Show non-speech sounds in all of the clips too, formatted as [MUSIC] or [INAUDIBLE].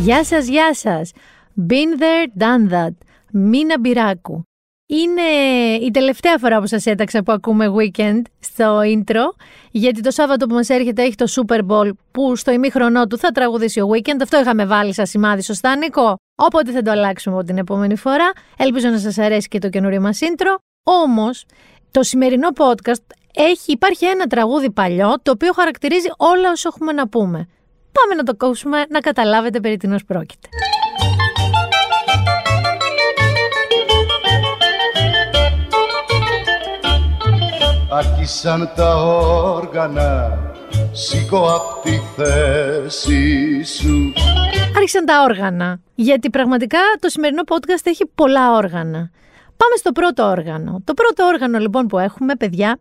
Γεια σας, γεια σας. Been there, done that. Μίνα Μπυράκου. Είναι η τελευταία φορά που σας έταξα που ακούμε Weekend στο intro, γιατί το Σάββατο που μας έρχεται έχει το Super Bowl που στο ημίχρονό του θα τραγουδήσει ο Weekend. Αυτό είχαμε βάλει σαν σημάδι, σωστά Νίκο. Οπότε θα το αλλάξουμε από την επόμενη φορά. Ελπίζω να σας αρέσει και το καινούριο μας intro. Όμως, το σημερινό podcast έχει, υπάρχει ένα τραγούδι παλιό το οποίο χαρακτηρίζει όλα όσα έχουμε να πούμε. Πάμε να το ακούσουμε να καταλάβετε περί τίνος πρόκειται. Άρχισαν τα όργανα Σήκω απ' τη θέση σου Άρχισαν τα όργανα. Γιατί πραγματικά το σημερινό podcast έχει πολλά όργανα. Πάμε στο πρώτο όργανο. Το πρώτο όργανο λοιπόν που έχουμε, παιδιά,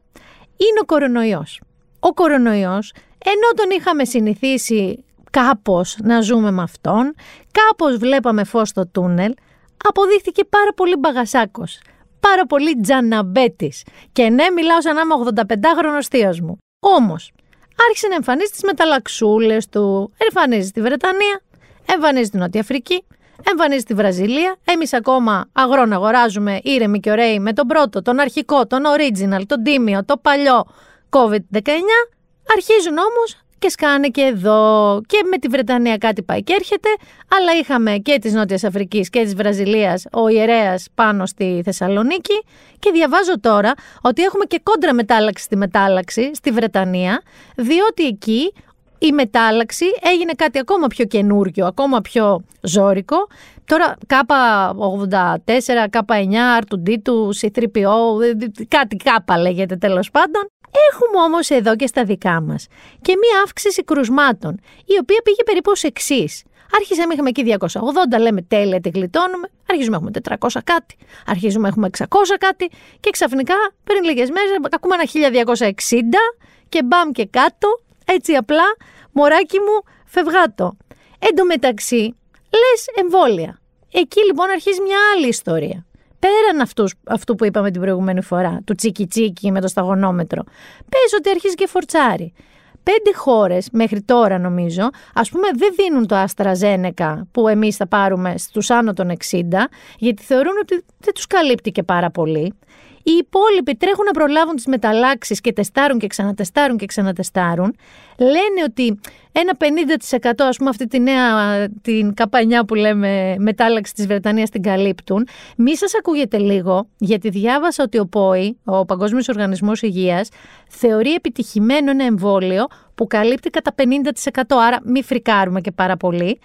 είναι ο κορονοϊός. Ο κορονοϊός, ενώ τον είχαμε συνηθίσει κάπως να ζούμε με αυτόν, κάπως βλέπαμε φως στο τούνελ, αποδείχθηκε πάρα πολύ μπαγασάκος, πάρα πολύ τζαναμπέτης. Και ναι, μιλάω σαν να είμαι 85χρονος θείος μου. Όμως, άρχισε να εμφανίζει τις μεταλλαξούλες του, εμφανίζει στη Βρετανία, εμφανίζει στην Νότια Αφρική, εμφανίζει στη Βραζιλία. Εμείς ακόμα αγρό να αγοράζουμε ήρεμοι και ωραίοι με τον πρώτο, τον αρχικό, τον original, τον τίμιο, το παλιό COVID-19. Αρχίζουν όμως και σκάνε και εδώ. Και με τη Βρετανία κάτι πάει και έρχεται. Αλλά είχαμε και της Νότιας Αφρικής και της Βραζιλίας ο ιερέας πάνω στη Θεσσαλονίκη. Και διαβάζω τώρα ότι έχουμε και κόντρα μετάλλαξη στη μετάλλαξη στη Βρετανία, διότι εκεί η μετάλλαξη έγινε κάτι ακόμα πιο καινούριο, ακόμα πιο ζώρικο. Τώρα K84, K9, R2D2, C3PO, κάτι κάπα λέγεται τέλος πάντων. Έχουμε όμως εδώ και στα δικά μας και μία αύξηση κρουσμάτων, η οποία πήγε περίπου ως εξής. Άρχισαμε, είχαμε εκεί 280, λέμε τέλεια, τη γλιτώνουμε. Αρχίζουμε, έχουμε 400 κάτι. Αρχίζουμε, έχουμε 600 κάτι. Και ξαφνικά, πριν λίγες μέρες, ακούμε ένα 1260 και μπαμ και κάτω. Έτσι απλά, μωράκι μου, φευγάτο. Εν τω μεταξύ, λες εμβόλια. Εκεί λοιπόν αρχίζει μια άλλη ιστορία. Πέραν αυτούς, αυτού που είπαμε την προηγούμενη φορά, του τσίκι τσίκι με το σταγονόμετρο, πες ότι αρχίζει και φορτσάρι. Πέντε χώρες μέχρι τώρα νομίζω, ας πούμε, δεν δίνουν το AstraZeneca που εμείς θα πάρουμε στους άνω των 60, γιατί θεωρούν ότι δεν τους καλύπτει και πάρα πολύ. Οι υπόλοιποι τρέχουν να προλάβουν τις μεταλλάξεις και τεστάρουν και ξανατεστάρουν και ξανατεστάρουν. Λένε ότι ένα 50% ας πούμε αυτή τη νέα την καπανιά που λέμε μετάλλαξη της Βρετανίας την καλύπτουν. Μη σας ακούγεται λίγο, γιατί διάβασα ότι ο ΠΟΗ, ο Παγκόσμιος Οργανισμός Υγείας, θεωρεί επιτυχημένο ένα εμβόλιο που καλύπτει κατά 50%, άρα μη φρικάρουμε και πάρα πολύ.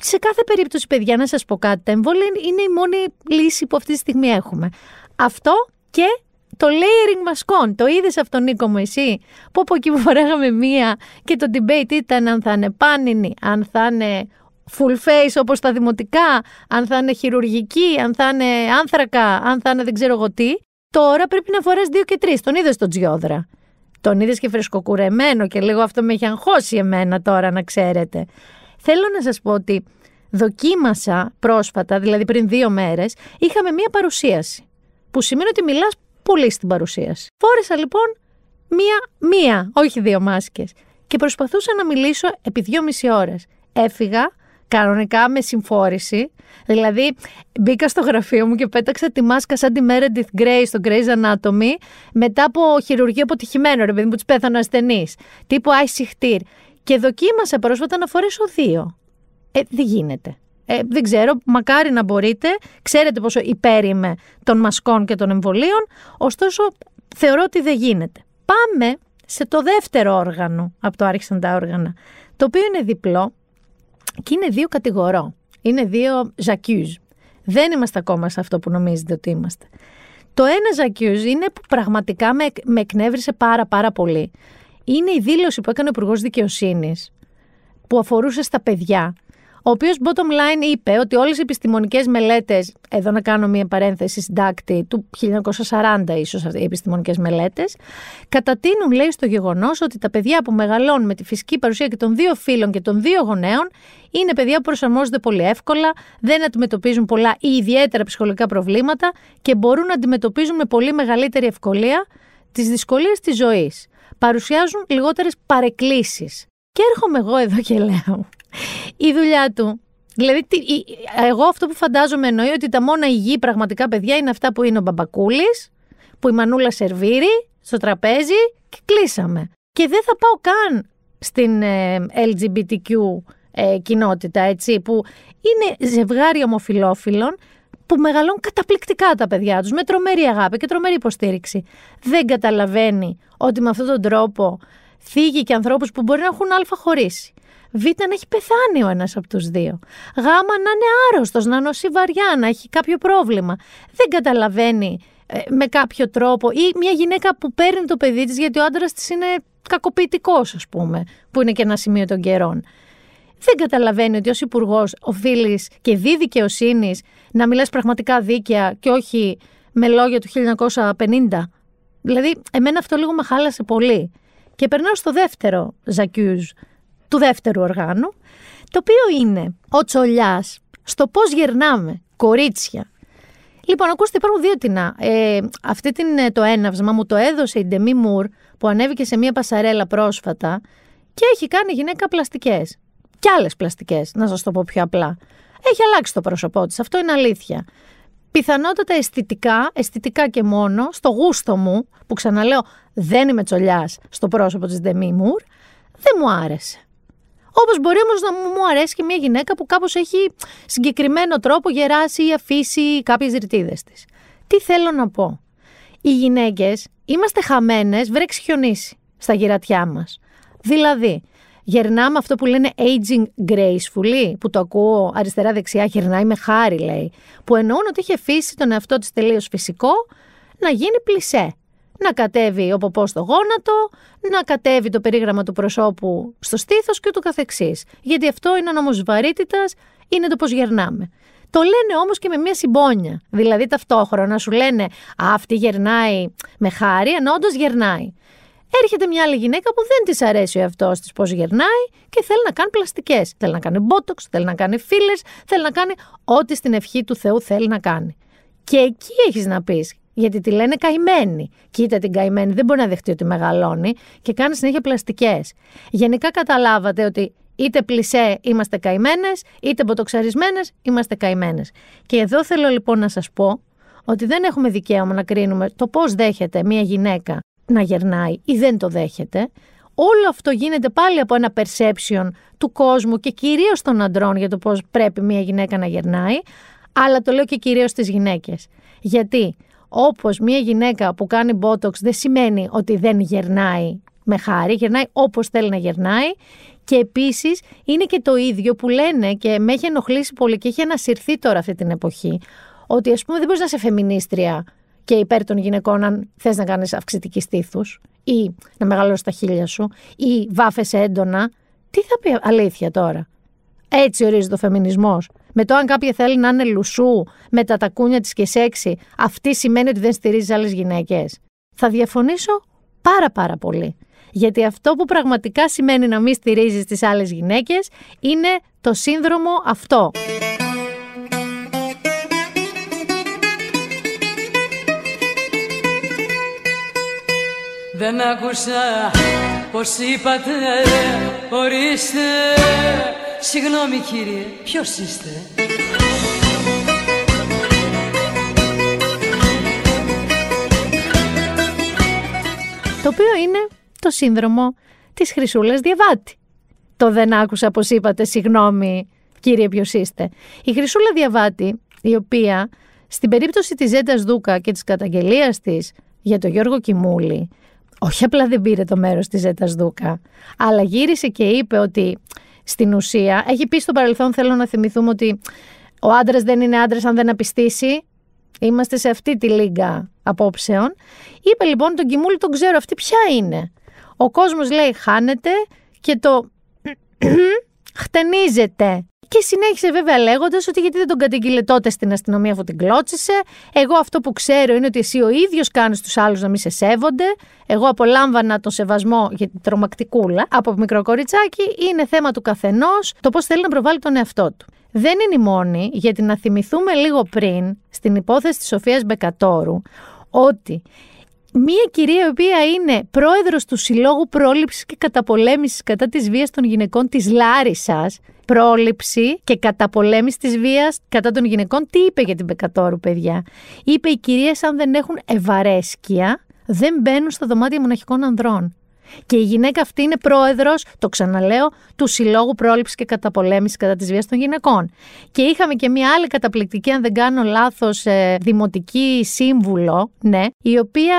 Σε κάθε περίπτωση, παιδιά, να σας πω κάτι, τα εμβόλια είναι η μόνη λύση που αυτή τη στιγμή έχουμε. Αυτό και το layering μασκών. Το είδες αυτό, Νίκο μου, εσύ; Που από εκεί που φοράγαμε μία και το debate ήταν αν θα είναι πάνινη, αν θα είναι full face όπως τα δημοτικά, αν θα είναι χειρουργική, αν θα είναι άνθρακα, αν θα είναι δεν ξέρω εγώ τι. Τώρα πρέπει να φοράς δύο και τρεις. Τον είδες τον Τζιόδρα; Τον είδες και φρεσκοκουρεμένο και λίγο αυτό με έχει αγχώσει εμένα τώρα να ξέρετε. Θέλω να σας πω ότι δοκίμασα πρόσφατα, δηλαδή πριν δύο μέρες, είχαμε μία παρουσίαση. Που σημαίνει ότι μιλάς πολύ στην παρουσίαση. Φόρεσα λοιπόν μία, μία, όχι δύο μάσκες και προσπαθούσα να μιλήσω επί δυόμιση ώρες. Έφυγα κανονικά με συμφόρηση, δηλαδή μπήκα στο γραφείο μου και πέταξα τη μάσκα σαν τη Meredith Grey στο Grey's Anatomy μετά από χειρουργείο αποτυχημένο, ρε παιδί μου, του πέθανε ασθενεί. Τύπου Icy χτύρ. Και δοκίμασα πρόσφατα να φορέσω δύο. Ε, δεν γίνεται. Ε, δεν ξέρω, μακάρι να μπορείτε. Ξέρετε πόσο υπέρ είμαι των μασκών και των εμβολίων. Ωστόσο, θεωρώ ότι δεν γίνεται. Πάμε σε το δεύτερο όργανο από το άρχισαν τα όργανα, το οποίο είναι διπλό και είναι δύο κατηγορό. Είναι δύο ζακιούζ. Δεν είμαστε ακόμα σε αυτό που νομίζετε ότι είμαστε. Το ένα ζακιούζ είναι που πραγματικά με, με εκνεύρισε πάρα πάρα πολύ. Είναι η δήλωση που έκανε ο Υπουργός Δικαιοσύνης που αφορούσε στα παιδιά ο οποίος bottom line είπε ότι όλες οι επιστημονικές μελέτες, εδώ να κάνω μία παρένθεση συντάκτη του 1940 ίσως οι επιστημονικές μελέτες, κατατείνουν, λέει, στο γεγονός ότι τα παιδιά που μεγαλώνουν με τη φυσική παρουσία και των δύο φίλων και των δύο γονέων είναι παιδιά που προσαρμόζονται πολύ εύκολα, δεν αντιμετωπίζουν πολλά ή ιδιαίτερα ψυχολογικά προβλήματα και μπορούν να αντιμετωπίζουν με πολύ μεγαλύτερη ευκολία τις δυσκολίες της ζωής. Παρουσιάζουν λιγότερες παρεκκλήσεις. Και έρχομαι εγώ εδώ και λέω η δουλειά του Δηλαδή, εγώ αυτό που φαντάζομαι εννοεί ότι τα μόνα υγιή πραγματικά παιδιά είναι αυτά που είναι ο Μπαμπακούλης, που η Μανούλα σερβίρει στο τραπέζι και κλείσαμε. Και δεν θα πάω καν στην ε, LGBTQ ε, κοινότητα, έτσι, που είναι ζευγάρι ομοφιλόφιλων που μεγαλώνουν καταπληκτικά τα παιδιά τους, με τρομερή αγάπη και τρομερή υποστήριξη. Δεν καταλαβαίνει ότι με αυτόν τον τρόπο θίγει και ανθρώπους που μπορεί να έχουν αλφα χωρίσει. Β να έχει πεθάνει ο ένας από τους δύο. Γ να είναι άρρωστος, να νοσεί βαριά, να έχει κάποιο πρόβλημα. Δεν καταλαβαίνει ε, με κάποιο τρόπο ή μια γυναίκα που παίρνει το παιδί της γιατί ο άντρας της είναι κακοποιητικός ας πούμε, που είναι και ένα σημείο των καιρών δεν καταλαβαίνει ότι ως υπουργός οφείλεις και δει δικαιοσύνης να μιλάς πραγματικά δίκαια και όχι με λόγια του 1950. Δηλαδή, εμένα αυτό λίγο με χάλασε πολύ. Και περνάω στο δεύτερο ζακιούζ του δεύτερου οργάνου, το οποίο είναι ο τσολιάς στο πώς γερνάμε, κορίτσια. Λοιπόν, ακούστε, υπάρχουν δύο τεινά. Ε, αυτή την, ε, το έναυσμα μου το έδωσε η Ντεμή Μουρ που ανέβηκε σε μία πασαρέλα πρόσφατα και έχει κάνει γυναίκα πλαστικές και άλλες πλαστικές, να σας το πω πιο απλά. Έχει αλλάξει το πρόσωπό της. Αυτό είναι αλήθεια. Πιθανότατα αισθητικά, αισθητικά και μόνο, στο γούστο μου, που ξαναλέω δεν είμαι τσολιάς στο πρόσωπο της Δεμή Μουρ, δεν μου άρεσε. Όπως μπορεί όμως να μου αρέσει και μια γυναίκα που κάπως έχει συγκεκριμένο τρόπο γεράσει ή αφήσει κάποιες ρητίδες της. Τι θέλω να πω; Οι γυναίκες είμαστε χαμένες, βρέξει χιονίσει στα γυρατιά μας. Δηλαδή, Γερνάμε αυτό που λένε aging gracefully, που το ακούω αριστερά-δεξιά, γερνάει με χάρη λέει, που εννοούν ότι είχε αφήσει τον εαυτό της τελείως φυσικό να γίνει πλισέ. Να κατέβει ο ποπός στο γόνατο, να κατέβει το περίγραμμα του προσώπου στο στήθος και ούτω καθεξής. Γιατί αυτό είναι ο νόμος βαρύτητας, είναι το πώς γερνάμε. Το λένε όμως και με μια συμπόνια. Δηλαδή ταυτόχρονα σου λένε αυτή γερνάει με χάρη, ενώ όντως γερνάει έρχεται μια άλλη γυναίκα που δεν της αρέσει ο εαυτός της πώς γερνάει και θέλει να κάνει πλαστικές. Θέλει να κάνει μπότοξ, θέλει να κάνει φίλε, θέλει να κάνει ό,τι στην ευχή του Θεού θέλει να κάνει. Και εκεί έχεις να πεις, γιατί τη λένε καημένη. Κοίτα την καημένη, δεν μπορεί να δεχτεί ότι μεγαλώνει και κάνει συνέχεια πλαστικές. Γενικά καταλάβατε ότι είτε πλησέ είμαστε καημένες, είτε μποτοξαρισμένες είμαστε καημένες. Και εδώ θέλω λοιπόν να σας πω ότι δεν έχουμε δικαίωμα να κρίνουμε το πώς δέχεται μια γυναίκα να γερνάει ή δεν το δέχεται. Όλο αυτό γίνεται πάλι από ένα perception του κόσμου και κυρίως των αντρών για το πώς πρέπει μια γυναίκα να γερνάει, αλλά το λέω και κυρίως στις γυναίκες. Γιατί όπως μια γυναίκα που κάνει botox δεν σημαίνει ότι δεν γερνάει με χάρη, γερνάει όπως θέλει να γερνάει και επίσης είναι και το ίδιο που λένε και με έχει ενοχλήσει πολύ και έχει ανασυρθεί τώρα αυτή την εποχή, ότι ας πούμε δεν μπορείς να είσαι φεμινίστρια και υπέρ των γυναικών αν θες να κάνεις αυξητική στήθους ή να μεγαλώσεις τα χείλια σου ή βάφεσαι έντονα. Τι θα πει αλήθεια τώρα. Έτσι ορίζει το φεμινισμός. Με το αν κάποια θέλει να είναι λουσού με τα τακούνια της και σεξι, αυτή σημαίνει ότι δεν στηρίζει άλλες γυναίκες. Θα διαφωνήσω πάρα πάρα πολύ. Γιατί αυτό που πραγματικά σημαίνει να μην στηρίζεις τις άλλες γυναίκες είναι το σύνδρομο αυτό. Δεν άκουσα πως είπατε ορίστε Συγγνώμη κύριε, ποιος είστε; Το οποίο είναι το σύνδρομο της Χρυσούλας Διαβάτη. Το δεν άκουσα πως είπατε συγγνώμη κύριε ποιος είστε. Η Χρυσούλα Διαβάτη, η οποία στην περίπτωση της Ζέντας Δούκα και της καταγγελίας της για τον Γιώργο Κιμούλη όχι απλά δεν πήρε το μέρος της Ζέτας Δούκα, αλλά γύρισε και είπε ότι στην ουσία, έχει πει στο παρελθόν θέλω να θυμηθούμε ότι ο άντρας δεν είναι άντρας αν δεν απιστήσει. Είμαστε σε αυτή τη λίγκα απόψεων. Είπε λοιπόν τον Κιμούλη τον ξέρω αυτή ποια είναι. Ο κόσμος λέει χάνεται και το [CLEARS THROAT] χτενίζεται. Και συνέχισε βέβαια λέγοντας ότι γιατί δεν τον κατήγγειλε τότε στην αστυνομία αφού την κλώτσισε. Εγώ αυτό που ξέρω είναι ότι εσύ ο ίδιος κάνεις τους άλλους να μην σε σέβονται. Εγώ απολάμβανα τον σεβασμό για την τρομακτικούλα από μικρό κοριτσάκι. Είναι θέμα του καθενός το πώς θέλει να προβάλλει τον εαυτό του. Δεν είναι η μόνη, γιατί να θυμηθούμε λίγο πριν στην υπόθεση της Σοφίας Μπεκατόρου ότι Μία κυρία η οποία είναι πρόεδρος του Συλλόγου Πρόληψης και Καταπολέμησης κατά της βίας των γυναικών της Λάρισας, πρόληψη και καταπολέμηση της βίας κατά των γυναικών, τι είπε για την Πεκατόρου, παιδιά; Είπε οι κυρίες αν δεν έχουν ευαρέσκεια, δεν μπαίνουν στα δωμάτια μοναχικών ανδρών. Και η γυναίκα αυτή είναι πρόεδρος, το ξαναλέω, του Συλλόγου Πρόληψης και Καταπολέμησης κατά της βίας των γυναικών. Και είχαμε και μία άλλη καταπληκτική, αν δεν κάνω λάθος, ε, δημοτική σύμβουλο, ναι, η οποία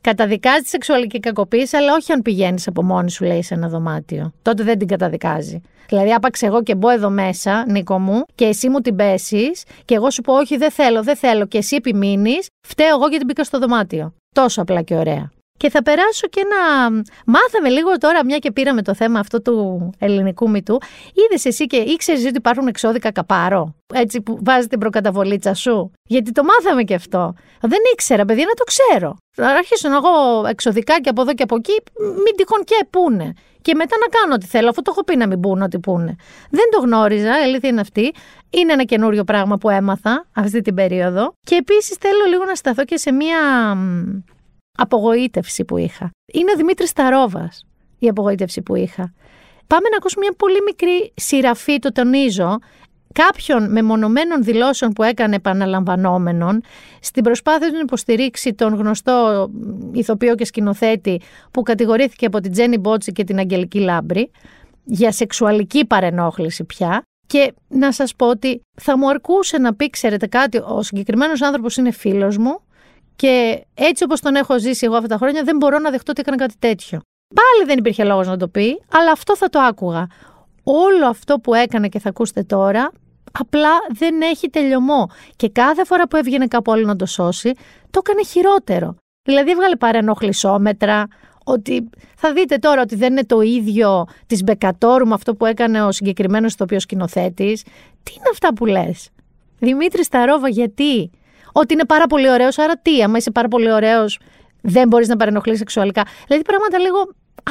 καταδικάζει τη σεξουαλική κακοποίηση, αλλά όχι αν πηγαίνεις από μόνη σου, λέει, σε ένα δωμάτιο. Τότε δεν την καταδικάζει. Δηλαδή, άπαξ εγώ και μπω εδώ μέσα, Νίκο μου, και εσύ μου την πέσεις, και εγώ σου πω, Όχι, δεν θέλω, δεν θέλω, και εσύ επιμείνεις, φταίω εγώ γιατί μπήκα στο δωμάτιο. Τόσο απλά και ωραία. Και θα περάσω και να. Μάθαμε λίγο τώρα, μια και πήραμε το θέμα αυτό του ελληνικού μυτού. Είδες εσύ και ήξερες ότι υπάρχουν εξώδικα καπάρο. Έτσι που βάζει την προκαταβολίτσα σου; Γιατί το μάθαμε και αυτό. Δεν ήξερα, παιδί, να το ξέρω. Θα αρχίσω να εγώ εξωδικά και από εδώ και από εκεί, μην τυχόν και πούνε. Και μετά να κάνω ό,τι θέλω, αφού το έχω πει να μην πούνε ό,τι πούνε. Δεν το γνώριζα, η αλήθεια είναι αυτή. Είναι ένα καινούριο πράγμα που έμαθα αυτή την περίοδο. Και επίσης θέλω λίγο να σταθώ και σε μία απογοήτευση που είχα. Είναι ο Δημήτρης Ταρόβας η απογοήτευση που είχα. Πάμε να ακούσουμε μια πολύ μικρή σειραφή, το τονίζω, κάποιων μεμονωμένων δηλώσεων που έκανε επαναλαμβανόμενων στην προσπάθεια του να υποστηρίξει τον γνωστό ηθοποιό και σκηνοθέτη που κατηγορήθηκε από την Τζένι Μπότση και την Αγγελική Λάμπρη για σεξουαλική παρενόχληση πια και να σας πω ότι θα μου αρκούσε να πει ξέρετε κάτι ο συγκεκριμένος άνθρωπος είναι φίλος μου και έτσι όπως τον έχω ζήσει εγώ αυτά τα χρόνια, δεν μπορώ να δεχτώ ότι έκανε κάτι τέτοιο. Πάλι δεν υπήρχε λόγος να το πει, αλλά αυτό θα το άκουγα. Όλο αυτό που έκανε και θα ακούσετε τώρα, απλά δεν έχει τελειωμό. Και κάθε φορά που έβγαινε κάπου άλλο να το σώσει, το έκανε χειρότερο. Δηλαδή έβγαλε παρενοχλησόμετρα, ότι θα δείτε τώρα ότι δεν είναι το ίδιο της Μπεκατόρου με αυτό που έκανε ο συγκεκριμένος ηθοποιός σκηνοθέτης. Τι είναι αυτά που λες; Δημήτρης Σταρόβα, γιατί; Ότι είναι πάρα πολύ ωραίος, άρα τι, άμα είσαι πάρα πολύ ωραίος, δεν μπορείς να παρενοχλείς σεξουαλικά. Δηλαδή πράγματα λίγο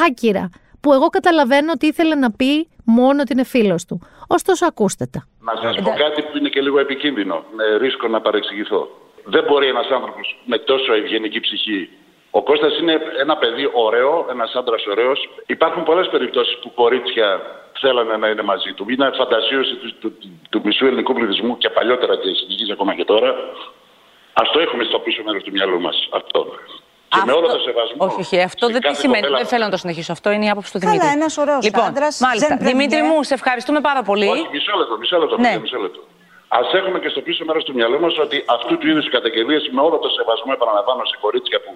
άκυρα. Που εγώ καταλαβαίνω ότι ήθελε να πει μόνο ότι είναι φίλος του. Ωστόσο, ακούστε τα. Να σας πω κάτι που είναι και λίγο επικίνδυνο, με ρίσκο να παρεξηγηθώ. Δεν μπορεί ένας άνθρωπος με τόσο ευγενική ψυχή. Ο Κώστας είναι ένα παιδί ωραίο, ένας άντρας ωραίος. Υπάρχουν πολλές περιπτώσεις που κορίτσια θέλανε να είναι μαζί του. Είναι φαντασίωση του, του, του, του μισού ελληνικού πληθυσμού και παλιότερα και συνεχίζει ακόμα και τώρα. Α το έχουμε στο πίσω μέρος του μυαλού μας. Αυτό. Και αυτό... με όλο το σεβασμό. Όχι, όχι. Αυτό δεν τι σημαίνει; Δεν θέλω να το συνεχίσω. Αυτό είναι η άποψη του Δημήτρη. Καλά, ένας ωραίος λοιπόν, άντρας. Μάλιστα. Δημήτρη μου, σε ευχαριστούμε πάρα πολύ. Όχι, μισό λεπτό, μισό λεπτό. Ναι. Μισό λεπτό. Α έχουμε και στο πίσω μέρος του μυαλού μας ότι αυτού του είδους οι καταγγελίες με όλο το σεβασμό, επαναλαμβάνω, σε κορίτσια που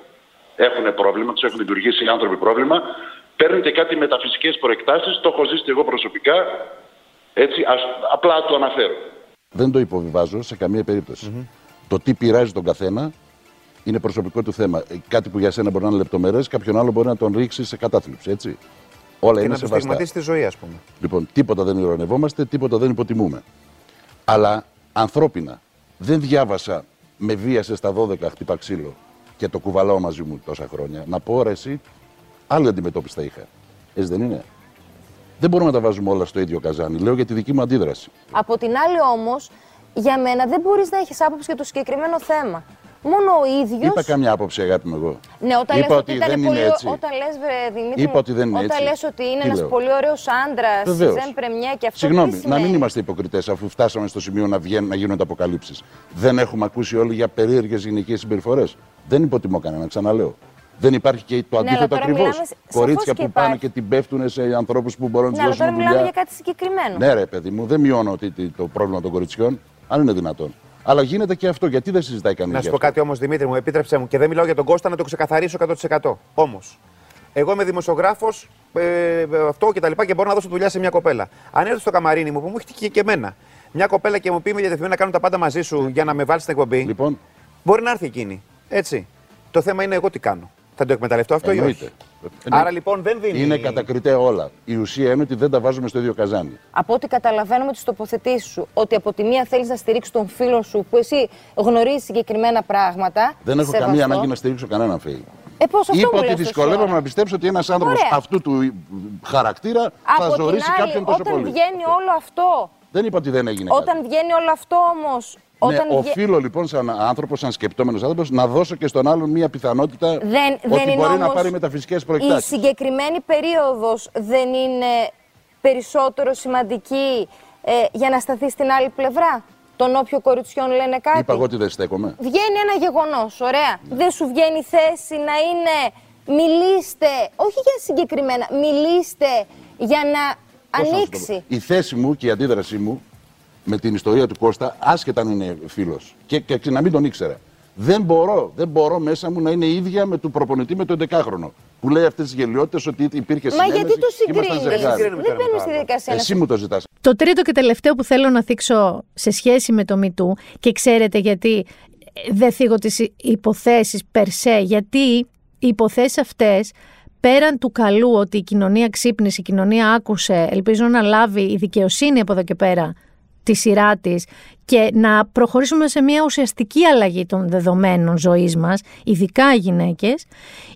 έχουν πρόβλημα, τους έχουν λειτουργήσει οι άνθρωποι πρόβλημα, παίρνουν και κάτι μεταφυσικές προεκτάσεις. Το έχω ζήσει εγώ προσωπικά. Έτσι, ας, απλά το αναφέρω. Δεν το υποβιβάζω σε καμία περίπτωση. Mm-hmm. Το τι πειράζει τον καθένα είναι προσωπικό του θέμα. Ε, κάτι που για σένα μπορεί να είναι λεπτομερές, κάποιον άλλο μπορεί να τον ρίξει σε κατάθλιψη. Έτσι. Όλα και είναι να σεβαστά. στιγματίσει τη ζωή, ας πούμε. Λοιπόν, τίποτα δεν ειρωνευόμαστε, τίποτα δεν υποτιμούμε. Αλλά ανθρώπινα δεν διάβασα με βίασε στα 12 χτύπα ξύλο και το κουβαλάω μαζί μου τόσα χρόνια. Να πω ρε εσύ, άλλη αντιμετώπιση θα είχα. Έτσι δεν είναι. Δεν μπορούμε να τα βάζουμε όλα στο ίδιο καζάνι. Λέω για τη δική μου αντίδραση. Από την άλλη όμως, για μένα δεν μπορείς να έχεις άποψη για το συγκεκριμένο θέμα. Μόνο ο ίδιο. Είπα καμιά άποψη, αγάπη μου εγώ. Ναι, όταν Είπα λες ότι ήταν δεν πολύ... είναι έτσι. Όταν λες, βρε, Δημήτρη, Είπα ότι δεν είναι όταν έτσι. λες ότι είναι Τι ένας λέω; πολύ ωραίος άντρας, Βεβαίως. δεν πρεμιέ και αυτός. Συγγνώμη, τι να μην σημαίνει; είμαστε υποκριτές αφού φτάσαμε στο σημείο να, βγαίνουν, να γίνονται αποκαλύψεις. Δεν έχουμε ακούσει όλοι για περίεργες γυναικείε συμπεριφορές. Δεν υποτιμώ κανένα, ξαναλέω. Δεν υπάρχει και το Ναι, αλλά αντίθετο τώρα ακριβώς. μιλάμε σε- Κορίτσια σαφώς που και πάνε υπάρχει. και την πέφτουν σε ανθρώπους που μπορούν να Ναι, του αλλά τώρα δώσουν μιλάμε δουλειά. για κάτι συγκεκριμένο. Ναι, ρε παιδί μου, δεν μειώνω ότι- ότι το πρόβλημα των κοριτσιών, αν είναι δυνατόν. Αλλά γίνεται και αυτό. Γιατί δεν συζητάει κανείς. Να σου πω κάτι όμως, Δημήτρη μου, επίτρεψε μου και δεν μιλάω για τον Κώστα να το ξεκαθαρίσω 100%. Όμως, εγώ είμαι δημοσιογράφος, ε, αυτό και τα λοιπά και μπορώ να δώσω δουλειά σε μια κοπέλα. Αν έρθεις στο καμαρίνι μου, που μου έχει τύχει και εμένα, μια κοπέλα και μου πει είμαι διατεθειμένη να κάνω τα πάντα μαζί σου για να με βάλεις στην εκπομπή, Λοιπόν, μπορεί να έρθει εκείνη. Έτσι. Το θέμα είναι εγώ τι κάνω. Θα το εκμεταλλευτώ αυτό ή όχι; Εννοείται. Άρα λοιπόν δεν δίνει. Είναι κατακριτέα όλα. Η ουσία είναι ότι δεν τα βάζουμε στο ίδιο καζάνι. Από ό,τι καταλαβαίνω με τις τοποθετήσεις σου, ότι από τη μία θέλεις να στηρίξεις τον φίλο σου που εσύ γνωρίζεις συγκεκριμένα πράγματα. Δεν έχω σεβαστό. καμία ανάγκη να στηρίξω κανέναν φίλο. Ε, πώς αυτό Είπα μου ότι λες τόση δυσκολεύομαι ώρα. να πιστέψω ότι ένας άνθρωπος Ωραία. αυτού του χαρακτήρα θα Από την ζωρίσει άλλη, κάποιον τόσο όταν πολύ. βγαίνει όλο αυτό Δεν είπα ότι δεν έγινε Όταν κάτι. βγαίνει όλο αυτό όμως. Όταν ναι, βγε- οφείλω λοιπόν σαν άνθρωπος, σαν σκεπτόμενος άνθρωπος, να δώσω και στον άλλον μία πιθανότητα Δεν, ότι δεν είναι μπορεί να όμως πάρει μεταφυσικές Η προεκτάσει. συγκεκριμένη περίοδος δεν είναι περισσότερο σημαντική ε, για να σταθεί στην άλλη πλευρά; Των όποιων κοριτσιών λένε κάτι; Είπα εγώ ότι δεν στέκομαι. Βγαίνει ένα γεγονός, ωραία. Δεν σου βγαίνει θέση να είναι μιλήστε, όχι για συγκεκριμένα, μιλήστε για να Πώς να σου το ανοίξει. πω. Η θέση μου και η αντίδρασή μου με την ιστορία του Κώστα, άσχετα αν είναι φίλος και, και να μην τον ήξερα. Δεν μπορώ, δεν μπορώ μέσα μου να είναι ίδια με του προπονητή με τον 11χρονο. Που λέει αυτές τις γελιότητες ότι υπήρχε Μα συνένεση γιατί το και ήμασταν συγκρίνεις; ζευγάρι. Συγκρίνουμε Δεν το ένα με μπαίνουμε το στη άλλο. διαδικασία να Εσύ μου το ζητάς. Το τρίτο και τελευταίο που θέλω να θίξω σε σχέση με το MeToo και ξέρετε γιατί ε, δεν θίγω τις υ- υποθέσεις περσέ, γιατί οι υποθέσεις αυτές πέραν του καλού ότι η κοινωνία ξύπνησε, η κοινωνία άκουσε, ελπίζω να λάβει η δικαιοσύνη από εδώ και πέρα τη σειρά της και να προχωρήσουμε σε μια ουσιαστική αλλαγή των δεδομένων ζωής μας, ειδικά οι γυναίκες,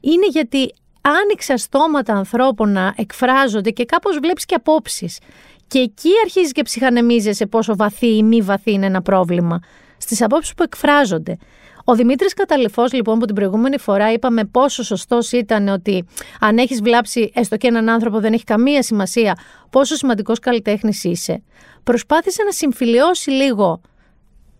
είναι γιατί άνοιξα στόματα ανθρώπων να εκφράζονται και κάπως βλέπεις και απόψεις. Και εκεί αρχίζεις και ψυχανεμίζεσαι πόσο βαθύ ή μη βαθύ είναι ένα πρόβλημα. Στις απόψεις που εκφράζονται. Ο Δημήτρης Καταληφό, λοιπόν, που την προηγούμενη φορά είπαμε πόσο σωστός ήταν ότι αν έχεις βλάψει έστω και έναν άνθρωπο δεν έχει καμία σημασία πόσο σημαντικός καλλιτέχνης είσαι. Προσπάθησε να συμφιλιώσει λίγο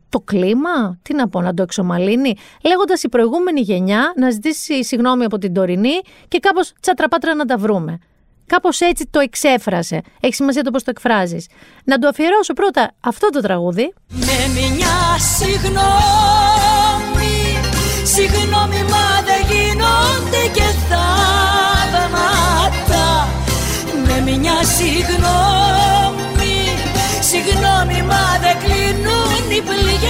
το κλίμα, τι να πω, να το εξομαλύνει, λέγοντας η προηγούμενη γενιά να ζητήσει συγγνώμη από την τωρινή και κάπως τσατραπάτρα να τα βρούμε. Κάπως έτσι το εξέφρασε. Έχει σημασία το πώς το εκφράζεις. Να του αφιερώσω πρώτα αυτό το τραγούδι. Με μια συγγνώμη, συγγνώμη μα δεν γίνονται και θαύματα Με μια συγγνώμη, συγγνώμη μα δεν κλείνουν οι πληγές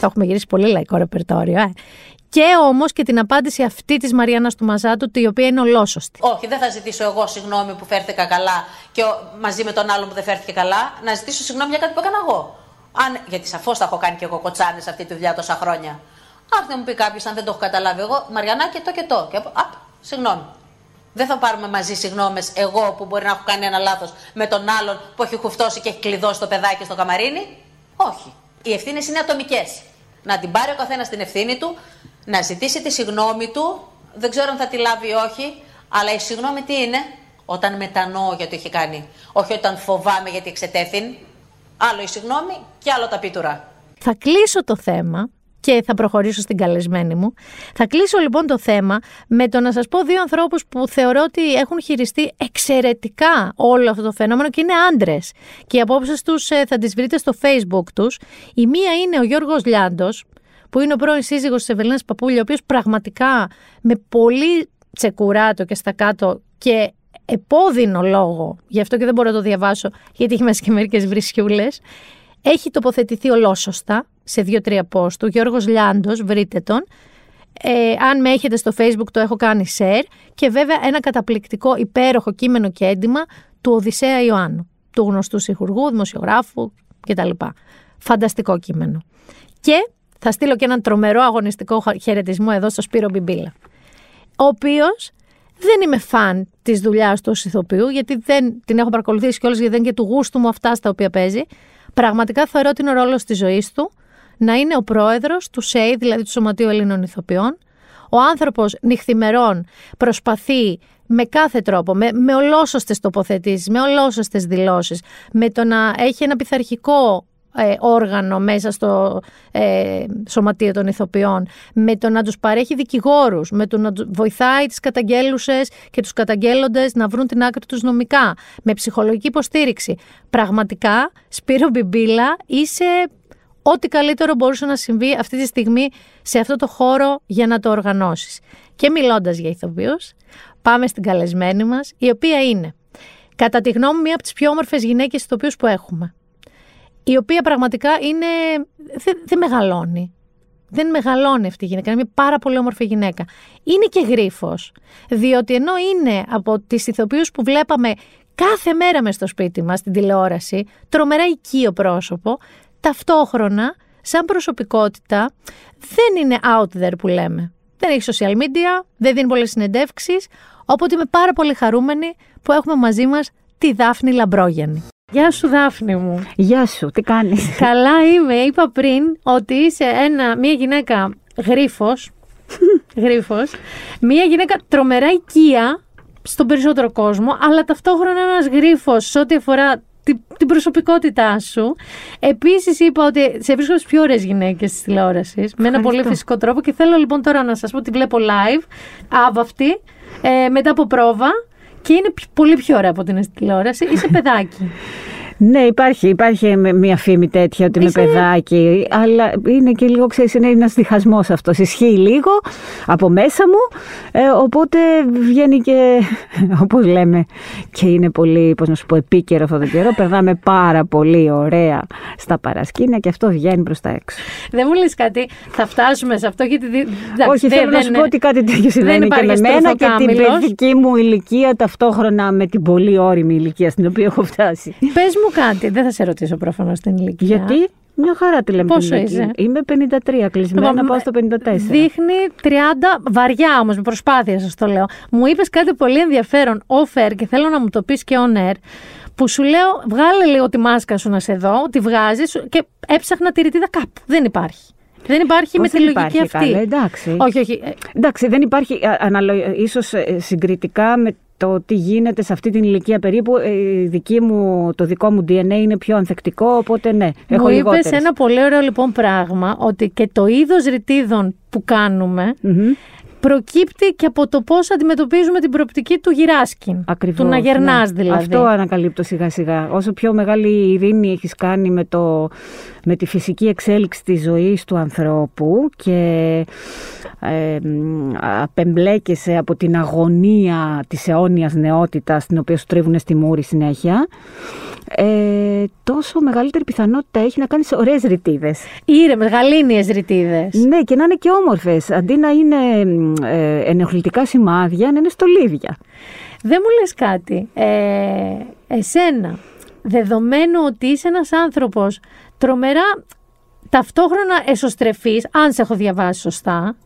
Θα έχουμε γυρίσει πολύ λαϊκό ρεπερτόριο, ε. Και όμως και την απάντηση αυτή της Μαριάννας του Μαζάτου, η οποία είναι ολόσωστη. Όχι, δεν θα ζητήσω εγώ συγγνώμη που φέρθηκα καλά και ο- μαζί με τον άλλον που δεν φέρθηκε καλά. Να ζητήσω συγγνώμη για κάτι που έκανα εγώ. Αν, γιατί σαφώς θα έχω κάνει και εγώ κοτσάνε σε αυτή τη δουλειά τόσα χρόνια. Αν δεν μου πει κάποιος, αν δεν το έχω καταλάβει εγώ, Μαριανά και το και το. Και, απ, συγγνώμη. Δεν θα πάρουμε μαζί συγγνώμες εγώ που μπορεί να έχω κάνει ένα λάθος με τον άλλον που έχει χουφτώσει και έχει κλειδώσει το παιδάκι στο καμαρίνι. Όχι. Οι ευθύνες είναι ατομικές. Να την πάρει ο καθένας την ευθύνη του, να ζητήσει τη συγγνώμη του. Δεν ξέρω αν θα τη λάβει ή όχι, αλλά η συγγνώμη τι είναι, όταν μετανοώ για το έχει κάνει. Όχι όταν φοβάμαι γιατί εξετέθην. Άλλο η συγγνώμη και άλλο τα πίτουρα. Θα κλείσω το θέμα και θα προχωρήσω στην καλεσμένη μου. Θα κλείσω λοιπόν το θέμα με το να σας πω δύο ανθρώπους που θεωρώ ότι έχουν χειριστεί εξαιρετικά όλο αυτό το φαινόμενο και είναι άντρες. Και οι απόψεις τους ε, θα τις βρείτε στο facebook τους. Η μία είναι ο Γιώργος Λιάντος, που είναι ο πρώην σύζυγος της Ευελίνας Παπούλια, ο οποίος πραγματικά με πολύ τσεκουράτο και στα κάτω και επώδυνο λόγο, γι' αυτό και δεν μπορώ να το διαβάσω, γιατί έχει μέσα και μερικές βρισιούλες, έχει τοποθετηθεί ολόσωστα σε δύο-τρία post του. Γιώργος Λιάντος, βρείτε τον. Ε, αν με έχετε στο facebook το έχω κάνει share. Και βέβαια ένα καταπληκτικό υπέροχο κείμενο και έντοιμα του Οδυσσέα Ιωάννου, του γνωστού συγχουργού, δημοσιογράφου κτλ. Φανταστικό κείμενο. Και θα στείλω και έναν τρομερό αγωνιστικό χαιρετισμό εδώ στο Σπύρο Μπιμπίλα. Ο οποίος δεν είμαι φαν της δουλειάς του ως ηθοποιού, γιατί δεν την έχω παρακολουθήσει κιόλας γιατί δεν είναι και του γούστου μου αυτά στα οποία παίζει. Πραγματικά θεωρώ ότι είναι ο ρόλος της ζωής του να είναι ο πρόεδρος του ΣΕΙ, δηλαδή του Σωματείου Ελλήνων Ηθοποιών. Ο άνθρωπος νυχθημερών προσπαθεί με κάθε τρόπο, με, με ολόσωστες τοποθετήσεις, με ολόσωστες δηλώσεις, με το να έχει ένα πειθαρχικό ε, όργανο μέσα στο ε, σωματείο των ηθοποιών, με το να τους παρέχει δικηγόρους, με το να τους βοηθάει τις καταγγέλουσες και τους καταγγέλλοντες να βρουν την άκρη τους νομικά, με ψυχολογική υποστήριξη. Πραγματικά, Σπύρο Μπιμπίλα, είσαι ό,τι καλύτερο μπορούσε να συμβεί αυτή τη στιγμή σε αυτό το χώρο για να το οργανώσεις. Και μιλώντας για ηθοποιούς, πάμε στην καλεσμένη μας, η οποία είναι, κατά τη γνώμη μου, μία από τις πιο όμορφες γυναίκες ηθοποιούς που έχουμε η οποία πραγματικά είναι. Δεν δεν μεγαλώνει. Δεν μεγαλώνει αυτή η γυναίκα. Είναι μια πάρα πολύ όμορφη γυναίκα. Είναι και γρίφος. Διότι ενώ είναι από τις ηθοποιούς που βλέπαμε κάθε μέρα μες στο σπίτι μας, στην τηλεόραση, τρομερά οικείο πρόσωπο, ταυτόχρονα, σαν προσωπικότητα, δεν είναι out there που λέμε. Δεν έχει social media, δεν δίνει πολλές συνεντεύξεις. Οπότε είμαι πάρα πολύ χαρούμενη που έχουμε μαζί μας τη Δάφνη Λαμπρόγιανη. Γεια σου Δάφνη μου. Γεια σου, τι κάνεις; [LAUGHS] Καλά είμαι. Είπα πριν ότι είσαι ένα, μια γυναίκα γρίφος, [LAUGHS] γρίφος, μια γυναίκα τρομερά οικία στον περισσότερο κόσμο, αλλά ταυτόχρονα ένας γρίφος σε ό,τι αφορά την, την προσωπικότητά σου. Επίσης, είπα ότι σε βρίσκω τι πιο ωραίες γυναίκες της τηλεόρασης. Με ένα πολύ φυσικό τρόπο. Και θέλω λοιπόν τώρα να σας πω ότι βλέπω live, άβαυτη, ε, μετά από πρόβα. Και είναι π- πολύ πιο ωραία από την στη τηλεόραση. Είσαι παιδάκι. [LAUGHS] Ναι, υπάρχει, υπάρχει με- μια φήμη τέτοια ότι είμαι Είσαι- παιδάκι, αλλά είναι και λίγο, ξέρεις, είναι ένας διχασμός αυτός. Ισχύει λίγο από μέσα μου, ε, οπότε βγαίνει και, [LAUGHS] όπως λέμε, και είναι πολύ, πώς να σου πω, επίκαιρο αυτό το καιρό. Περνάμε πάρα πολύ ωραία στα παρασκήνια και αυτό βγαίνει προς τα έξω. δεν μου λες κάτι, θα φτάσουμε σε αυτό γιατί. δι- εντάξει, Όχι, δεν- θέλω να δεν σου είναι- πω ότι κάτι τέτοιο δεν συμβαίνει και υπάρχει με μένα και την στροφοκάμιλος. παιδική μου ηλικία ταυτόχρονα με την πολύ όρημη ηλικία στην οποία έχω φτάσει. Πες μου κάτι, δεν θα σε ρωτήσω προφανώς την ηλικία. Γιατί; Μια χαρά τη λέμε Πόσο την ηλικία. είσαι; Είμαι 53, κλεισμένα Λοιπόν, πάω στο 54. Δείχνει 30, βαριά όμως, με προσπάθεια σας το λέω. Μου είπες κάτι πολύ ενδιαφέρον off air και θέλω να μου το πεις και on air. Που σου λέω, βγάλε λίγο τη μάσκα σου να σε δω, τη βγάζεις και έψαχνα τη ρητίδα κάπου. Δεν υπάρχει. Δεν υπάρχει Πώς με τη δεν λογική υπάρχει, αυτή. καλέ, εντάξει. Όχι, όχι. ε, Εντάξει, δεν υπάρχει, α, αναλο... ίσως ε, συγκριτικά με το τι γίνεται σε αυτή την ηλικία περίπου, ε, η δική μου, το δικό μου DNA είναι πιο ανθεκτικό, οπότε ναι, έχω Μου είπες λιγότερες. ένα πολύ ωραίο λοιπόν πράγμα, ότι και το είδος ρητίδων που κάνουμε Μμμ. Προκύπτει και από το πώς αντιμετωπίζουμε την προοπτική του γυράσκιν. Ακριβώς, Του να γερνάς ναι. δηλαδή. Αυτό ανακαλύπτω σιγά σιγά. Όσο πιο μεγάλη ειρήνη έχεις κάνει με, το, με τη φυσική εξέλιξη της ζωής του ανθρώπου και ε, μ, απεμπλέκεσαι από την αγωνία της αιώνιας νεότητας την οποία σου τρίβουν στη μούρη συνέχεια ε, τόσο μεγαλύτερη πιθανότητα έχει να κάνεις ωραίες ρητίδες. Ήρεμε, γαλήνιε ρητίδες. Ναι, και να είναι και όμορφες. Αντί να είναι μ, ε, ενοχλητικά σημάδια, να είναι στολίδια. Δεν μου λες κάτι. Ε, εσένα, δεδομένου ότι είσαι ένας άνθρωπος τρομερά ταυτόχρονα εσωστρεφής, αν σε έχω διαβάσει σωστά,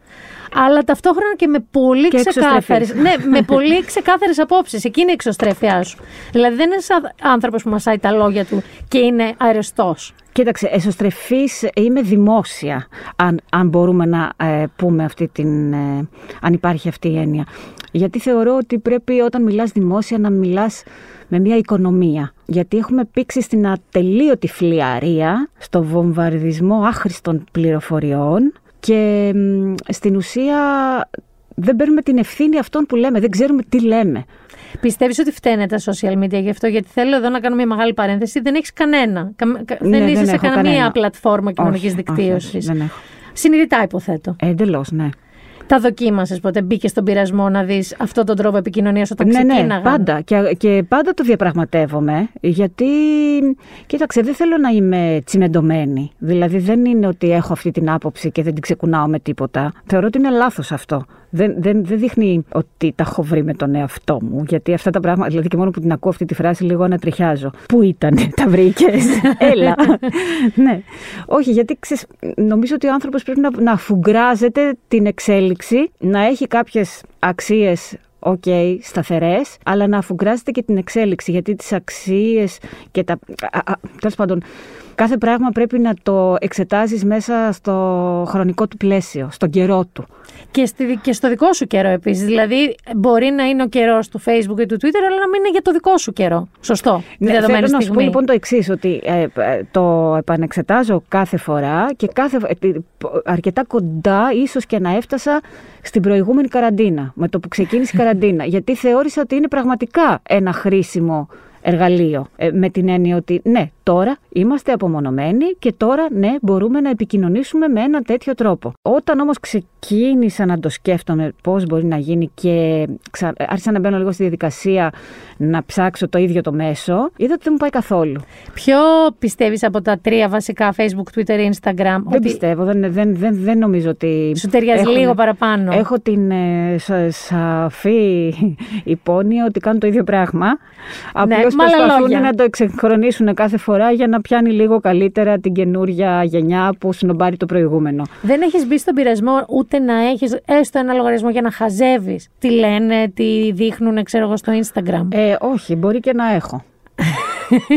αλλά ταυτόχρονα και με πολύ Και ξεκάθαρες, εξωστρεφής. ναι, με πολύ ξεκάθαρες απόψεις. Εκείνη η εξωστρέφειά σου. Δηλαδή δεν είναι σαν άνθρωπος που μασάει τα λόγια του και είναι αρεστός. Κοίταξε, εσωστρεφής είμαι δημόσια, αν, αν μπορούμε να ε, πούμε αυτή την, ε, αν υπάρχει αυτή η έννοια. Γιατί θεωρώ ότι πρέπει όταν μιλάς δημόσια να μιλάς με μια οικονομία. Γιατί έχουμε πήξει στην ατελείωτη φλιαρία, στο βομβαρδισμό άχρηστων πληροφοριών και μ, στην ουσία δεν παίρνουμε την ευθύνη αυτών που λέμε, δεν ξέρουμε τι λέμε. Πιστεύεις ότι φταίνε τα social media γι' αυτό, γιατί θέλω εδώ να κάνω μια μεγάλη παρένθεση. Δεν έχεις κανένα. Κα- κα- Ναι, δεν είσαι δεν σε έχω καμία κανένα. πλατφόρμα κοινωνικής Όχι, δικτύωσης. όχι, δεν έχω. Συνειδητά υποθέτω. Εντελώς, ναι. Τα δοκίμασες ποτέ, μπήκες στον πειρασμό να δεις αυτόν τον τρόπο επικοινωνίας όταν ναι, ναι, ξεκίναγαν. πάντα. Και, και πάντα το διαπραγματεύομαι, γιατί, κοίταξε, δεν θέλω να είμαι τσιμεντωμένη. Δηλαδή δεν είναι ότι έχω αυτή την άποψη και δεν την ξεκουνάω με τίποτα. Θεωρώ ότι είναι λάθος αυτό. Δεν, δεν, δεν δείχνει ότι τα έχω βρει με τον εαυτό μου. Γιατί αυτά τα πράγματα, δηλαδή και μόνο που την ακούω αυτή τη φράση, λίγο ανατριχιάζω. Πού ήταν, [LAUGHS] τα βρήκες; [LAUGHS] Έλα. [LAUGHS] ναι. Όχι, γιατί ξέρεις, νομίζω ότι ο άνθρωπος πρέπει να, να αφουγκράζεται την εξέλιξη, να έχει κάποιες αξίες οκ, σταθερές, αλλά να αφουγκράζεται και την εξέλιξη, γιατί τις αξίες και τα... α, α, τέλος πάντων, κάθε πράγμα πρέπει να το εξετάζεις μέσα στο χρονικό του πλαίσιο, στον καιρό του. Και, στη, και στο δικό σου καιρό επίσης. Δηλαδή, μπορεί να είναι ο καιρός του Facebook ή του Twitter, αλλά να μην είναι για το δικό σου καιρό. Σωστό. τη Ναι, δεδομένη θέλω να σου στιγμή. πω λοιπόν το εξής, ότι ε, ε, το επανεξετάζω κάθε φορά και κάθε, ε, τι- αρκετά κοντά ίσως και να έφτασα στην προηγούμενη καραντίνα, με το που ξεκίνησε η καραντίνα, γιατί θεώρησα ότι είναι πραγματικά ένα χρήσιμο εργαλείο. Ε, με την έννοια ότι ναι, τώρα είμαστε απομονωμένοι και τώρα ναι, μπορούμε να επικοινωνήσουμε με ένα τέτοιο τρόπο. Όταν όμως ξεκίνησα να το σκέφτομαι πώς μπορεί να γίνει και ξα... άρχισα να μπαίνω λίγο στη διαδικασία να ψάξω το ίδιο το μέσο, είδα ότι δεν μου πάει καθόλου. Ποιο πιστεύεις από τα τρία βασικά Facebook, Twitter, Instagram. Δεν ότι πιστεύω, δεν, δεν, δεν, δεν νομίζω ότι... Σου ταιριάζει έχω- λίγο παραπάνω. Έχω την ε, σα- σαφή υπόνοια ότι κάνουν το ίδιο πράγμα. Ναι, Απλώς με άλλα προσπαθούν λόγια. να το εξυγχρονίσουν κάθε φορά για να πιάνει λίγο καλύτερα την καινούρια γενιά που συνομπάρει το προηγούμενο. Δεν έχεις μπει στον πειρασμό ούτε ούτε να έχεις έστω ένα λογαριασμό για να χαζεύεις. Τι λένε, τι δείχνουν, ξέρω εγώ, στο Instagram. Ε, όχι, μπορεί και να έχω.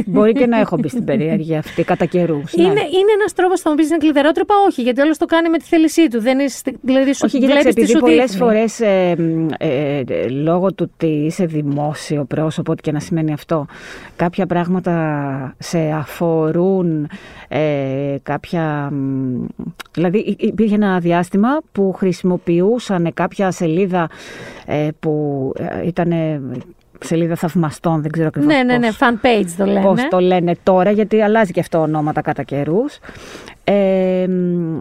Μπορεί και να έχω μπει στην περιέργεια αυτή κατά καιρούς. Είναι, είναι ένας τρόπος να μου πεις είναι κλειδερότρυπα, όχι, γιατί όλος το κάνει με τη θέλησή του. Δεν είσαι, δηλαδή, σου όχι, βλέπεις γιατί τι σου πολλές δείχνει. φορές ε, ε, ε, λόγω του ότι είσαι δημόσιο πρόσωπο, ό,τι και να σημαίνει αυτό, κάποια πράγματα σε αφορούν ε, κάποια. μ, Δηλαδή, υ- υπήρχε ένα διάστημα που χρησιμοποιούσαν κάποια σελίδα ε, που ήταν σελίδα θαυμαστών, δεν ξέρω ακριβώς Ναι, ναι, ναι, πώς- fan page το λένε. Πώς το λένε τώρα, γιατί αλλάζει και αυτό ονόματα κατά καιρούς. Ε, μ,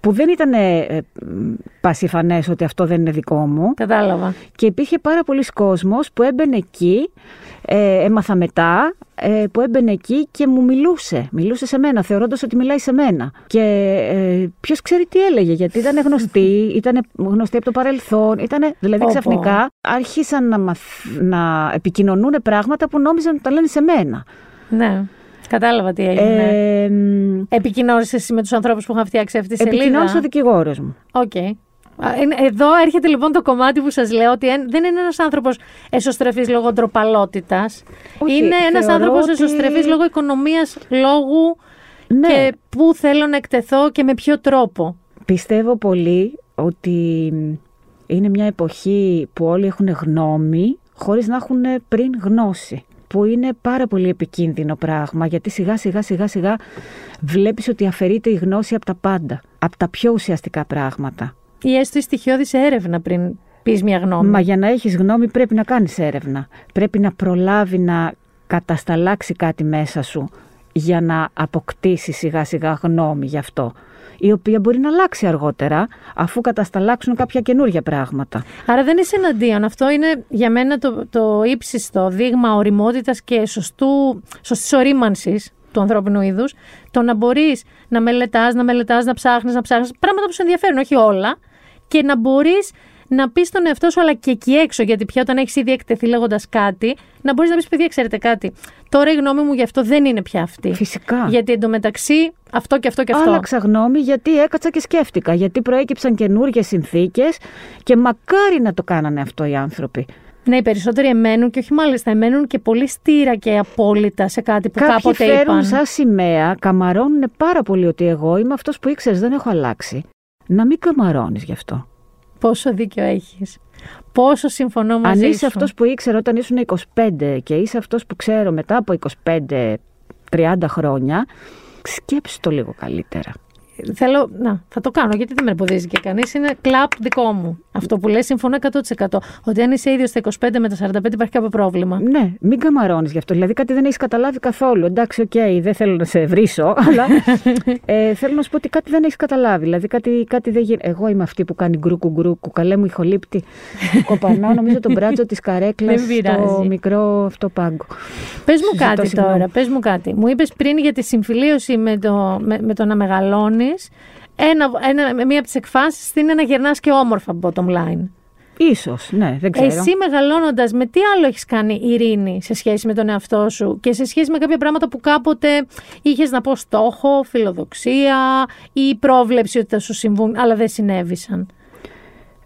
που δεν ήταν ε, μ, πασιφανές ότι αυτό δεν είναι δικό μου. Κατάλαβα. Και υπήρχε πάρα πολλοί κόσμος που έμπαινε εκεί, ε, έμαθα μετά, ε, που έμπαινε εκεί και μου μιλούσε. Μιλούσε σε μένα, θεωρώντας ότι μιλάει σε μένα. Και ε, ποιος ξέρει τι έλεγε, γιατί ήταν γνωστή, [LAUGHS] ήταν γνωστή από το παρελθόν. Ήτανε, δηλαδή Πω, πω. ξαφνικά άρχισαν να, μαθ- να επικοινωνούν πράγματα που νόμιζαν ότι τα λένε σε μένα. Ναι. Κατάλαβα τι έγινε. Ε, μ, Επικοινώνησες εσύ με τους ανθρώπους που είχαν φτιάξει αυτή τη σελίδα; επικοινώνησε ο δικηγόρος μου. Οκ. Α, είναι- Εδώ έρχεται λοιπόν το κομμάτι που σας λέω ότι εν- δεν είναι ένας άνθρωπος εσωστρεφής λόγω ντροπαλότητας. Όχι, είναι ένας θεωρώ άνθρωπος ότι- εσωστρεφής λόγω οικονομίας, λόγου Ναι. και πού θέλω να εκτεθώ και με ποιο τρόπο. Πιστεύω πολύ ότι είναι μια εποχή που όλοι έχουν γνώμη χωρίς να έχουν πριν γνώση. Που είναι πάρα πολύ επικίνδυνο πράγμα γιατί σιγά σιγά σιγά σιγά βλέπεις ότι αφαιρείται η γνώση από τα πάντα. Από τα πιο ουσιαστικά πράγματα. Ή έστω η στοιχειώδης έρευνα πριν πεις μια γνώμη. Μα για να έχεις γνώμη πρέπει να κάνεις έρευνα. Πρέπει να προλάβει να κατασταλάξει κάτι μέσα σου για να αποκτήσει σιγά σιγά γνώμη γι' αυτό. Η οποία μπορεί να αλλάξει αργότερα αφού κατασταλάξουν κάποια καινούργια πράγματα. Άρα δεν είσαι εναντίον. Αυτό είναι για μένα το, το ύψιστο δείγμα οριμότητας και σωστού, σωστής ορίμανσης του ανθρώπινου είδους. Το να μπορείς να μελετάς, να μελετάς, να ψάχνεις, να ψάχνεις. Πράγματα που σε ενδιαφέρουν, όχι όλα. Και να μπορείς να πεις στον εαυτό σου, αλλά και εκεί έξω, γιατί πια όταν έχεις ήδη εκτεθεί λέγοντας κάτι, να μπορείς να πεις, παιδιά, ξέρετε κάτι. Τώρα η γνώμη μου γι' αυτό δεν είναι πια αυτή. Φυσικά. Γιατί εντωμεταξύ αυτό και αυτό και αυτό. Άλλαξα γνώμη γιατί έκατσα και σκέφτηκα. Γιατί προέκυψαν καινούργιες συνθήκες και μακάρι να το κάνανε αυτό οι άνθρωποι. Ναι, οι περισσότεροι εμένουν και όχι μάλιστα, εμένουν και πολύ στήρα και απόλυτα σε κάτι που Κάποιοι κάποτε φέρουν είπαν. σαν σημαία, καμαρώνουν πάρα πολύ ότι εγώ είμαι αυτός που ήξερες, δεν έχω αλλάξει. Να μην καμαρώνεις γι' αυτό. Πόσο δίκιο έχεις. Πόσο συμφωνώ μαζί Αν είσαι σου. αυτός που ήξερε όταν ήσουν 25 και είσαι αυτός που ξέρω μετά από 25-30 χρόνια, σκέψου το λίγο καλύτερα. Θέλω, να, θα το κάνω γιατί δεν με εμποδίζει και κανείς. Είναι κλαπ δικό μου. Αυτό που λες συμφωνώ 100%. Ότι αν είσαι ίδιος στα 25 με τα 45 υπάρχει κάποιο πρόβλημα. Ναι, μην καμαρώνεις γι' αυτό. Δηλαδή κάτι δεν έχεις καταλάβει καθόλου. Εντάξει, οκ, δεν θέλω να σε βρίσω, αλλά [LAUGHS] ε, θέλω να σου πω ότι κάτι δεν έχεις καταλάβει. Δηλαδή κάτι, κάτι δεν γίνεται. Εγώ είμαι αυτή που κάνει γκρούκου γκρούκου. Καλέ μου ηχολήπτη. Κοπανάω νομίζω τον μπράτσο της καρέκλας Δεν στο πειράζει. μικρό αυτό πάγκο. Πες μου Ζητώ κάτι συγγνώμη. τώρα, πες μου κάτι. Μου είπες πριν για τη συμφιλίωση με το, με, με το να μεγαλώνεις. Ένα, ένα, μία από τις εκφάνσεις είναι να γερνάς και όμορφα bottom line. Ίσως, ναι, δεν ξέρω. Εσύ μεγαλώνοντας, με τι άλλο έχεις κάνει ειρήνη σε σχέση με τον εαυτό σου και σε σχέση με κάποια πράγματα που κάποτε είχες να πω στόχο, φιλοδοξία ή πρόβλεψη ότι θα σου συμβούν, αλλά δεν συνέβησαν;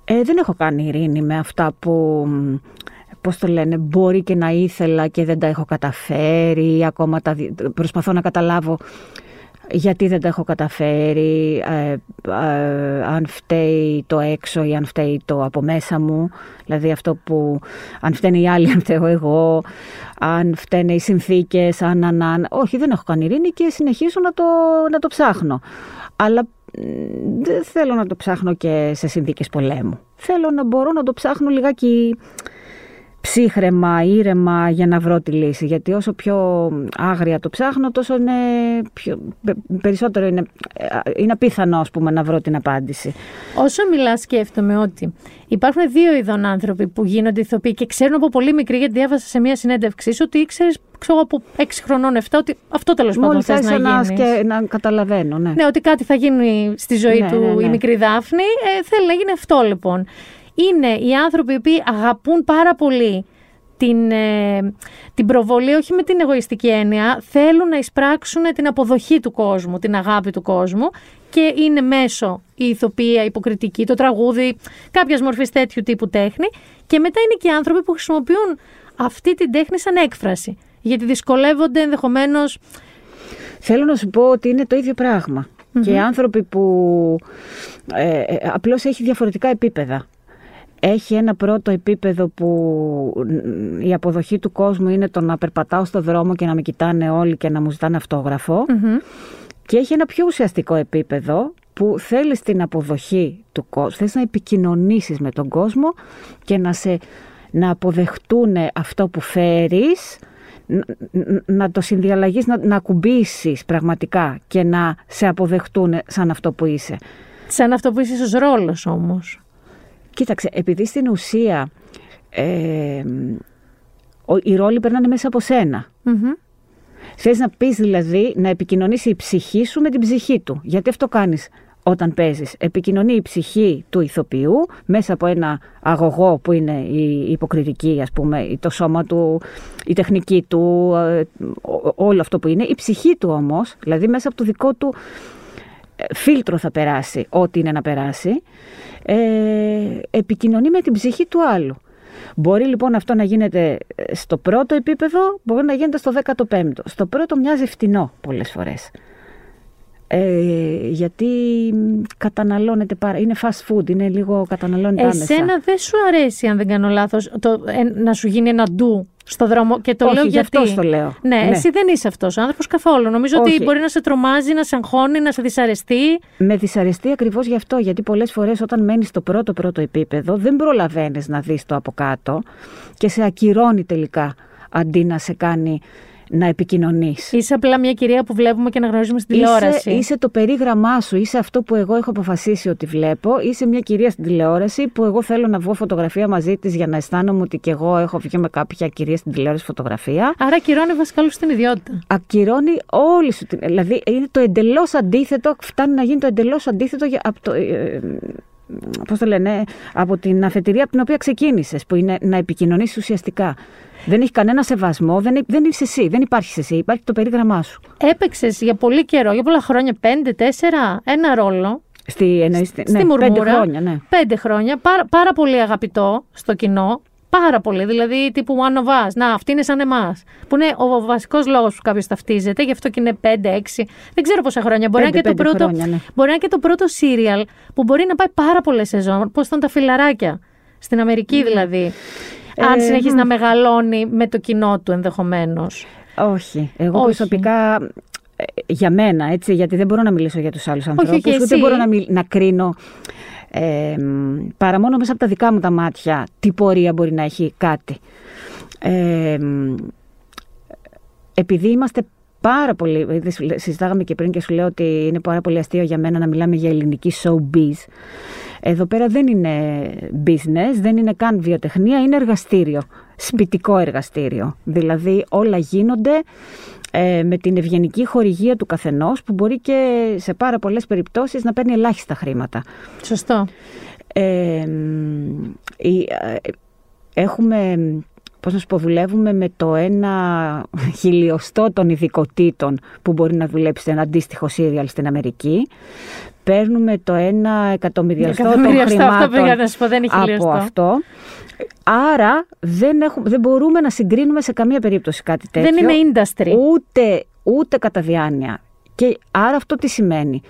Ε, δεν έχω κάνει ειρήνη με αυτά που, μ, πώς το λένε, μπορεί και να ήθελα και δεν τα έχω καταφέρει. Ακόμα τα, δι- προσπαθώ να καταλάβω γιατί δεν τα έχω καταφέρει, ε, ε, αν φταίει το έξω ή αν φταίει το από μέσα μου. Δηλαδή αυτό που, αν φταίνε οι άλλοι, [LAUGHS] αν φταίω εγώ, αν φταίνε οι συνθήκες, αν, αν, αν. Όχι, δεν έχω κάνει ειρήνη και συνεχίζω να το, να το ψάχνω. Αλλά μ, δεν θέλω να το ψάχνω και σε συνθήκες πολέμου. Θέλω να μπορώ να το ψάχνω λιγάκι ψύχρεμα, ήρεμα για να βρω τη λύση. Γιατί όσο πιο άγρια το ψάχνω, τόσο είναι πιο, πε- περισσότερο είναι, ε, είναι απίθανο ας πούμε, να βρω την απάντηση. Όσο μιλάς, σκέφτομαι ότι υπάρχουν δύο ειδών άνθρωποι που γίνονται ηθοποιοί και ξέρουν από πολύ μικρή, γιατί διάβασα σε μια συνέντευξή σου ότι ήξερες από 6 χρονών, 7, ότι αυτό τέλος πάντων Μόλις θες άρχισα να να, γίνεις. σκε- να καταλαβαίνω, ναι. Ναι, ότι κάτι θα γίνει στη ζωή Ναι, του ναι, ναι. η μικρή Δάφνη. Ε, θέλει να γίνει αυτό λοιπόν. Είναι οι άνθρωποι οι οποίοι αγαπούν πάρα πολύ την, ε, την προβολή όχι με την εγωιστική έννοια, θέλουν να εισπράξουν την αποδοχή του κόσμου, την αγάπη του κόσμου και είναι μέσω η ηθοποιία, η υποκριτική, το τραγούδι, κάποιας μορφής τέτοιου τύπου τέχνη και μετά είναι και οι άνθρωποι που χρησιμοποιούν αυτή την τέχνη σαν έκφραση, γιατί δυσκολεύονται ενδεχομένως Θέλω να σου πω ότι είναι το ίδιο πράγμα. Και οι άνθρωποι που ε, ε, απλώς έχει διαφορετικά επίπεδα. Έχει ένα πρώτο επίπεδο που η αποδοχή του κόσμου είναι το να περπατάω στο δρόμο και να με κοιτάνε όλοι και να μου ζητάνε αυτόγραφο. Και έχει ένα πιο ουσιαστικό επίπεδο που θέλεις την αποδοχή του κόσμου, θέλεις να επικοινωνήσεις με τον κόσμο και να, σε, να αποδεχτούν αυτό που φέρεις, να, να το συνδιαλλαγείς, να, να ακουμπήσεις πραγματικά και να σε αποδεχτούν σαν αυτό που είσαι. Σαν αυτό που είσαι ως ρόλος όμως. Κοίταξε, επειδή στην ουσία ε, ο, οι ρόλοι περνάνε μέσα από σένα. Θες να πεις δηλαδή να επικοινωνήσει η ψυχή σου με την ψυχή του. Γιατί αυτό κάνεις όταν παίζεις. Επικοινωνεί η ψυχή του ηθοποιού μέσα από ένα αγωγό που είναι η υποκριτική, ας πούμε, το σώμα του, η τεχνική του, ε, όλο αυτό που είναι. Η ψυχή του όμως, δηλαδή μέσα από το δικό του ε, φίλτρο θα περάσει ό,τι είναι να περάσει, ε, επικοινωνεί με την ψυχή του άλλου. Μπορεί λοιπόν αυτό να γίνεται ε, στο πρώτο επίπεδο, μπορεί να γίνεται στο 15ο. Στο πρώτο μοιάζει φτηνό πολλές φορές. Ε, γιατί καταναλώνεται πάρα, είναι fast food, είναι λίγο καταναλώνεται άμεσα. Εσένα δεν σου αρέσει, αν δεν κάνω λάθος, το, ε, να σου γίνει ένα ντου; Στο δρόμο και το Όχι, λέω γι' γιατί. αυτός το λέω. Ναι, Ναι. εσύ δεν είσαι αυτός ο άνθρωπος καθόλου. Νομίζω Όχι. ότι μπορεί να σε τρομάζει, να σε αγχώνει, να σε δυσαρεστεί. Με δυσαρεστεί ακριβώς γι' αυτό, γιατί πολλές φορές όταν μένεις στο πρώτο πρώτο επίπεδο δεν προλαβαίνεις να δεις το από κάτω και σε ακυρώνει τελικά αντί να σε κάνει να επικοινωνείς. Είσαι απλά μια κυρία που βλέπουμε και να γνωρίζουμε στην Είσαι, τηλεόραση. είσαι το περίγραμμά σου, είσαι αυτό που εγώ έχω αποφασίσει ότι βλέπω. Είσαι μια κυρία στην τηλεόραση που εγώ θέλω να βγω φωτογραφία μαζί της για να αισθάνομαι ότι και εγώ έχω βγει με κάποια κυρία στην τηλεόραση φωτογραφία. Άρα κυρώνει βασικά όλους την ιδιότητα. Ακυρώνει όλη σου την. Δηλαδή είναι το εντελώς αντίθετο, φτάνει να γίνει το εντελώς αντίθετο για- από το. Ε, πώς το λένε, από την αφετηρία από την οποία ξεκίνησες, που είναι να επικοινωνήσεις ουσιαστικά. Δεν έχει κανένα σεβασμό, δεν, δεν είσαι εσύ, δεν υπάρχεις εσύ, υπάρχει το περίγραμμά σου. Έπαιξες για πολύ καιρό, για πολλά χρόνια, πέντε, τέσσερα, ένα ρόλο. Στη, εννοείς, Στη ναι, Μουρμούρα. πέντε χρόνια, ναι. Πέντε χρόνια. Πάρα, πάρα πολύ αγαπητό στο κοινό. Πάρα πολύ. Δηλαδή τύπου one of us. Να, αυτή είναι σαν εμάς. Που είναι ο βασικός λόγος που κάποιος ταυτίζεται. Γι' αυτό και είναι πέντε, έξι. Δεν ξέρω πόσα χρόνια. Μπορεί, να είναι Πέντε, και το πέντε πρώτο, χρόνια, ναι. μπορεί να είναι και το πρώτο serial που μπορεί να πάει πάρα πολλές σεζόν. Πώς ήταν τα φιλαράκια. Στην Αμερική δηλαδή. Αν Ε, συνεχίσει μ. να μεγαλώνει με το κοινό του ενδεχομένως. Όχι. Εγώ Όχι. προσωπικά, ε, για μένα, έτσι, γιατί δεν μπορώ να μιλήσω για τους άλλους ανθρώπους, όχι, ούτε εσύ. μπορώ να, μιλ- να κρίνω ε, μ, παρά μόνο μέσα από τα δικά μου τα μάτια τι πορεία μπορεί να έχει κάτι. Ε, μ, επειδή είμαστε πάρα πολύ, δηλαδή σου λέ- συζητάγαμε και πριν και σου λέω ότι είναι πάρα πολύ αστείο για μένα να μιλάμε για ελληνική showbiz. Εδώ πέρα δεν είναι business, δεν είναι καν βιοτεχνία, είναι εργαστήριο, σπιτικό εργαστήριο. Δηλαδή όλα γίνονται ε, με την ευγενική χορηγία του καθενός που μπορεί και σε πάρα πολλές περιπτώσεις να παίρνει ελάχιστα χρήματα. Σωστό. Ε, μ, η- ε, έχουμε, πώς να σου πω, δουλεύουμε με το ένα χιλιοστό των ειδικοτήτων που μπορεί να δουλέψει σε ένα αντίστοιχο σύριαλ στην Αμερική. Παίρνουμε το ένα εκατομμυριαστό των Εκατομμυριαστό, αυτό χρημάτων πήγα να σου πω, δεν είναι από χιλιοστό. αυτό. Άρα δεν, έχουμε, δεν μπορούμε να συγκρίνουμε σε καμία περίπτωση κάτι τέτοιο. Δεν είναι industry. Ούτε, ούτε κατά διάνοια. Και άρα αυτό τι σημαίνει;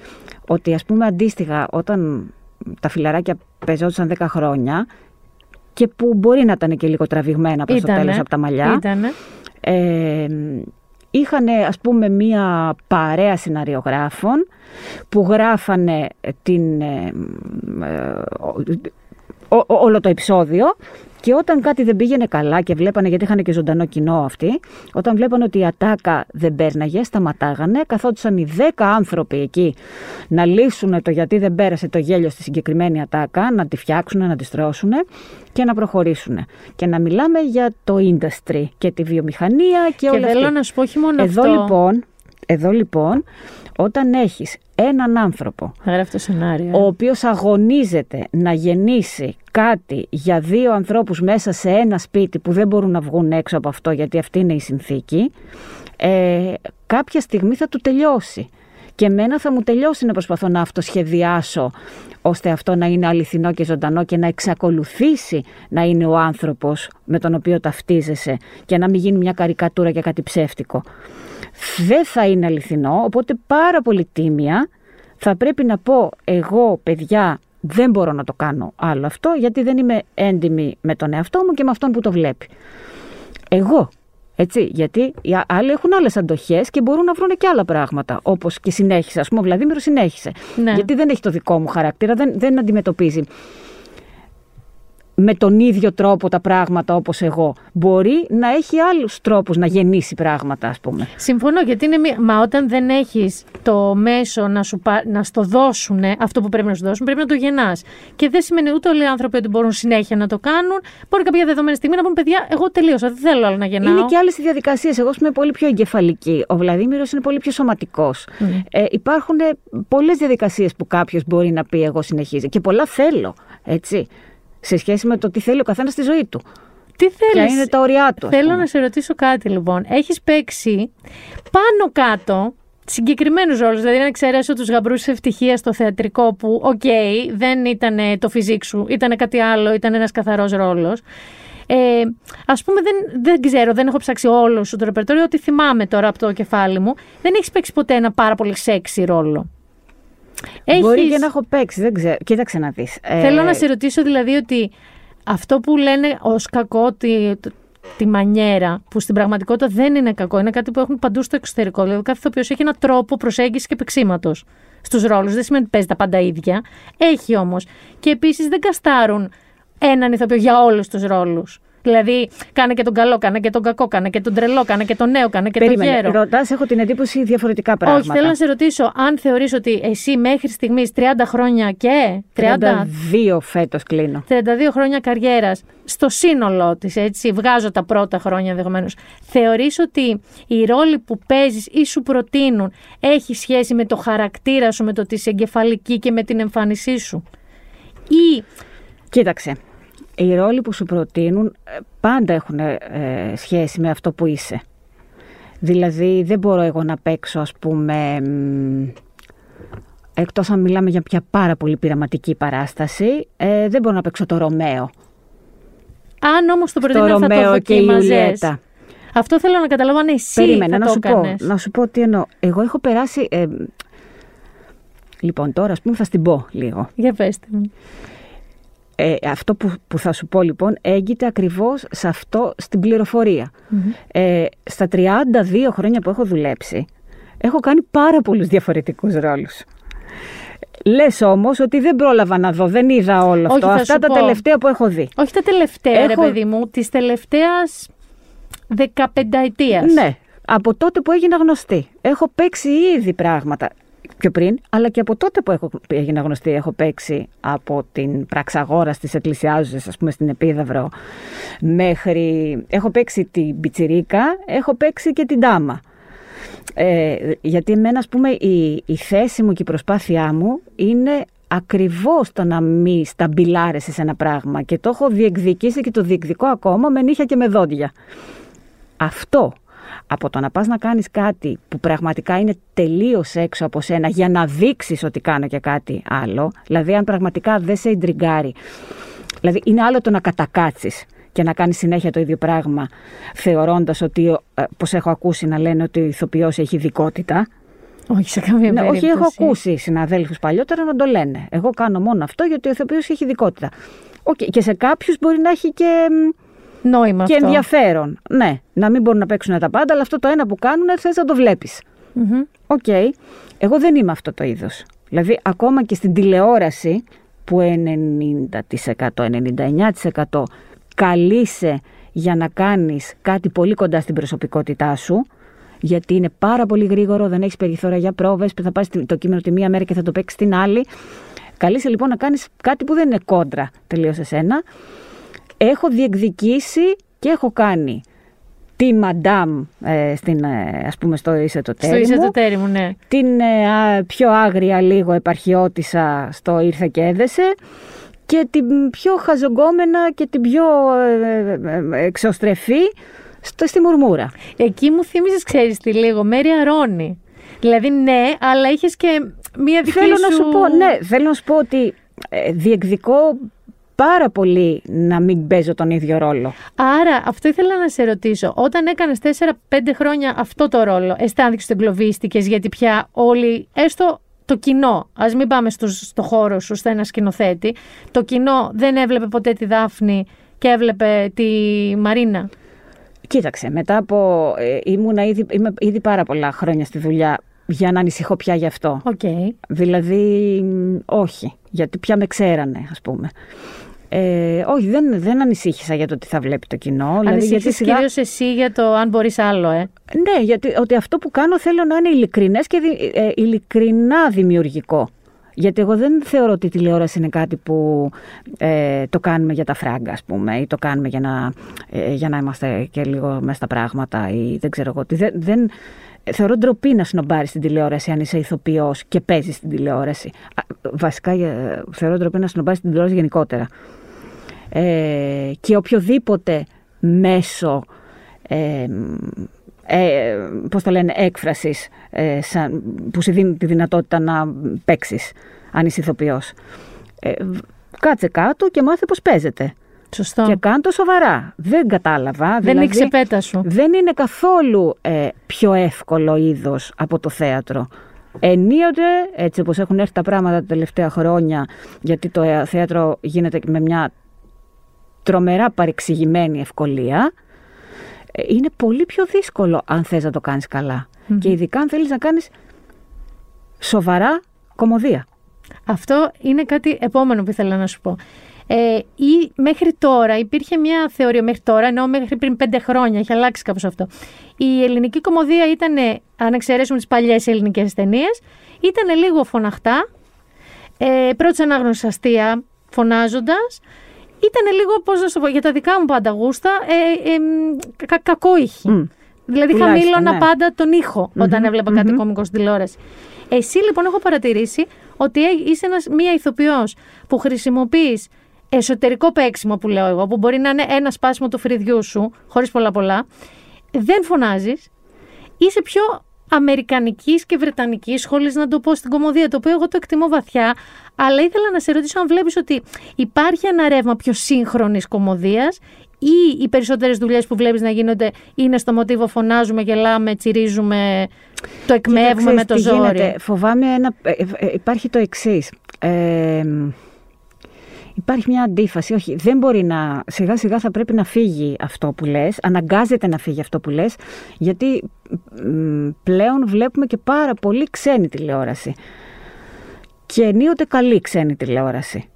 Ότι ας πούμε αντίστοιχα όταν τα φιλαράκια παίζονταν 10 χρόνια και που μπορεί να ήταν και λίγο τραβηγμένα προς το Ήτανε, τέλος από τα μαλλιά. Ήτανε. Ε, είχαν ας πούμε μία παρέα σεναριογράφων που γράφανε την, ε, ε, ο- ο- όλο το επεισόδιο και όταν κάτι δεν πήγαινε καλά και βλέπανε, γιατί είχαν και ζωντανό κοινό αυτοί, όταν βλέπανε ότι η ατάκα δεν πέρναγε, σταματάγανε, καθόντουσαν οι 10 άνθρωποι εκεί να λύσουν το γιατί δεν πέρασε το γέλιο στη συγκεκριμένη ατάκα, να τη φτιάξουν, να τη στρώσουν και να προχωρήσουν. Και να μιλάμε για το industry και τη βιομηχανία και, Και όλα θέλω αυτά. να σου πω όχι μόνο Εδώ αυτό. λοιπόν, εδώ λοιπόν, όταν έχεις έναν άνθρωπο Θα γράφει το σενάριο. ο οποίος αγωνίζεται να γεννήσει κάτι για δύο ανθρώπους μέσα σε ένα σπίτι που δεν μπορούν να βγουν έξω από αυτό γιατί αυτή είναι η συνθήκη, ε, κάποια στιγμή θα του τελειώσει. Και εμένα θα μου τελειώσει να προσπαθώ να αυτοσχεδιάσω ώστε αυτό να είναι αληθινό και ζωντανό και να εξακολουθήσει να είναι ο άνθρωπος με τον οποίο ταυτίζεσαι και να μην γίνει μια καρικατούρα και κάτι ψεύτικο. Δεν θα είναι αληθινό, οπότε πάρα πολύ τίμια θα πρέπει να πω εγώ παιδιά δεν μπορώ να το κάνω άλλο αυτό γιατί δεν είμαι έντιμη με τον εαυτό μου και με αυτόν που το βλέπει. Εγώ έτσι, γιατί οι άλλοι έχουν άλλες αντοχές και μπορούν να βρουν και άλλα πράγματα. Όπως και συνέχισε. Α πούμε, ο Βλαδίμηρος συνέχισε. Ναι. Γιατί δεν έχει το δικό μου χαρακτήρα, δεν, δεν αντιμετωπίζει με τον ίδιο τρόπο τα πράγματα όπως εγώ. Μπορεί να έχει άλλους τρόπους να γεννήσει πράγματα, ας πούμε. Συμφωνώ, γιατί είναι μία... Μα όταν δεν έχεις το μέσο να σου πα... να στο δώσουν αυτό που πρέπει να σου δώσουν, πρέπει να το γεννάς. Και δεν σημαίνει ούτε όλοι οι άνθρωποι ότι μπορούν συνέχεια να το κάνουν. Μπορεί κάποια δεδομένη στιγμή να πούν, παιδιά, εγώ τελείωσα, δεν θέλω άλλο να γεννάω. Είναι και άλλες οι διαδικασίες. Εγώ είμαι πολύ πιο εγκεφαλική. Ο Βλαδίμηρος είναι πολύ πιο σωματικός. Ε, υπάρχουν πολλές διαδικασίες που κάποιος μπορεί να πει εγώ συνεχίζει. Και πολλά θέλω, έτσι σε σχέση με το τι θέλει ο καθένας στη ζωή του. Τι θέλεις; Ποια είναι τα όρια του. ας Θέλω πούμε. να σε ρωτήσω κάτι λοιπόν. Έχεις παίξει πάνω κάτω συγκεκριμένους ρόλους. Δηλαδή, να εξαιρέσω τους Γαμπρούς της Ευτυχίας στο θεατρικό που, οκ, δεν ήταν το φυσικ σου, ήταν κάτι άλλο, ήταν ένας καθαρός ρόλος. Ε, Α πούμε, δεν, δεν ξέρω, δεν έχω ψάξει όλο σου το ρεπερτόριο. Ό,τι θυμάμαι τώρα από το κεφάλι μου, δεν έχεις παίξει ποτέ ένα πάρα πολύ σεξι ρόλο. Μπορεί Έχεις- και να έχω παίξει, δεν ξέρω. Κοίταξε να δεις. Θέλω να σε ρωτήσω δηλαδή ότι αυτό που λένε ως κακό τη, τη μανιέρα, που στην πραγματικότητα δεν είναι κακό, είναι κάτι που έχουν παντού στο εξωτερικό. Δηλαδή κάθε ηθοποιός έχει έναν τρόπο προσέγγισης και παίξήματο στους ρόλους. Δεν σημαίνει ότι παίζει τα πάντα ίδια. Έχει όμως. Και επίσης δεν καστάρουν έναν ηθοποιό για όλους τους ρόλους. Δηλαδή, κάνε και τον καλό, κάνε και τον κακό, κάνε και τον τρελό, κάνε και τον νέο, κάνε και τον Περίμενε. γέρο. Ρωτάς, έχω την εντύπωση διαφορετικά πράγματα. Όχι, θέλω να σε ρωτήσω αν θεωρείς ότι εσύ μέχρι στιγμής 30 χρόνια και 30, 32 φέτος κλείνω. 32 χρόνια καριέρας στο σύνολό της, έτσι, βγάζω τα πρώτα χρόνια ενδεχομένως. Θεωρείς ότι οι ρόλοι που παίζεις ή σου προτείνουν έχει σχέση με το χαρακτήρα σου, με το ότι είσαι εγκεφαλική και με την εμφάνισή σου; Ή Κοίταξε. Οι ρόλοι που σου προτείνουν ε, πάντα έχουν ε, σχέση με αυτό που είσαι. Δηλαδή δεν μπορώ εγώ να παίξω ας πούμε μ, εκτός αν μιλάμε για μια πάρα πολύ πειραματική παράσταση ε, δεν μπορώ να παίξω το Ρωμαίο. αν όμως το Το προτείνω θα το Ρωμαίο και η δοκίμαζες. Ιουλιέτα. Αυτό θέλω να καταλάβω αν εσύ Περίμενε, θα να το σου, πω, έκανες. να σου πω τι εννοώ. Εγώ έχω περάσει... ε, λοιπόν, τώρα ας πούμε θα στην πω λίγο. Για πέστε μου. Ε, αυτό που, που θα σου πω λοιπόν έγκυται ακριβώς σε αυτό στην πληροφορία. Ε, στα 32 χρόνια που έχω δουλέψει έχω κάνει πάρα πολλούς διαφορετικούς ρόλους. Λες όμως ότι δεν πρόλαβα να δω, δεν είδα όλο Όχι, αυτό. θα Αυτά σου τα πω. τελευταία που έχω δει. Όχι τα τελευταία, ρε Έχω- παιδί μου, τη τελευταία 15 ετία. Ναι, από τότε που έγινα γνωστή. Έχω παίξει ήδη πράγματα πιο πριν, αλλά και από τότε που έχω, έγινα γνωστή έχω παίξει από την πραξαγόρα στις εκκλησιάζουσες, ας πούμε στην Επίδαυρο, μέχρι... Έχω παίξει την Πιτσιρίκα, έχω παίξει και την Τάμα. Ε, γιατί εμένα, ας πούμε, η, η θέση μου και η προσπάθειά μου είναι ακριβώς το να μην σταμπιλάρεσαι σε ένα πράγμα και το έχω διεκδικήσει και το διεκδικώ ακόμα με νύχια και με δόντια. Αυτό από το να πας να κάνεις κάτι που πραγματικά είναι τελείως έξω από σένα για να δείξεις ότι κάνω και κάτι άλλο, δηλαδή αν πραγματικά δεν σε ιντριγκάρει, δηλαδή είναι άλλο το να κατακάτσεις και να κάνεις συνέχεια το ίδιο πράγμα θεωρώντας ότι, ε, πως έχω ακούσει να λένε ότι ο ηθοποιός έχει ειδικότητα, Όχι σε καμία ναι, όχι, περίπτωση. έχω ακούσει συναδέλφους παλιότερα να το λένε. Εγώ κάνω μόνο αυτό γιατί ο ηθοποιός έχει ειδικότητα. Οκ, Και σε κάποιους μπορεί να έχει και, μ, Νόημα και αυτό. ενδιαφέρον. Ναι, να μην μπορούν να παίξουν τα πάντα, αλλά αυτό το ένα που κάνουν θες να το βλέπεις. Μμμ. Οκ. Εγώ δεν είμαι αυτό το είδος. Δηλαδή, ακόμα και στην τηλεόραση που 90%, 99% καλείσαι για να κάνεις κάτι πολύ κοντά στην προσωπικότητά σου, γιατί είναι πάρα πολύ γρήγορο, δεν έχεις περιθώρια για πρόβες, θα πάρεις το κείμενο τη μία μέρα και θα το παίξεις την άλλη. Καλείσαι λοιπόν να κάνεις κάτι που δεν είναι κόντρα τελείως εσένα. Έχω διεκδικήσει και έχω κάνει τη μαντάμ ε, στην, ε, ας πούμε στο είσαι το Στο τέρι είσαι μου το τέρι μου, ναι. την ε, α, πιο άγρια λίγο επαρχιώτησα στο ήρθε και έδεσε και την πιο χαζογκόμενα και την πιο ε, ε, εξωστρεφή στο, στη μουρμούρα. Εκεί μου θύμιζες, ξέρεις τι λίγο, Μέρη Αρώνη. Δηλαδή ναι, αλλά είχες και μία δική Θέλω σου... να σου πω, ναι, θέλω να σου πω ότι ε, διεκδικώ πάρα πολύ να μην παίζω τον ίδιο ρόλο. Άρα, αυτό ήθελα να σε ρωτήσω. Όταν έκανες 4-5 χρόνια αυτό το ρόλο, αισθάνθηκες ότι εγκλωβίστηκες γιατί πια όλοι, έστω το κοινό, ας μην πάμε στο, στο χώρο σου, στο ένα σκηνοθέτη, το κοινό δεν έβλεπε ποτέ τη Δάφνη και έβλεπε τη Μαρίνα; Κοίταξε, μετά από. Ε, ήμουνα ήδη, είμαι ήδη πάρα πολλά χρόνια στη δουλειά για να ανησυχώ πια γι' αυτό. Okay. Δηλαδή, μ, όχι. Γιατί πια με ξέρανε, ας πούμε. Ε, όχι, δεν, δεν ανησύχησα για το τι θα βλέπει το κοινό. δηλαδή, Ανησύχησες σιγά- κυρίως εσύ για το αν μπορείς άλλο, ε; Ναι, γιατί ότι αυτό που κάνω θέλω να είναι ειλικρινές και δι- ε, ειλικρινά δημιουργικό. Γιατί εγώ δεν θεωρώ ότι η τηλεόραση είναι κάτι που ε, το κάνουμε για τα φράγκα, ας πούμε, ή το κάνουμε για να, ε, για να είμαστε και λίγο μέσα στα πράγματα, ή δεν ξέρω εγώ τι. Δεν, δεν, θεωρώ ντροπή να σνομπάρεις την τηλεόραση αν είσαι ηθοποιός και παίζεις την τηλεόραση. Α, Βασικά, ε, θεωρώ ντροπή να σνομπάρεις την τηλεόραση γενικότερα. Ε, και οποιοδήποτε μέσο ε, ε, πώς το λένε, έκφρασης ε, σαν, που σου δίνει τη δυνατότητα να παίξεις αν είσαι ηθοποιός. Ε, κάτσε κάτω και μάθε πώς παίζεται. Σωστό. Και κάνε το σοβαρά. Δεν κατάλαβα. Δεν δηλαδή, είναι η ξεπέτα σου. Δεν είναι καθόλου ε, πιο εύκολο είδος από το θέατρο. Ενίοτε, έτσι όπως έχουν έρθει τα πράγματα τα τελευταία χρόνια, γιατί το ε, θέατρο γίνεται με μια τρομερά παρεξηγημένη ευκολία, ε, είναι πολύ πιο δύσκολο αν θες να το κάνεις καλά. Και ειδικά αν θέλεις να κάνεις σοβαρά κομμωδία. Αυτό είναι κάτι επόμενο που ήθελα να σου πω. Ε, ή μέχρι τώρα υπήρχε μια θεωρία, μέχρι τώρα, ενώ μέχρι πριν πέντε χρόνια, έχει αλλάξει κάπως αυτό. Η ελληνική κομμωδία ήταν, αν εξαιρέσουμε τις παλιές ελληνικές ταινίες, ήταν λίγο φωναχτά, ε, πρώτης ανάγνωσης αστεία, φωνάζοντας, ήταν λίγο, πώς να σου πω, για τα δικά μου πάντα γούστα, ε, ε, μ, κα, κακόηχη. Μμ. Δηλαδή Τουλάχιστον, χαμήλωνα ναι. πάντα τον ήχο όταν έβλεπα κάτι κόμικο στην τηλεόραση. Εσύ λοιπόν έχω παρατηρήσει ότι ε- είσαι ένας, μία ηθοποιός που χρησιμοποιείς εσωτερικό παίξιμο που λέω εγώ, που μπορεί να είναι ένα σπάσιμο του φρυδιού σου, χωρίς πολλά πολλά, δεν φωνάζεις, είσαι πιο αμερικανικής και βρετανικής, χωρίς να το πω στην κομμωδία, το οποίο εγώ το εκτιμώ βαθιά, αλλά ήθελα να σε ρωτήσω αν βλέπεις ότι υπάρχει ένα ρεύμα πιο σύγχρονης κομμωδίας ή οι περισσότερες δουλειές που βλέπεις να γίνονται είναι στο μοτίβο φωνάζουμε, γελάμε, τσιρίζουμε, το εκμεύουμε με Κοίτα, το ξέρεις τι ζόρι. γίνεται. Φοβάμαι ένα. ε, ε, υπάρχει το εξής. Ε, υπάρχει μια αντίφαση. Όχι, δεν μπορεί να. Σιγά σιγά θα πρέπει να φύγει αυτό που λες. Αναγκάζεται να φύγει αυτό που λες. Γιατί μ, πλέον βλέπουμε και πάρα πολύ ξένη τηλεόραση. Και ενίοτε καλή ξένη τηλεόραση.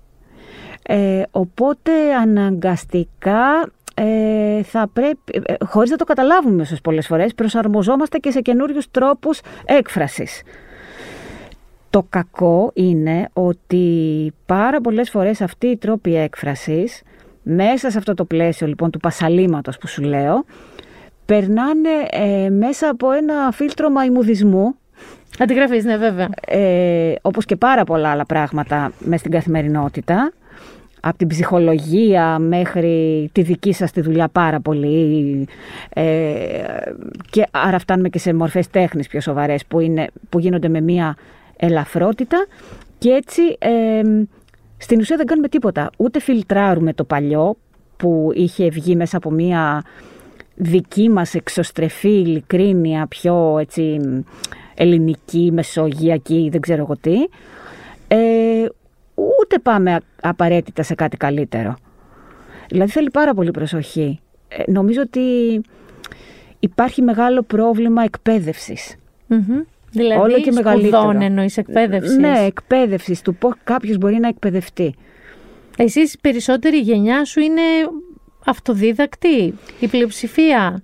Ε, οπότε αναγκαστικά ε, θα πρέπει, ε, χωρίς να το καταλάβουμε ίσως πολλές φορές, προσαρμοζόμαστε και σε καινούριους τρόπους έκφρασης. Το κακό είναι ότι πάρα πολλές φορές αυτοί οι τρόποι έκφρασης, μέσα σε αυτό το πλαίσιο λοιπόν του πασαλήματος που σου λέω, περνάνε ε, μέσα από ένα φίλτρο μαϊμουδισμού, Αντιγραφής, ναι βέβαια. ε, όπως και πάρα πολλά άλλα πράγματα μες στην καθημερινότητα, από την ψυχολογία μέχρι τη δική σας τη δουλειά πάρα πολύ. Ε, και άρα φτάνουμε και σε μορφές τέχνης πιο σοβαρές που, είναι, που γίνονται με μία ελαφρότητα και έτσι ε, στην ουσία δεν κάνουμε τίποτα. Ούτε φιλτράρουμε το παλιό που είχε βγει μέσα από μία δική μας εξωστρεφή ειλικρίνεια, πιο έτσι ελληνική, μεσογειακή, δεν ξέρω εγώ τι. Ε, ούτε πάμε α- απαραίτητα σε κάτι καλύτερο. Δηλαδή θέλει πάρα πολύ προσοχή. Ε, νομίζω ότι υπάρχει μεγάλο πρόβλημα εκπαίδευσης. Μμμ. Δηλαδή, Όλο και μεγαλύτερο. σπουδών εννοείς εκπαίδευσης; Ναι, εκπαίδευσης του πώς κάποιος μπορεί να εκπαιδευτεί. Εσείς η περισσότερη γενιά σου είναι αυτοδίδακτη, η πλειοψηφία;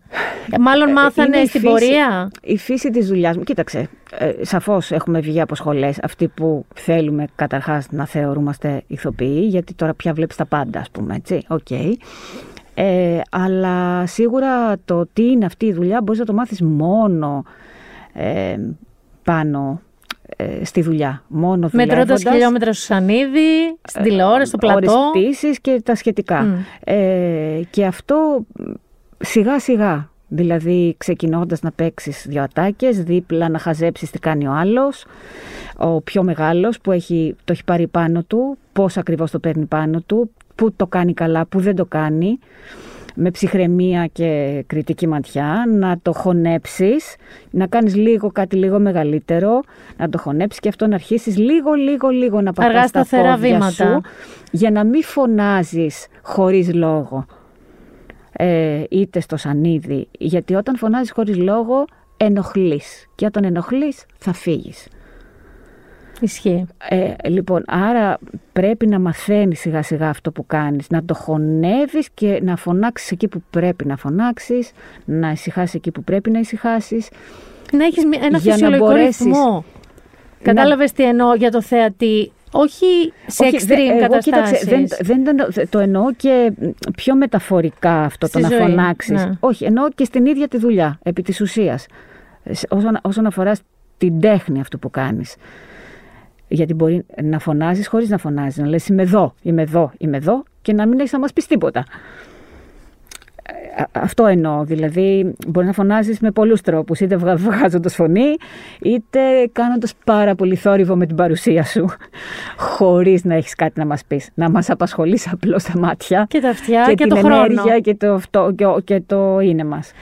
Ε, Μάλλον μάθανε Είναι η στην φύση- πορεία; Η φύση της δουλειάς μου, κοίταξε, ε, σαφώς έχουμε βγει από σχολές, αυτοί που θέλουμε καταρχάς να θεωρούμαστε ηθοποιοί, γιατί τώρα πια βλέπεις τα πάντα, ας πούμε, έτσι, οκ. Ε, αλλά σίγουρα το τι είναι αυτή η δουλειά μπορείς να το μάθεις μόνο ε, πάνω ε, στη δουλειά. Μόνο Μετρώντας δουλεύοντας, χιλιόμετρα στο Σανίδι, στην τηλεόραση, στο πλατό. ώρες πτήσης και τα σχετικά. Μμ. Ε, και αυτό σιγά σιγά. Δηλαδή ξεκινώντας να παίξεις δύο ατάκες, δίπλα να χαζέψεις τι κάνει ο άλλος, ο πιο μεγάλος που έχει, το έχει πάρει πάνω του, πώς ακριβώς το παίρνει πάνω του, που το κάνει καλά, που δεν το κάνει, με ψυχραιμία και κριτική ματιά, να το χωνέψεις, να κάνεις λίγο κάτι λίγο μεγαλύτερο, να το χωνέψεις και αυτό να αρχίσεις λίγο, λίγο, λίγο να πατάς Αργά τα σταθερά πόδια βήματα. σου, για να μην φωνάζεις χωρίς λόγο ε, είτε στο σανίδι, γιατί όταν φωνάζεις χωρίς λόγο ενοχλείς και όταν ενοχλείς θα φύγεις. Ισχύει. Ε, λοιπόν, άρα πρέπει να μαθαίνεις σιγά σιγά αυτό που κάνεις, να το χωνεύεις και να φωνάξεις εκεί που πρέπει να φωνάξεις, να ησυχάσεις εκεί που πρέπει να ησυχάσεις. Να έχεις μια- ένα Για να φυσιολογικό μπορέσεις ρυθμό. Κατάλαβες τι εννοώ για το θεατή. Όχι σε Όχι, extreme δε- εγώ, καταστάσεις. κοίταξε, δεν, δεν το εννοώ- το εννοώ και πιο μεταφορικά αυτό Στη το να ζωή, φωνάξεις. ναι. Όχι, εννοώ και στην ίδια τη δουλειά, επί της ουσίας. Ε, σε- Όσον, όσον αφορά την τέχνη αυτού που κάνεις. Γιατί μπορεί να φωνάζεις χωρίς να φωνάζεις, να λες είμαι εδώ, είμαι εδώ, είμαι εδώ και να μην έχεις να μας πεις τίποτα. Ε, α- Αυτό εννοώ. Δηλαδή, μπορεί να φωνάζεις με πολλούς τρόπους. Είτε βγα- βγάζοντας φωνή, είτε κάνοντας πάρα πολύ θόρυβο με την παρουσία σου. [LAUGHS] Χωρίς να έχεις κάτι να μας πεις. Να μας απασχολείς απλώς τα μάτια. Και τα αυτιά και, την το χρόνο. ενέργεια και το, αυτό, και, ο- και το είναι μας.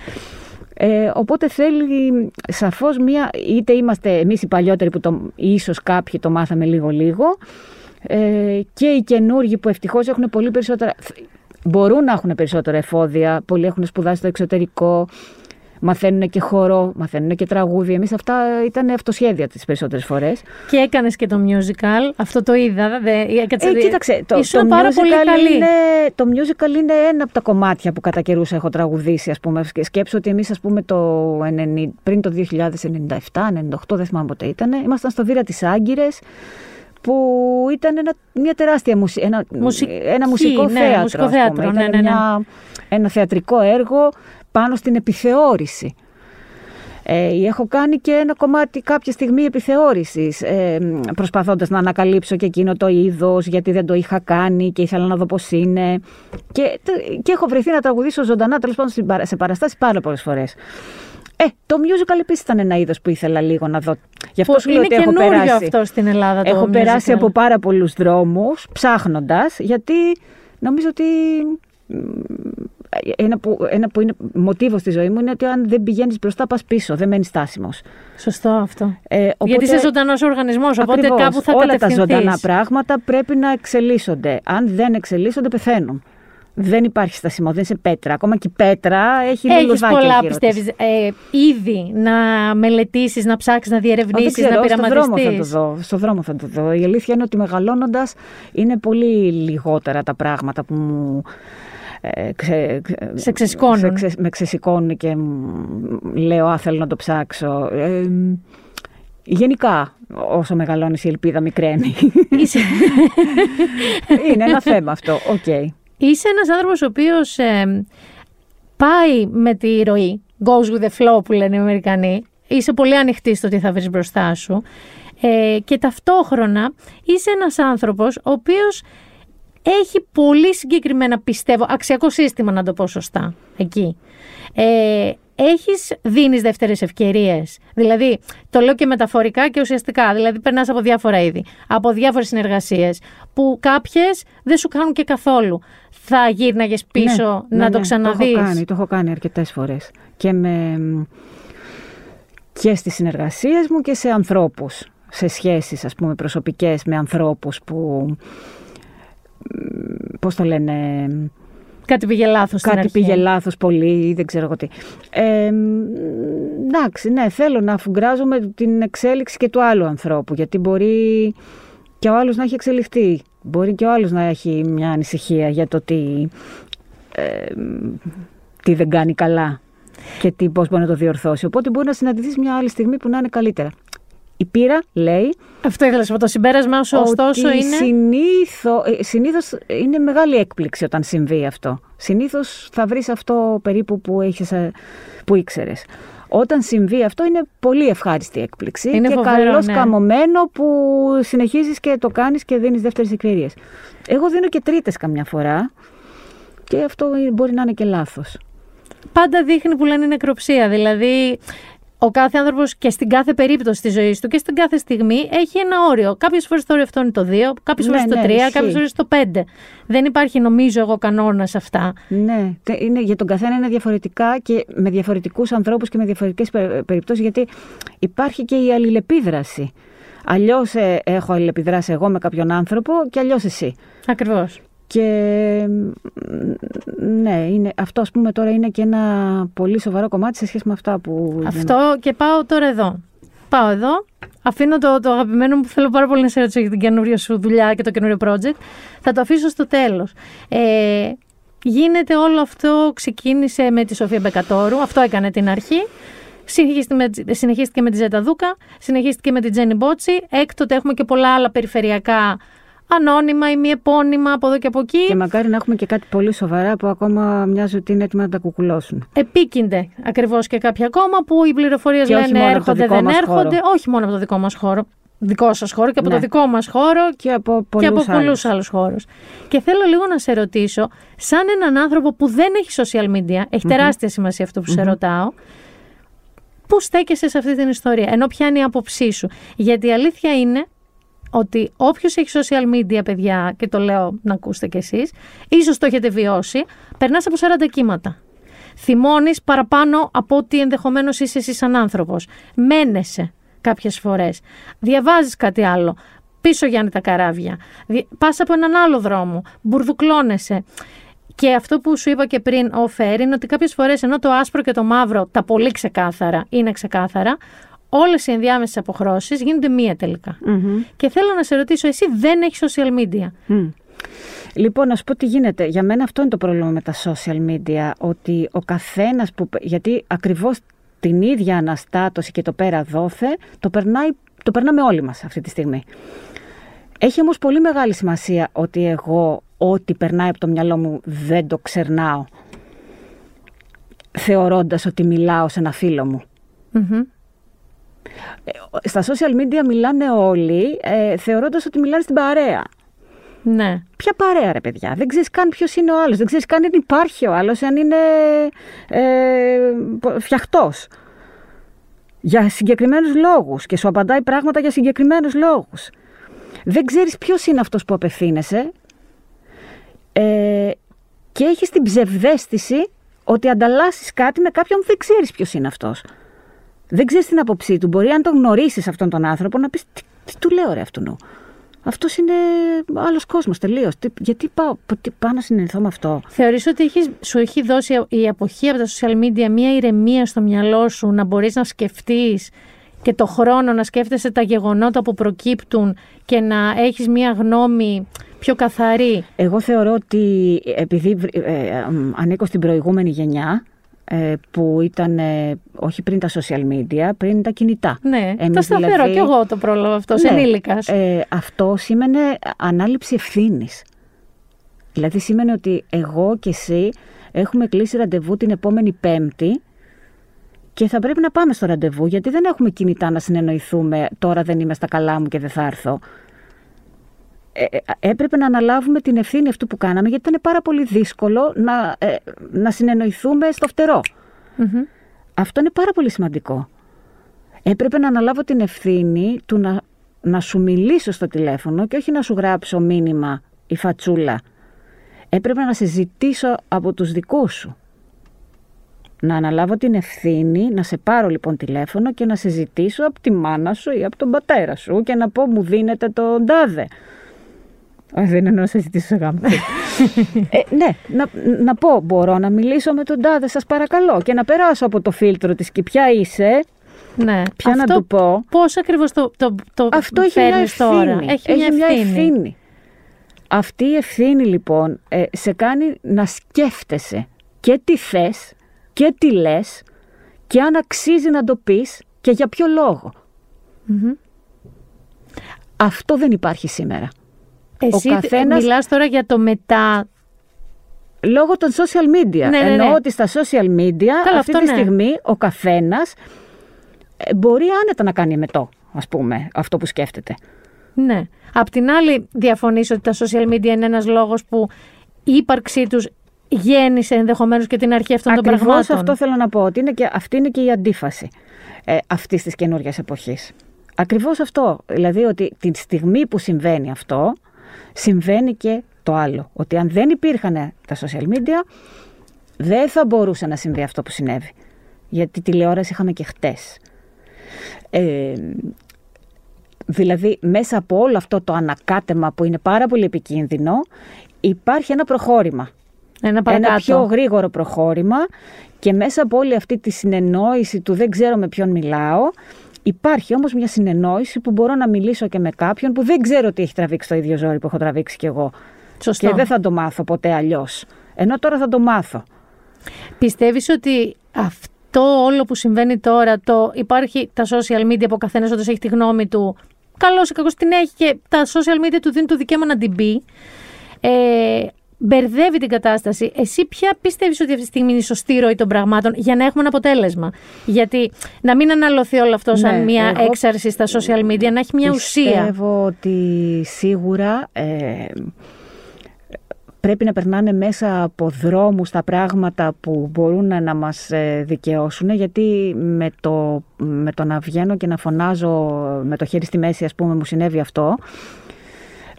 Ε, οπότε θέλει σαφώς μία, είτε είμαστε εμείς οι παλιότεροι που το, ίσως κάποιοι το μάθαμε λίγο-λίγο, ε, και οι καινούργοι που ευτυχώς έχουν πολύ περισσότερα, μπορούν να έχουν περισσότερα εφόδια, πολλοί έχουν σπουδάσει στο εξωτερικό, μαθαίνουν και χορό, μαθαίνουν και τραγούδι. Εμείς αυτά ήταν αυτοσχέδια τις περισσότερες φορές. Και έκανες και το musical. Αυτό το είδα. Δε, έκατσε- Ε, κοίταξε, το, ήσουν το, πάρα musical πολύ καλή. είναι, το musical είναι ένα από τα κομμάτια που κατά καιρούς έχω τραγουδήσει, ας πούμε. Και Σκέψω ότι εμείς, ας πούμε, το 90, πριν το 2097-98, δεν θυμάμαι πότε ήταν, ήμασταν στο Βήρα της Άγκυρες, που ήταν ένα, μια τεράστια μουσι, ένα, Μουσική, ένα μουσικό ναι, θέατρο. μουσικό ας πούμε. θέατρο, ναι, Ήταν ναι, ναι. Μια, ένα θεατρικό έργο πάνω στην επιθεώρηση. Ε, έχω κάνει και ένα κομμάτι κάποια στιγμή επιθεώρησης, ε, προσπαθώντας να ανακαλύψω και εκείνο το είδος, γιατί δεν το είχα κάνει και ήθελα να δω πώς είναι. Και, και έχω βρεθεί να τραγουδήσω ζωντανά, τέλος πάντων, στην παρα- σε παραστάσεις πάρα πολλές φορές. Ε, το musical επίσης ήταν ένα είδος που ήθελα λίγο να δω. Γι' αυτό Που σου λέω είναι ότι έχω καινούριο περάσει. αυτό στην Ελλάδα το Έχω περάσει musical. από πάρα πολλούς δρόμους, ψάχνοντας, γιατί νομίζω ότι μ, ένα που, ένα που είναι μοτίβος στη ζωή μου είναι ότι αν δεν πηγαίνεις μπροστά πας πίσω, δεν μένεις στάσιμος. Σωστό αυτό. Ε, οπότε- Γιατί είσαι ζωντανός οργανισμός, οπότε Ακριβώς. κάπου θα Όλα τα κατευθυνθείς. ζωντανά πράγματα πρέπει να εξελίσσονται. Αν δεν εξελίσσονται, πεθαίνουν. Δεν υπάρχει στασιμό, δεν είσαι πέτρα. Ακόμα και η πέτρα έχει Έχεις λουλουδάκια πολλά, γύρω της. πιστεύεις, ε, ήδη να μελετήσεις, να ψάξεις, να Α, δεν διερευνήσεις, να ξέρω, στο δρόμο θα το πειραματιστείς. δω. Στο δρόμο θα το δω. Η αλήθεια είναι ότι μεγαλώνοντας είναι πολύ λιγότερα τα πράγματα που μου ε, ξε, Σε ξεσηκώνουν. σε ξε- με ξεσηκώνουν και μ, λέω α, θέλω να το ψάξω. Ε, γενικά, όσο μεγαλώνεις η ελπίδα μικραίνει. Είσαι, [LAUGHS] είναι ένα θέμα αυτό. Οκ. είσαι ένας άνθρωπος ο οποίος ε, πάει με τη ροή, goes with the flow που λένε οι Αμερικανοί. Είσαι πολύ ανοιχτή στο τι θα βρεις μπροστά σου. Ε, και ταυτόχρονα είσαι ένας άνθρωπος ο οποίος έχει πολύ συγκεκριμένα, πιστεύω, αξιακό σύστημα να το πω σωστά, εκεί. Ε, έχεις, δίνεις δεύτερες ευκαιρίες. Δηλαδή, το λέω και μεταφορικά και ουσιαστικά. Δηλαδή, περνάς από διάφορα είδη, από διάφορες συνεργασίες, που κάποιες δεν σου κάνουν και καθόλου. Θα γύρναγες πίσω Ναι, να ναι, το ναι, ξαναδείς. Το έχω κάνει, το έχω κάνει αρκετές φορές. Και, με, και στις συνεργασίες μου και σε ανθρώπους. Σε σχέσεις, ας πούμε, προσωπικές με ανθρώπους που... μ, Πώς το λένε... Κάτι πήγε λάθος στην Κάτι αρχή. πήγε λάθος πολύ ή δεν ξέρω εγώ τι. Ε, μ, εντάξει, ναι, θέλω να αφουγκράζομαι την εξέλιξη και του άλλου ανθρώπου, γιατί μπορεί και ο άλλος να έχει εξελιχθεί. Μπορεί και ο άλλος να έχει μια ανησυχία για το τι, ε, τι δεν κάνει καλά και τι, πώς μπορεί να το διορθώσει. Οπότε μπορεί να συναντηθείς μια άλλη στιγμή που να είναι καλύτερα. Η πείρα λέει Αυτό ήθελα να σου πω. Το συμπέρασμα σου, ωστόσο, ότι είναι. συνήθω, ε, συνήθως είναι μεγάλη έκπληξη όταν συμβεί αυτό. Συνήθως θα βρεις αυτό περίπου που, έχεις, ε, που ήξερες. Όταν συμβεί αυτό είναι πολύ ευχάριστη έκπληξη Είναι και φοβερό, καλώς ναι. καμωμένο που συνεχίζεις και το κάνεις και δίνεις δεύτερες ευκαιρίες. Εγώ δίνω και τρίτες καμιά φορά και αυτό μπορεί να είναι και λάθος. πάντα δείχνει που λένε νεκροψία. Δηλαδή, ο κάθε άνθρωπος και στην κάθε περίπτωση της ζωής του και στην κάθε στιγμή έχει ένα όριο. Κάποιες φορές το όριο αυτό είναι το 2, κάποιες Ναι, φορές το 3, ναι, ισχύει. κάποιες φορές το 5. Δεν υπάρχει, νομίζω εγώ, κανόνας σε αυτά. Ναι, τε- είναι, για τον καθένα είναι διαφορετικά και με διαφορετικούς ανθρώπους και με διαφορετικές πε- περιπτώσεις γιατί υπάρχει και η αλληλεπίδραση. Αλλιώς ε, έχω αλληλεπιδράσει εγώ με κάποιον άνθρωπο και αλλιώς εσύ. Ακριβώς. Και μ, ναι, είναι, αυτό ας πούμε τώρα είναι και ένα πολύ σοβαρό κομμάτι σε σχέση με αυτά που... Αυτό και πάω τώρα εδώ. Πάω εδώ. Αφήνω το, το αγαπημένο μου που θέλω πάρα πολύ να σε ρωτήσω για την καινούργια σου δουλειά και το καινούριο project. Θα το αφήσω στο τέλος. Ε, γίνεται όλο αυτό, ξεκίνησε με τη Σοφία Μπεκατόρου. Αυτό έκανε την αρχή. Συνεχίστηκε με, συνεχίστηκε με τη Ζέτα Δούκα, συνεχίστηκε με την Τζένι Μπότσι. Έκτοτε έχουμε και πολλά άλλα περιφερειακά ανώνυμα ή μη επώνυμα από εδώ και από εκεί. Και μακάρι να έχουμε και κάτι πολύ σοβαρά που ακόμα μοιάζει ότι είναι έτοιμα να τα κουκουλώσουν. Επίκυνται ακριβώς και κάποια ακόμα που οι πληροφορίες Και όχι λένε μόνο από το έρχονται, δικό δεν μας έρχονται. χώρο. Όχι μόνο από το δικό μας χώρο. Δικό σας χώρο και από Ναι. το δικό μας χώρο Και από και πολλούς από πολλούς άλλους. άλλους χώρους. Και θέλω λίγο να σε ρωτήσω, σαν έναν άνθρωπο που δεν έχει social media, εχει τεράστια σημασία αυτό που σε ρωτάω, πού στέκεσαι σε αυτή την ιστορία, ενώ ποια είναι η άποψή σου; Γιατί η αλήθεια είναι ότι όποιος έχει social media, παιδιά, και το λέω να ακούσετε κι εσείς, ίσως το έχετε βιώσει, περνάς από 40 κύματα. Θυμώνεις παραπάνω από ό,τι ενδεχομένως είσαι εσύ σαν άνθρωπος. Μένεσαι κάποιες φορές. Διαβάζεις κάτι άλλο. Πίσω Γιάννη τα καράβια. Δι- Πας από έναν άλλο δρόμο. Μπουρδουκλώνεσαι. Και αυτό που σου είπα και πριν, ο Φέρ, είναι ότι κάποιες φορές ενώ το άσπρο και το μαύρο, τα πολύ ξεκάθαρα, είναι ξεκάθαρα, όλες οι ενδιάμεσες αποχρώσεις γίνονται μία τελικά. Και θέλω να σε ρωτήσω, εσύ δεν έχεις social media; Μμ. Λοιπόν, να σου πω τι γίνεται. Για μένα αυτό είναι το πρόβλημα με τα social media. Ότι ο καθένας που. Γιατί ακριβώς την ίδια αναστάτωση και το πέρα δόθε το, περνάει, το περνάμε όλοι μας αυτή τη στιγμή. Έχει όμως πολύ μεγάλη σημασία ότι εγώ ό,τι περνάει από το μυαλό μου δεν το ξερνάω θεωρώντας ότι μιλάω σε ένα φίλο μου. Μμμ. Στα social media μιλάνε όλοι ε, θεωρώντας ότι μιλάνε στην παρέα. Ναι. Ποια παρέα, ρε παιδιά; Δεν ξέρεις καν ποιος είναι ο άλλος. Δεν ξέρεις καν αν υπάρχει ο άλλος, αν είναι ε, φτιαχτός. Για συγκεκριμένους λόγους. Και σου απαντάει πράγματα για συγκεκριμένους λόγους. Δεν ξέρεις ποιος είναι αυτός που απευθύνεσαι. Ε, και έχεις την ψευδέστηση ότι ανταλλάσσεις κάτι με κάποιον που δεν ξέρεις ποιος είναι αυτός. Δεν ξέρεις την άποψή του. Μπορεί αν τον γνωρίσεις αυτόν τον άνθρωπο να πεις τι, τι του λέω ρε αυτού. Αυτός είναι άλλος κόσμος τελείως. Γιατί πάω, τι, πάω να συνενθώ με αυτό; Θεωρείς ότι έχεις, σου έχει δώσει η αποχή από τα social media μια ηρεμία στο μυαλό σου να μπορείς να σκεφτείς και το χρόνο να σκέφτεσαι τα γεγονότα που προκύπτουν και να έχεις μια γνώμη πιο καθαρή; Εγώ θεωρώ ότι επειδή ε, ε, ανήκω στην προηγούμενη γενιά, ε, που ήταν ε, όχι πριν τα social media, πριν τα κινητά. Ναι, Εμείς το σταθερό δηλαδή- και εγώ το πρόλαβα αυτό, ναι, ενήλικας. Ε, αυτό σήμαινε ανάληψη ευθύνης. Δηλαδή σήμαινε ότι εγώ και εσύ έχουμε κλείσει ραντεβού την επόμενη Πέμπτη και θα πρέπει να πάμε στο ραντεβού γιατί δεν έχουμε κινητά να συνεννοηθούμε τώρα δεν είμαι στα καλά μου και δεν θα έρθω. Ε, ε, έπρεπε να αναλάβουμε την ευθύνη αυτού που κάναμε γιατί ήταν πάρα πολύ δύσκολο να, ε, να συνεννοηθούμε στο φτερό. Μμμ. Αυτό είναι πάρα πολύ σημαντικό. Έπρεπε να αναλάβω την ευθύνη του να, να σου μιλήσω στο τηλέφωνο και όχι να σου γράψω μήνυμα ή φατσούλα. Έπρεπε να σε ζητήσω από τους δικούς σου. Να αναλάβω την ευθύνη, να σε πάρω λοιπόν τηλέφωνο και να σε ζητήσω από τη μάνα σου ή από τον πατέρα σου και να πω μου δίνετε τον τάδε. Όχι, δεν εννοώ να σε ζητήσω σε γάμο. [LAUGHS] ε, ναι, να, να πω μπορώ να μιλήσω με τον τάδε σας παρακαλώ και να περάσω από το φίλτρο της και ποια είσαι, Ναι. ποια να Αυτό του πω. Πώς ακριβώς το, το, το Αυτό έχει μια φέρνεις ευθύνη. τώρα; Έχει, μια ευθύνη. Αυτή η ευθύνη λοιπόν ε, σε κάνει να σκέφτεσαι και τι θες και τι λες και αν αξίζει να το πεις και για ποιο λόγο. Αυτό δεν υπάρχει σήμερα. Εσύ καθένας- μιλάς τώρα για το μετά Λόγω των social media. Ναι, ναι, ναι. Εννοώ ότι στα social media Καλά, αυτή αυτό τη ναι. στιγμή ο καθένας ε, μπορεί άνετα να κάνει μετό, ας πούμε, αυτό που σκέφτεται. Ναι. Απ' την άλλη, διαφωνήσω ότι τα social media είναι ένας λόγος που η ύπαρξή τους γέννησε ενδεχομένως και την αρχή αυτών των Ακριβώς πραγμάτων; αυτό θέλω να πω, ότι είναι και, αυτή είναι και η αντίφαση ε, αυτής της καινούργιας εποχής. Ακριβώς αυτό, δηλαδή ότι τη στιγμή που συμβαίνει αυτό, συμβαίνει και το άλλο. Ότι αν δεν υπήρχαν τα social media, δεν θα μπορούσε να συμβεί αυτό που συνέβη. Γιατί τηλεόραση είχαμε και χτες. Ε, δηλαδή, μέσα από όλο αυτό το ανακάτεμα που είναι πάρα πολύ επικίνδυνο, υπάρχει ένα προχώρημα. Ένα παρακάτω. Ένα πιο γρήγορο προχώρημα και μέσα από όλη αυτή τη συνεννόηση του δεν ξέρω με ποιον μιλάω, υπάρχει όμως μια συνεννόηση που μπορώ να μιλήσω και με κάποιον που δεν ξέρω τι έχει τραβήξει το ίδιο ζόρι που έχω τραβήξει κι εγώ. Σωστό. Και δεν θα το μάθω ποτέ αλλιώς. Ενώ τώρα θα το μάθω. Πιστεύεις ότι αυτό όλο που συμβαίνει τώρα, το υπάρχει τα social media που ο καθένας όντως έχει τη γνώμη του, καλώς ή κακώς την έχει και τα social media του δίνουν το δικαίωμα να την πει, ε, μπερδεύει την κατάσταση. Εσύ ποια πιστεύεις ότι αυτή τη στιγμή είναι η σωστή ροή των πραγμάτων για να έχουμε ένα αποτέλεσμα; Γιατί να μην αναλωθεί όλο αυτό σαν Ναι, μια εγώ έξαρση στα social media, να έχει μια ουσία. Πιστεύω ότι σίγουρα ε, πρέπει να περνάνε μέσα από δρόμους τα πράγματα που μπορούν να, να μας ε, δικαιώσουν γιατί με το, με το να βγαίνω και να φωνάζω με το χέρι στη μέση ας πούμε μου συνέβη αυτό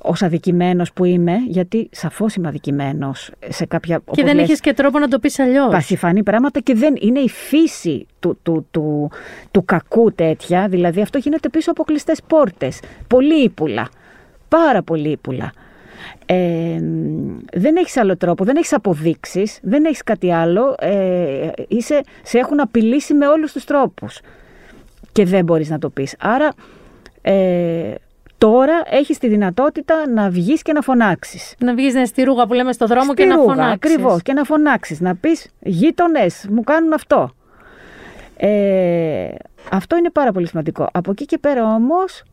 ως αδικημένος που είμαι γιατί σαφώς είμαι αδικημένος σε κάποια Και όπως δεν λες, έχεις και τρόπο να το πεις αλλιώς. πασιφανή πράγματα και δεν είναι η φύση του, του, του, του κακού τέτοια. Δηλαδή αυτό γίνεται πίσω από κλειστές πόρτες. Πολύ ύπουλα. Πάρα πολύ ύπουλα. Ε, δεν έχεις άλλο τρόπο, δεν έχεις αποδείξεις, δεν έχεις κάτι άλλο. Ε, είσαι, σε έχουν απειλήσει με όλους τους τρόπους και δεν μπορείς να το πεις. Άρα ε, τώρα έχεις τη δυνατότητα να βγεις και να φωνάξεις. Να βγεις ναι, στη ρούγα που λέμε στο δρόμο και Στη να ρούγα, φωνάξεις. Ακριβώς, και να φωνάξεις, να πεις γείτονες, μου κάνουν αυτό. Ε, αυτό είναι πάρα πολύ σημαντικό. Από εκεί και πέρα όμως,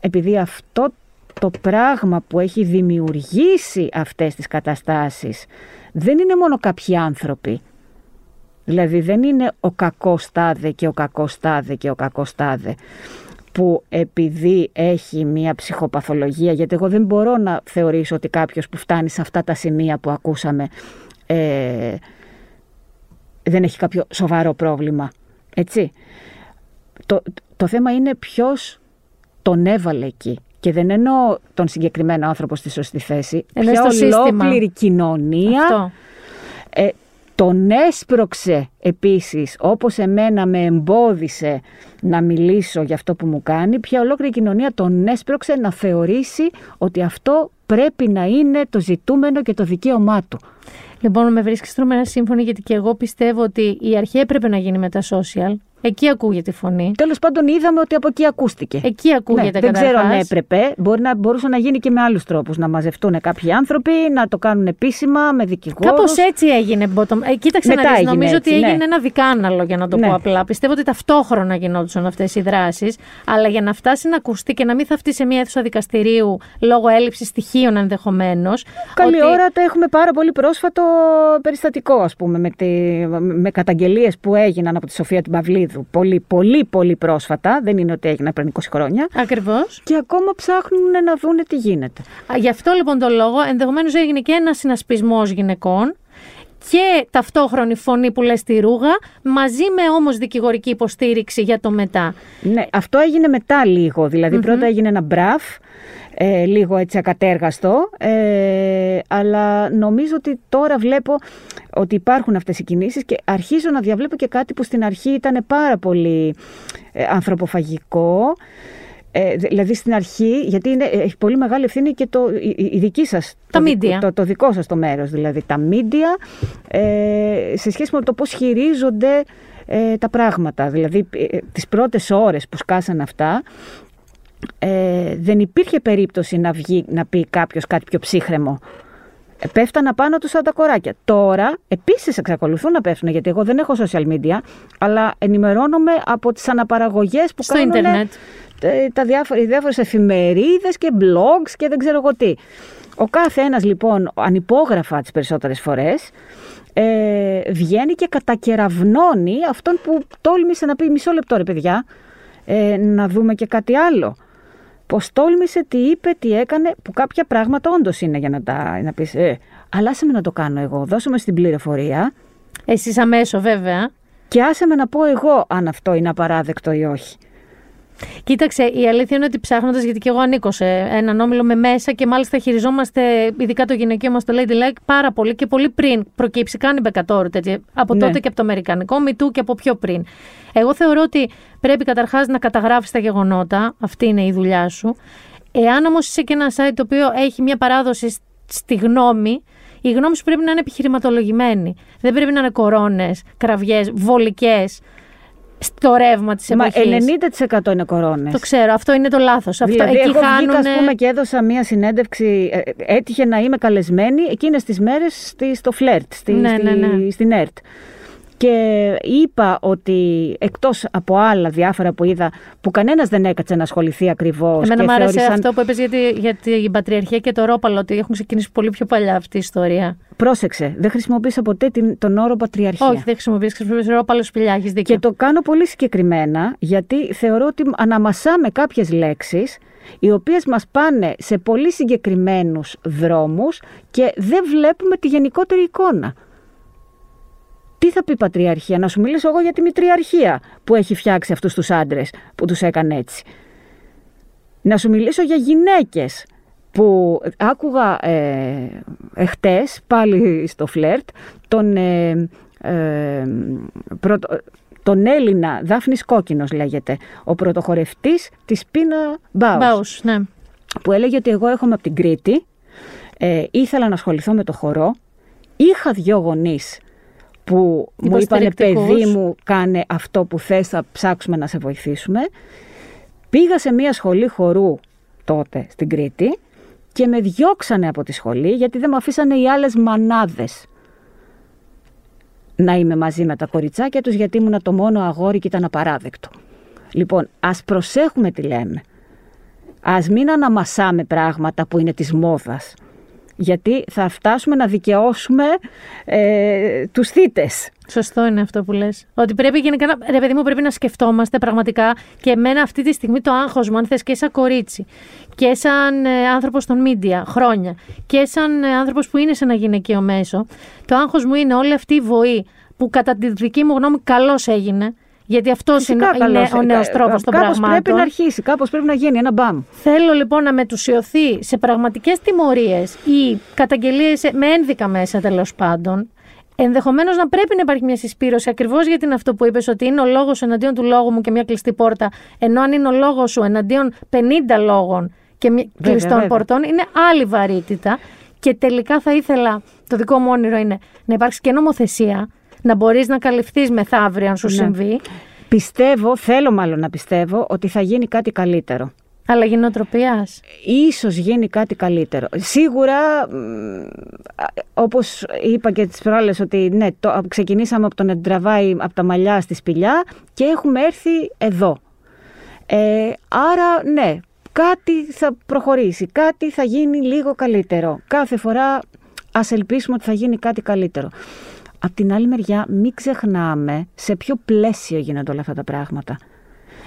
επειδή αυτό το πράγμα που έχει δημιουργήσει αυτές τις καταστάσεις δεν είναι μόνο κάποιοι άνθρωποι. Δηλαδή δεν είναι ο κακός τάδε και ο κακός τάδε και ο κακός τάδε που επειδή έχει μία ψυχοπαθολογία, γιατί εγώ δεν μπορώ να θεωρήσω ότι κάποιος που φτάνει σε αυτά τα σημεία που ακούσαμε ε, δεν έχει κάποιο σοβαρό πρόβλημα. Έτσι. Το, το θέμα είναι ποιος τον έβαλε εκεί. Και δεν εννοώ τον συγκεκριμένο άνθρωπο στη σωστή θέση. Εννοείς Ποια το σύστημα. ολόκληρη κοινωνία Αυτό. ε, τον έσπρωξε επίσης όπως εμένα με εμπόδισε να μιλήσω για αυτό που μου κάνει, ποια ολόκληρη κοινωνία τον έσπρωξε να θεωρήσει ότι αυτό πρέπει να είναι το ζητούμενο και το δικαίωμά του. Λοιπόν, με βρίσκει τρομερά σύμφωνη γιατί και εγώ πιστεύω ότι η αρχή έπρεπε να γίνει με τα social. Εκεί ακούγεται η φωνή. Τέλος πάντων, είδαμε ότι από εκεί ακούστηκε. Εκεί ακούγεται ναι, δεν ξέρω αν καταρχάς. έπρεπε. Μπορεί να, μπορούσε να γίνει και με άλλους τρόπους. Να μαζευτούν κάποιοι άνθρωποι, να το κάνουν επίσημα με δικηγόρους. Κάπως έτσι έγινε. Bottom. Ε, κοίταξε Μετά να δεις, έγινε Νομίζω έτσι, ότι ναι. έγινε ένα δικάναλο, για να το Ναι. πω απλά. Πιστεύω ότι ταυτόχρονα γινόντουσαν αυτές οι δράσεις. Αλλά για να φτάσει να ακουστεί και να μην θαυτεί σε μια αίθουσα δικαστηρίου λόγω έλλειψης στοιχείων ενδεχομένως. Καλή ώρα το έχουμε πάρα πολύ πρόσφατο περιστατικό, ας πούμε, με, τη, με καταγγελίες που έγιναν από τη Σοφία την Παυλίδου. Πολύ, πολύ, πολύ πρόσφατα. Δεν είναι ότι έγιναν πριν 20 χρόνια. Ακριβώς. Και ακόμα ψάχνουν να δούνε τι γίνεται. Γι' αυτό λοιπόν το λόγο ενδεχομένως έγινε και ένας συνασπισμός γυναικών και ταυτόχρονη φωνή που λες στη ρούγα, μαζί με όμως δικηγορική υποστήριξη για το μετά. Ναι, αυτό έγινε μετά λίγο. Δηλαδή, πρώτα έγινε ένα μπραφ, ε, λίγο έτσι ακατέργαστο, ε, αλλά νομίζω ότι τώρα βλέπω ότι υπάρχουν αυτές οι κινήσεις και αρχίζω να διαβλέπω και κάτι που στην αρχή ήταν πάρα πολύ ε, ανθρωποφαγικό. Ε, δηλαδή στην αρχή, γιατί είναι, ε, έχει πολύ μεγάλη ευθύνη και το, η, η- η δική σας, Τα το, δικό- media. το, το δικό σας το μέρος, δηλαδή τα media, ε, σε σχέση με το πώς χειρίζονται ε, τα πράγματα. Δηλαδή ε, τις πρώτες ώρες που σκάσαν αυτά, ε, δεν υπήρχε περίπτωση να, βγει, να πει κάποιος κάτι πιο ψύχρεμο. Ε, Πέφτανα πάνω τους σαν τα κοράκια. Τώρα επίσης εξακολουθούν να πέφτουν, γιατί εγώ δεν έχω social media, αλλά ενημερώνομαι από τις αναπαραγωγές που Στο κάνουν ίντερνετ. ε, τα διάφορα, οι διάφορες εφημερίδες και blogs και δεν ξέρω εγώ τι. Ο κάθε ένας λοιπόν ανυπόγραφα τις περισσότερες φορές ε, βγαίνει και κατακεραυνώνει αυτόν που τόλμησε να πει μισό λεπτό ρε παιδιά ε, να δούμε και κάτι άλλο. Πώς τόλμησε, τι είπε, τι έκανε, που κάποια πράγματα όντως είναι για να τα να πεις, ε, αλλά άσε με να το κάνω εγώ, δώσε με στην πληροφορία. Εσείς αμέσως βέβαια. Και άσε με να πω εγώ αν αυτό είναι απαράδεκτο ή όχι. Κοίταξε, η αλήθεια είναι ότι ψάχνοντας, γιατί και εγώ ανήκω σε έναν όμιλο με μέσα και μάλιστα χειριζόμαστε, ειδικά το γυναικείο μας το Lady Like, πάρα πολύ και πολύ πριν προκύψει καν η Μπεκατόρου, από Ναι. τότε και από το Αμερικανικό, μητού και από πιο πριν. Εγώ θεωρώ ότι πρέπει καταρχάς να καταγράφεις τα γεγονότα, αυτή είναι η δουλειά σου. Εάν όμως είσαι και ένα site το οποίο έχει μια παράδοση σ- στη γνώμη, η γνώμη σου πρέπει να είναι επιχειρηματολογημένη. Δεν πρέπει να είναι κορώνες, κραυγές, βολικές στο ρεύμα της Μα εποχής. 90% είναι κορώνες. Το ξέρω, αυτό είναι το λάθος. Αυτό Δηλαδή, εκεί εγώ βγήκα, χάνουνε- ας πούμε, και έδωσα μία συνέντευξη. ε, έτυχε να είμαι καλεσμένη εκείνες τις μέρες στη, στο φλερτ, στη, Ναι, στη, ναι, ναι. στην ΕΡΤ. Και είπα ότι εκτός από άλλα διάφορα που είδα, που κανένας δεν έκατσε να ασχοληθεί ακριβώς Εμένα και μου άρεσε θεώρησαν- αυτό που είπες για, τη- για την πατριαρχία και το ρόπαλο, ότι έχουν ξεκινήσει πολύ πιο παλιά αυτή η ιστορία. Πρόσεξε, δεν χρησιμοποίησα ποτέ την, τον όρο πατριαρχία. Όχι, δεν χρησιμοποιείς, χρησιμοποιείς ρόπαλο σπηλιά, έχεις δίκιο. Και το κάνω πολύ συγκεκριμένα γιατί θεωρώ ότι αναμασάμε κάποιες λέξεις οι οποίες μας πάνε σε πολύ συγκεκριμένους δρόμους και δεν βλέπουμε τη γενικότερη εικόνα. Τι θα πει πατριαρχία, να σου μιλήσω εγώ για τη μητριαρχία που έχει φτιάξει αυτούς τους άντρες που τους έκανε έτσι. Να σου μιλήσω για γυναίκες που άκουγα ε, εχτες πάλι στο φλερτ τον, ε, ε, πρωτο- τον Έλληνα Δάφνης Κόκκινος λέγεται ο πρωτοχορευτής της Πίνα Μπάους, Μπάους, ναι. που έλεγε ότι εγώ έρχομαι από την Κρήτη ε, ήθελα να ασχοληθώ με το χορό είχα δυο γονείς που μου είπανε Υποστηρικτικούς. παιδί μου κάνε αυτό που θες θα ψάξουμε να σε βοηθήσουμε Πήγα σε μια σχολή χορού τότε στην Κρήτη και με διώξανε από τη σχολή γιατί δεν με αφήσανε οι άλλες μανάδες να είμαι μαζί με τα κοριτσάκια τους γιατί ήμουν το μόνο αγόρι και ήταν απαράδεκτο. Λοιπόν, ας προσέχουμε τι λέμε. Ας μην αναμασάμε πράγματα που είναι της μόδας. Γιατί θα φτάσουμε να δικαιώσουμε ε, τους θύτες. Σωστό είναι αυτό που λες. Ότι πρέπει γενικά, να- ρε παιδί μου, πρέπει να σκεφτόμαστε πραγματικά και εμένα αυτή τη στιγμή το άγχος μου, αν θες και σαν κορίτσι και σαν ε, άνθρωπος των media χρόνια και σαν ε, άνθρωπος που είναι σε ένα γυναικείο μέσο, το άγχος μου είναι όλη αυτή η βοή που κατά τη δική μου γνώμη καλώς έγινε, γιατί αυτός είναι, Φυσικά είναι καλώς. ο νέος Ε, τρόπος των κάπως πραγμάτων. πρέπει να αρχίσει, κάπως πρέπει να γίνει ένα μπαμ. Θέλω λοιπόν να μετουσιωθεί σε πραγματικές τιμωρίες ή καταγγελίες με ένδικα μέσα τέλος πάντων. Ενδεχομένως να πρέπει να υπάρχει μια συσπήρωση ακριβώς γιατί είναι αυτό που είπες, ότι είναι ο λόγος σου εναντίον του λόγου μου και μια κλειστή πόρτα. Ενώ αν είναι ο λόγος σου εναντίον 50 λόγων και μη- Βέβαια, κλειστών βέβαια. πορτών, είναι άλλη βαρύτητα. Και τελικά θα ήθελα, το δικό μου όνειρο είναι να υπάρξει και νομοθεσία, να μπορείς να καλυφθείς μεθαύριο αν σου Ναι. συμβεί. Πιστεύω, θέλω μάλλον να πιστεύω, ότι θα γίνει κάτι καλύτερο. Αλλαγή νοοτροπία. Ίσως γίνει κάτι καλύτερο. Σίγουρα, μ, α, όπως είπα και τις προάλλες, ότι ναι, το, ξεκινήσαμε από τον Εντραβάη, από τα μαλλιά στη σπηλιά και έχουμε έρθει εδώ. Ε, άρα, ναι, κάτι θα προχωρήσει, κάτι θα γίνει λίγο καλύτερο. Κάθε φορά ας ελπίσουμε ότι θα γίνει κάτι καλύτερο. Απ' την άλλη μεριά, μην ξεχνάμε σε ποιο πλαίσιο γίνονται όλα αυτά τα πράγματα.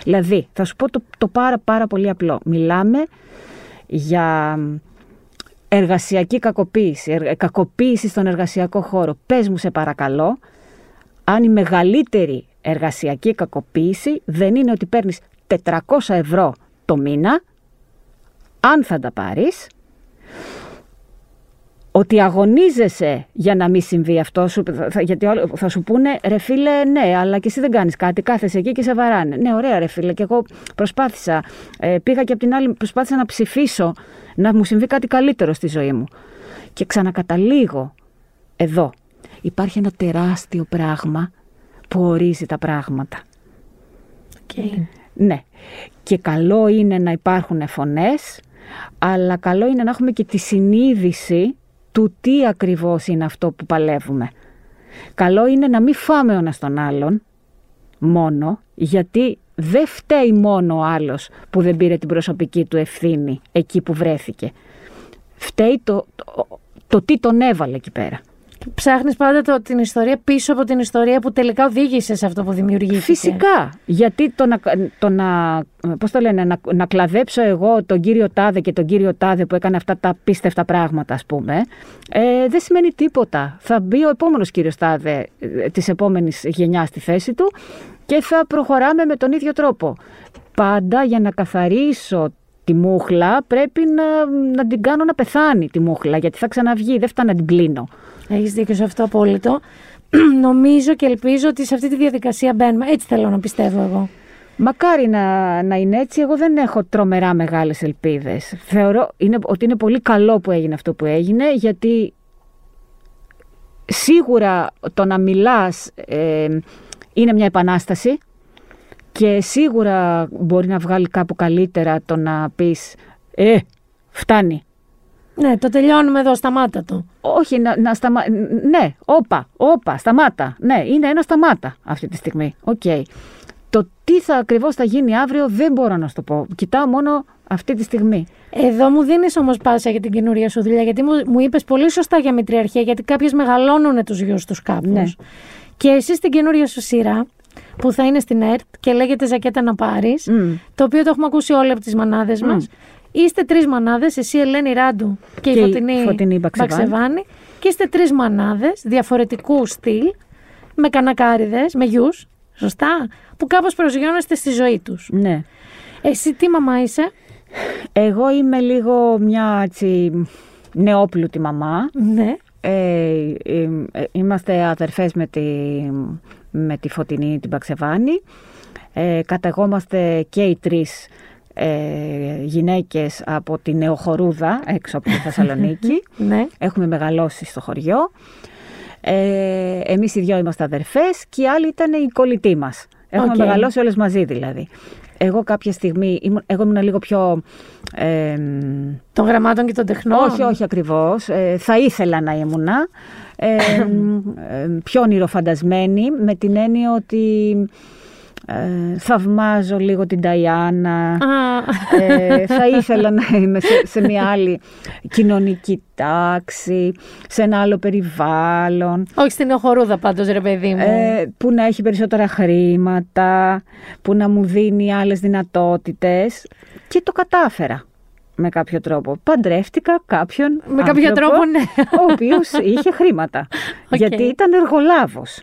Δηλαδή, θα σου πω το, το πάρα πάρα πολύ απλό. Μιλάμε για εργασιακή κακοποίηση, εργα- κακοποίηση στον εργασιακό χώρο. Πες μου σε παρακαλώ, αν η μεγαλύτερη εργασιακή κακοποίηση δεν είναι ότι παίρνεις 400 ευρώ το μήνα, αν θα τα πάρεις, ότι αγωνίζεσαι για να μην συμβεί αυτό, σου, θα, γιατί όλοι θα σου πούνε ρε φίλε, ναι, αλλά και εσύ δεν κάνεις κάτι, κάθεσαι εκεί και σε βαράνε. Ναι, ωραία ρε φίλε, και εγώ προσπάθησα, ε, πήγα και από την άλλη, προσπάθησα να ψηφίσω, να μου συμβεί κάτι καλύτερο στη ζωή μου. Και ξανακαταλήγω εδώ. Υπάρχει ένα τεράστιο πράγμα που ορίζει τα πράγματα. Okay. Ναι. Και καλό είναι να υπάρχουν φωνές, αλλά καλό είναι να έχουμε και τη συνείδηση του τι ακριβώς είναι αυτό που παλεύουμε. Καλό είναι να μην φάμε ο ένας τον άλλον μόνο, γιατί δεν φταίει μόνο ο άλλος που δεν πήρε την προσωπική του ευθύνη εκεί που βρέθηκε. φταίει το, το, το τι τον έβαλε εκεί πέρα. Ψάχνεις πάντα το, την ιστορία πίσω από την ιστορία που τελικά οδήγησε σε αυτό που δημιουργήθηκε. Φυσικά. Γιατί το να, το να, πώς το λένε, να, να κλαδέψω εγώ τον κύριο Τάδε και τον κύριο Τάδε που έκανε αυτά τα πίστευτα πράγματα, ας πούμε, ε, δεν σημαίνει τίποτα. Θα μπει ο επόμενος κύριος Τάδε ε, της επόμενης γενιάς στη θέση του και θα προχωράμε με τον ίδιο τρόπο. Πάντα για να καθαρίσω τη μούχλα πρέπει να, να την κάνω να πεθάνει τη μούχλα γιατί θα ξαναβγεί, δεν φτάνει να την πλύνω. Έχεις δίκιο σε αυτό απόλυτο. [CLEARS THROAT] Νομίζω και ελπίζω ότι σε αυτή τη διαδικασία μπαίνουμε. Έτσι θέλω να πιστεύω εγώ. Μακάρι να, να είναι έτσι. Εγώ δεν έχω τρομερά μεγάλες ελπίδες. Θεωρώ είναι, ότι είναι πολύ καλό που έγινε αυτό που έγινε γιατί σίγουρα το να μιλάς ε, είναι μια επανάσταση και σίγουρα μπορεί να βγάλει κάπου καλύτερα το να πεις «Ε, φτάνει». Ναι, το τελειώνουμε εδώ, σταμάτα το. Όχι, να, να σταμα... Ναι, όπα, όπα, σταμάτα. Ναι, είναι ένα σταμάτα αυτή τη στιγμή. Οκ. Το τι θα ακριβώς θα γίνει αύριο δεν μπορώ να σου το πω. Κοιτάω μόνο αυτή τη στιγμή. Εδώ μου δίνεις όμως πάσα για την καινούρια σου δουλειά, γιατί μου, μου είπες πολύ σωστά για μητριαρχία, γιατί κάποιες μεγαλώνουν τους γιους τους κάπως. Ναι. Και εσύ στην καινούρια σου σειρά, που θα είναι στην ΕΡΤ και λέγεται Ζακέτα να πάρεις, το οποίο το έχουμε ακούσει όλοι από τις μανάδες μας. Είστε τρεις μανάδες, εσύ Ελένη Ράντου και, Και η η Φωτεινή, Φωτεινή Μπαξεβάνη. Μπαξεβάνη. Και είστε τρεις μανάδες διαφορετικού στυλ, με κανακάριδες, με γιους, σωστά, που κάπως προσγειώνεστε στη ζωή τους. Ναι. Εσύ τι μαμά είσαι, Εγώ είμαι λίγο μια έτσι νεόπλουτη μαμά. Ναι. Ε, ε, ε, είμαστε αδερφές με τη, με τη Φωτεινή την Μπαξεβάνη. Ε, καταγόμαστε και οι τρεις ε, γυναίκες από τη Νεοχορούδα έξω από τη [LAUGHS] Θεσσαλονίκη. Ναι. Έχουμε μεγαλώσει στο χωριό. Ε, εμείς οι δυο είμαστε αδερφές και η άλλη ήταν η κολλητή μας. Έχουμε Οκ. μεγαλώσει όλες μαζί δηλαδή. Εγώ κάποια στιγμή, ήμουν, εγώ ήμουν λίγο πιο... Ε, Των γραμμάτων και των τεχνών. όχι, όχι ακριβώς. Ε, θα ήθελα να ήμουνα [COUGHS] ε, ε, πιο ονειροφαντασμένη με την έννοια ότι ε, θαυμάζω λίγο την Ταϊάννα. Α, Ε, θα ήθελα να είμαι σε, σε μια άλλη κοινωνική τάξη, σε ένα άλλο περιβάλλον, όχι στην Οχορούδα πάντως ρε παιδί μου. ε, που να έχει περισσότερα χρήματα, που να μου δίνει άλλες δυνατότητες και το κατάφερα με κάποιο τρόπο. Παντρεύτηκα κάποιον Με κάποιο άνθρωπο, τρόπο, ναι. ο οποίος είχε χρήματα, [LAUGHS] Οκ. γιατί ήταν εργολάβος.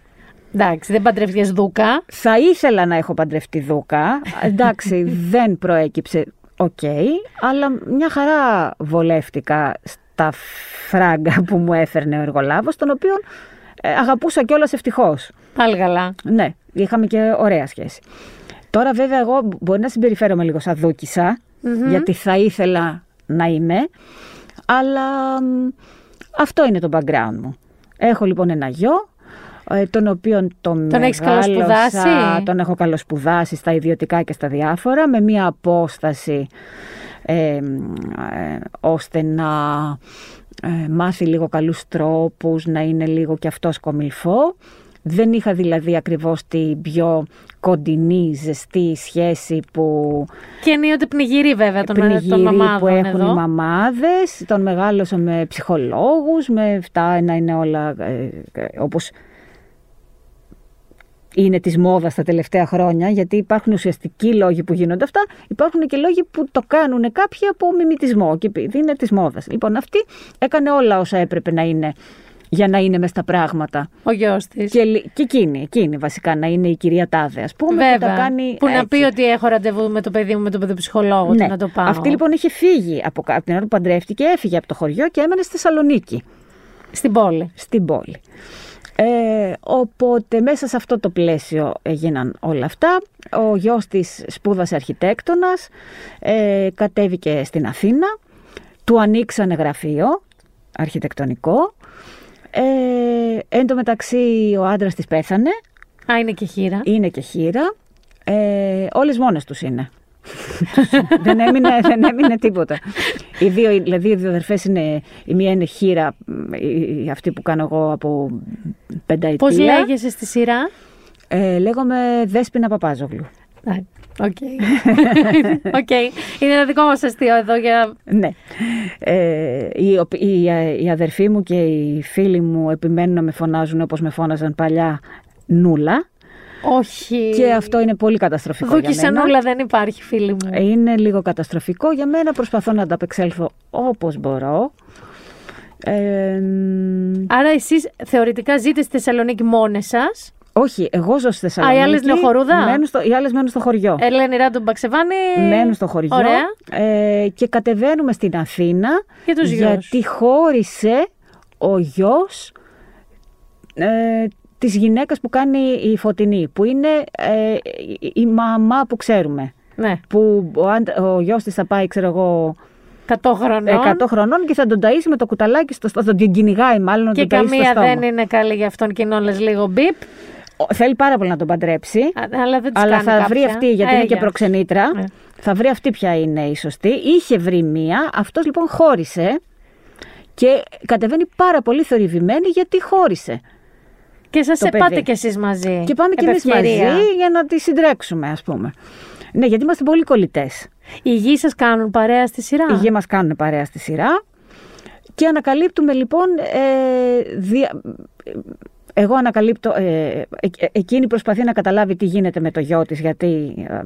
Εντάξει, δεν παντρεύτηκες δούκα. Θα ήθελα να έχω παντρευτεί δούκα. Εντάξει, [LAUGHS] δεν προέκυψε. Οκ, αλλά μια χαρά βολεύτηκα στα φράγκα που μου έφερνε ο εργολάβος, τον οποίο ε, αγαπούσα κιόλας ευτυχώς. Πάλι καλά. Ναι, είχαμε και ωραία σχέση. Τώρα βέβαια εγώ μπορεί να συμπεριφέρομαι λίγο σαν δούκισα, γιατί θα ήθελα να είμαι, αλλά μ, αυτό είναι το background μου. Έχω λοιπόν ένα γιο, ε, τον οποίον τον, Τον έχεις μεγάλωσα, καλοσπουδάσει; Τον έχω καλοσπουδάσει στα ιδιωτικά και στα διάφορα, με μία απόσταση ε, μ, ε, ώστε να ε, μάθει λίγο καλούς τρόπους, να είναι λίγο και αυτός κομιλφό. Δεν είχα δηλαδή ακριβώς την πιο κοντινή, ζεστή σχέση που Και ενίοτε πνιγυρί βέβαια των, πνιγύρι των μαμάδων που έχουν εδώ. οι μαμάδες. Τον μεγάλωσα με ψυχολόγους, με αυτά να είναι όλα ε, ε, όπως είναι της μόδας τα τελευταία χρόνια, γιατί υπάρχουν ουσιαστικοί λόγοι που γίνονται αυτά, υπάρχουν και λόγοι που το κάνουν κάποιοι από μιμητισμό και επειδή είναι της μόδας. Λοιπόν, αυτή έκανε όλα όσα έπρεπε να είναι για να είναι μες στα πράγματα. Ο γιος της. Και, λι- και εκείνη, εκείνη βασικά να είναι η κυρία Τάδε, ας πούμε, που Βέβαια. τα κάνει που να έτσι. πει ότι έχω ραντεβού με το παιδί μου, με τον παιδοψυχολόγο, Ναι. να το πάω. Αυτή λοιπόν είχε φύγει από, κα- από την ώρα που παντρεύτηκε, έφυγε από το χωριό και έμενε στη Θεσσαλονίκη, Στην πόλη. στην πόλη. Ε, οπότε μέσα σε αυτό το πλαίσιο έγιναν όλα αυτά. Ο γιος της σπούδασε αρχιτέκτονας, ε, κατέβηκε στην Αθήνα, του ανοίξανε γραφείο αρχιτεκτονικό. Ε, εν τω μεταξύ ο άντρας της πέθανε, Α, είναι και χείρα. είναι και χείρα. Ε, όλες μόνες τους είναι. Δεν, έμεινε, δεν έμεινε τίποτα. Οι δύο, δηλαδή οι δύο αδερφές είναι, η μία είναι χείρα, μ, η- η- αυτή που κάνω εγώ από πενταετία. Πώς λέγεσαι στη σειρά; Ε, λέγομαι Δέσποινα Παπάζογλου. Ναι, OK. [LAUGHS] OK. Είναι ένα δικό μας αστείο εδώ για... Ναι. Ε, οι, οπ- οι, ε, οι αδερφοί μου και οι φίλοι μου επιμένουν να με φωνάζουν όπως με φώναζαν παλιά Νούλα. Όχι. Και αυτό είναι πολύ καταστροφικό Δούκισσα για μένα. Νούλα δεν υπάρχει, φίλοι μου. Είναι λίγο καταστροφικό για μένα. Προσπαθώ να ανταπεξέλθω όπως μπορώ. Ε, μ, Άρα εσείς θεωρητικά ζείτε στη Θεσσαλονίκη μόνες σας. όχι, εγώ ζω στη Θεσσαλονίκη. Α, οι άλλες νεοχορούδα; Μένουν στο, οι άλλες μένουν στο χωριό. Ελένη Ράντου Μπαξεβάνη. Μένουν στο χωριό Ωραία. ε, και κατεβαίνουμε στην Αθήνα Για τους γιους. γιατί χώρισε ο γιος ε, της γυναίκας που κάνει η Φωτεινή, που είναι ε, η- η μαμά που ξέρουμε. Ναι, Που ο, άντρα- ο γιος της θα πάει, ξέρω εγώ, 100 χρονών. 100 χρονών και θα τον ταΐσει με το κουταλάκι στο στόμα, θα τον κυνηγάει μάλλον να Και τον ταΐσει στο καμία στόμα. δεν είναι καλή για αυτόν και είναι όλες λίγο μπιπ. Ο- Θέλει πάρα πολύ να τον παντρέψει. Α, Αλλά δεν τις Αλλά κάνει θα βρει κάποια. αυτή, γιατί Ε, είναι και για. προξενήτρα. Ναι. Θα βρει αυτή ποια είναι η σωστή. Είχε βρει μία. Αυτός λοιπόν χώρισε. Και κατεβαίνει πάρα πολύ θορυβημένη γιατί χώρισε. Και σας το ε, πάτε παιδί. κι εσείς μαζί. Και πάμε κι εμείς μαζί Επευκαιρία. για να τη συντρέξουμε, ας πούμε. Ναι, γιατί είμαστε πολύ κολλητές. Οι γη σας κάνουν παρέα στη σειρά; Οι γη μας κάνουν παρέα στη σειρά. Και ανακαλύπτουμε λοιπόν. Ε, δια- Εγώ ανακαλύπτω. Ε, ε, εκείνη προσπαθεί να καταλάβει τι γίνεται με το γιο της γιατί ε,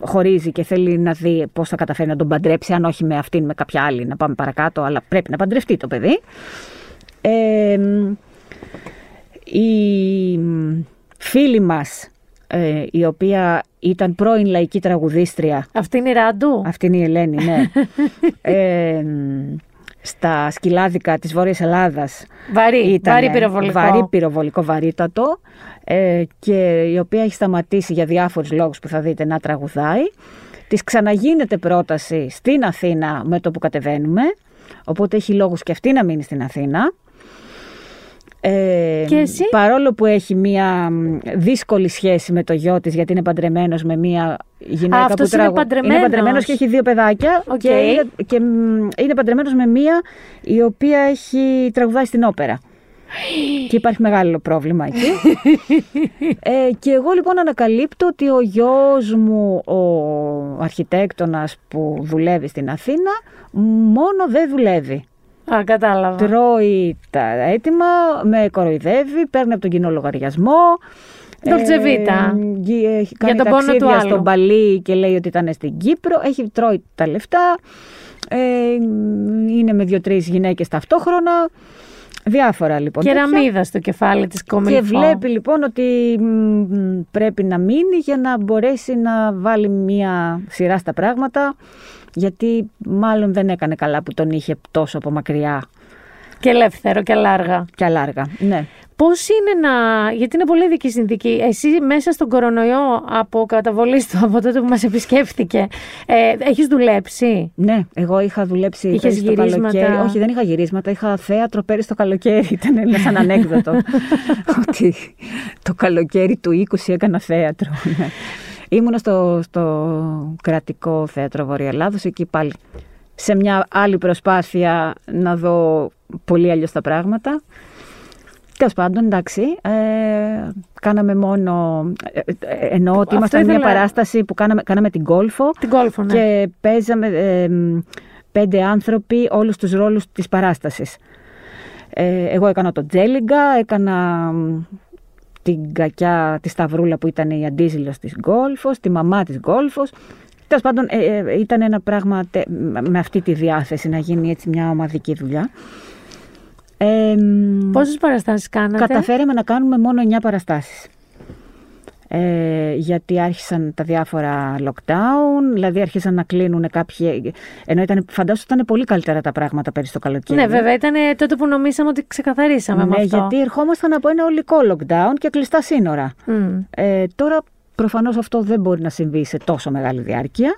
χωρίζει και θέλει να δει πώς θα καταφέρει να τον παντρέψει, αν όχι με αυτήν, με κάποια άλλη, να πάμε παρακάτω, αλλά πρέπει να παντρευτεί το παιδί. Ε, η φίλη μας, ε, η οποία ήταν πρώην λαϊκή τραγουδίστρια, Αυτή είναι η Ράντου; αυτή είναι η Ελένη, ναι. [LAUGHS] ε, στα σκυλάδικα της Βόρειας Ελλάδας. Βαρύ, Ήτανε βαρύ πυροβολικό. Βαρύ πυροβολικό, βαρύτατο. Ε, και η οποία έχει σταματήσει για διάφορους λόγους που θα δείτε να τραγουδάει. Της ξαναγίνεται πρόταση στην Αθήνα με το που κατεβαίνουμε. Οπότε έχει λόγους και αυτή να μείνει στην Αθήνα. Ε, Και εσύ; Παρόλο που έχει μια μ, δύσκολη σχέση με το γιο της γιατί είναι παντρεμένος με μια γυναίκα αυτός που είναι τραγου- παντρεμένος. είναι παντρεμένος και έχει δύο παιδάκια Οκ. και, είναι, και μ, είναι παντρεμένος με μια η οποία έχει τραγουδάει στην όπερα. [GASPS] και υπάρχει μεγάλο πρόβλημα εκεί. [LAUGHS] ε, και εγώ λοιπόν ανακαλύπτω ότι ο γιος μου, ο αρχιτέκτονας που δουλεύει στην Αθήνα, μόνο δεν δουλεύει. Α, κατάλαβα. Τρώει τα έτοιμα, με κοροϊδεύει, παίρνει από τον κοινό λογαριασμό. Dolce Vita. γι- έχει κάνει τον πόνο του ταξίδια άλλου. στον Παλί και λέει ότι ήταν στην Κύπρο. Έχει τρώει τα λεφτά. Ε, είναι με δύο-τρεις γυναίκες ταυτόχρονα. Διάφορα λοιπόν. τέτοια. Κεραμίδα στο κεφάλι της κομιλφό. Και βλέπει λοιπόν ότι μ, πρέπει να μείνει για να μπορέσει να βάλει μία σειρά στα πράγματα γιατί μάλλον δεν έκανε καλά που τον είχε τόσο από μακριά Και ελεύθερο και λάργα. και αλάργα. Ναι. Πώς είναι να. Γιατί είναι πολύ δική συνθήκη. Εσύ μέσα στον κορονοϊό από καταβολή του, από τότε που μας επισκέφθηκε, ε, έχεις δουλέψει; Ναι, εγώ είχα δουλέψει Είχες πέρυσι το γυρίσματα; καλοκαίρι. Όχι, δεν είχα γυρίσματα. Είχα θέατρο πέρυσι το καλοκαίρι. [LAUGHS] Ήταν ένα σαν ανέκδοτο. [LAUGHS] ότι το καλοκαίρι του 20 έκανα θέατρο. Ναι. Ήμουνα στο, στο κρατικό θέατρο Βορεια Ελλάδος, εκεί πάλι σε μια άλλη προσπάθεια να δω πολύ αλλιώς τα πράγματα. Τέλος πάντων, εντάξει. Ε, κάναμε μόνο. Ε, ε, εννοώ ότι Αυτό ήμασταν μια ήθελα- παράσταση που κάναμε, κάναμε την κόλφο. Την κόλφο, ναι. Και παίζαμε ε, μ, πέντε άνθρωποι όλους τους ρόλους της παράστασης. Ε, εγώ έκανα τον Τζέλιγκα, έκανα μ, την κακιά τη Σταυρούλα που ήταν η αντίζηλος της Γκόλφος, τη μαμά της Γκόλφος. Τέλος πάντων, ε, ε, ήταν ένα πράγμα τε- με αυτή τη διάθεση να γίνει έτσι μια ομαδική δουλειά. Ε, μ, Πόσες παραστάσεις κάνατε; Καταφέραμε να κάνουμε μόνο 9 παραστάσεις. Ε, γιατί άρχισαν τα διάφορα lockdown, δηλαδή άρχισαν να κλείνουν κάποιοι. Ενώ ήταν, φαντάσου ήταν πολύ καλύτερα τα πράγματα πέρυσι το καλοκαίρι. Ναι, βέβαια, ήταν τότε που νομίσαμε ότι ξεκαθαρίσαμε με Ναι, αυτό. γιατί ερχόμασταν από ένα ολικό lockdown και κλειστά σύνορα. Μμ. Ε, τώρα προφανώς αυτό δεν μπορεί να συμβεί σε τόσο μεγάλη διάρκεια.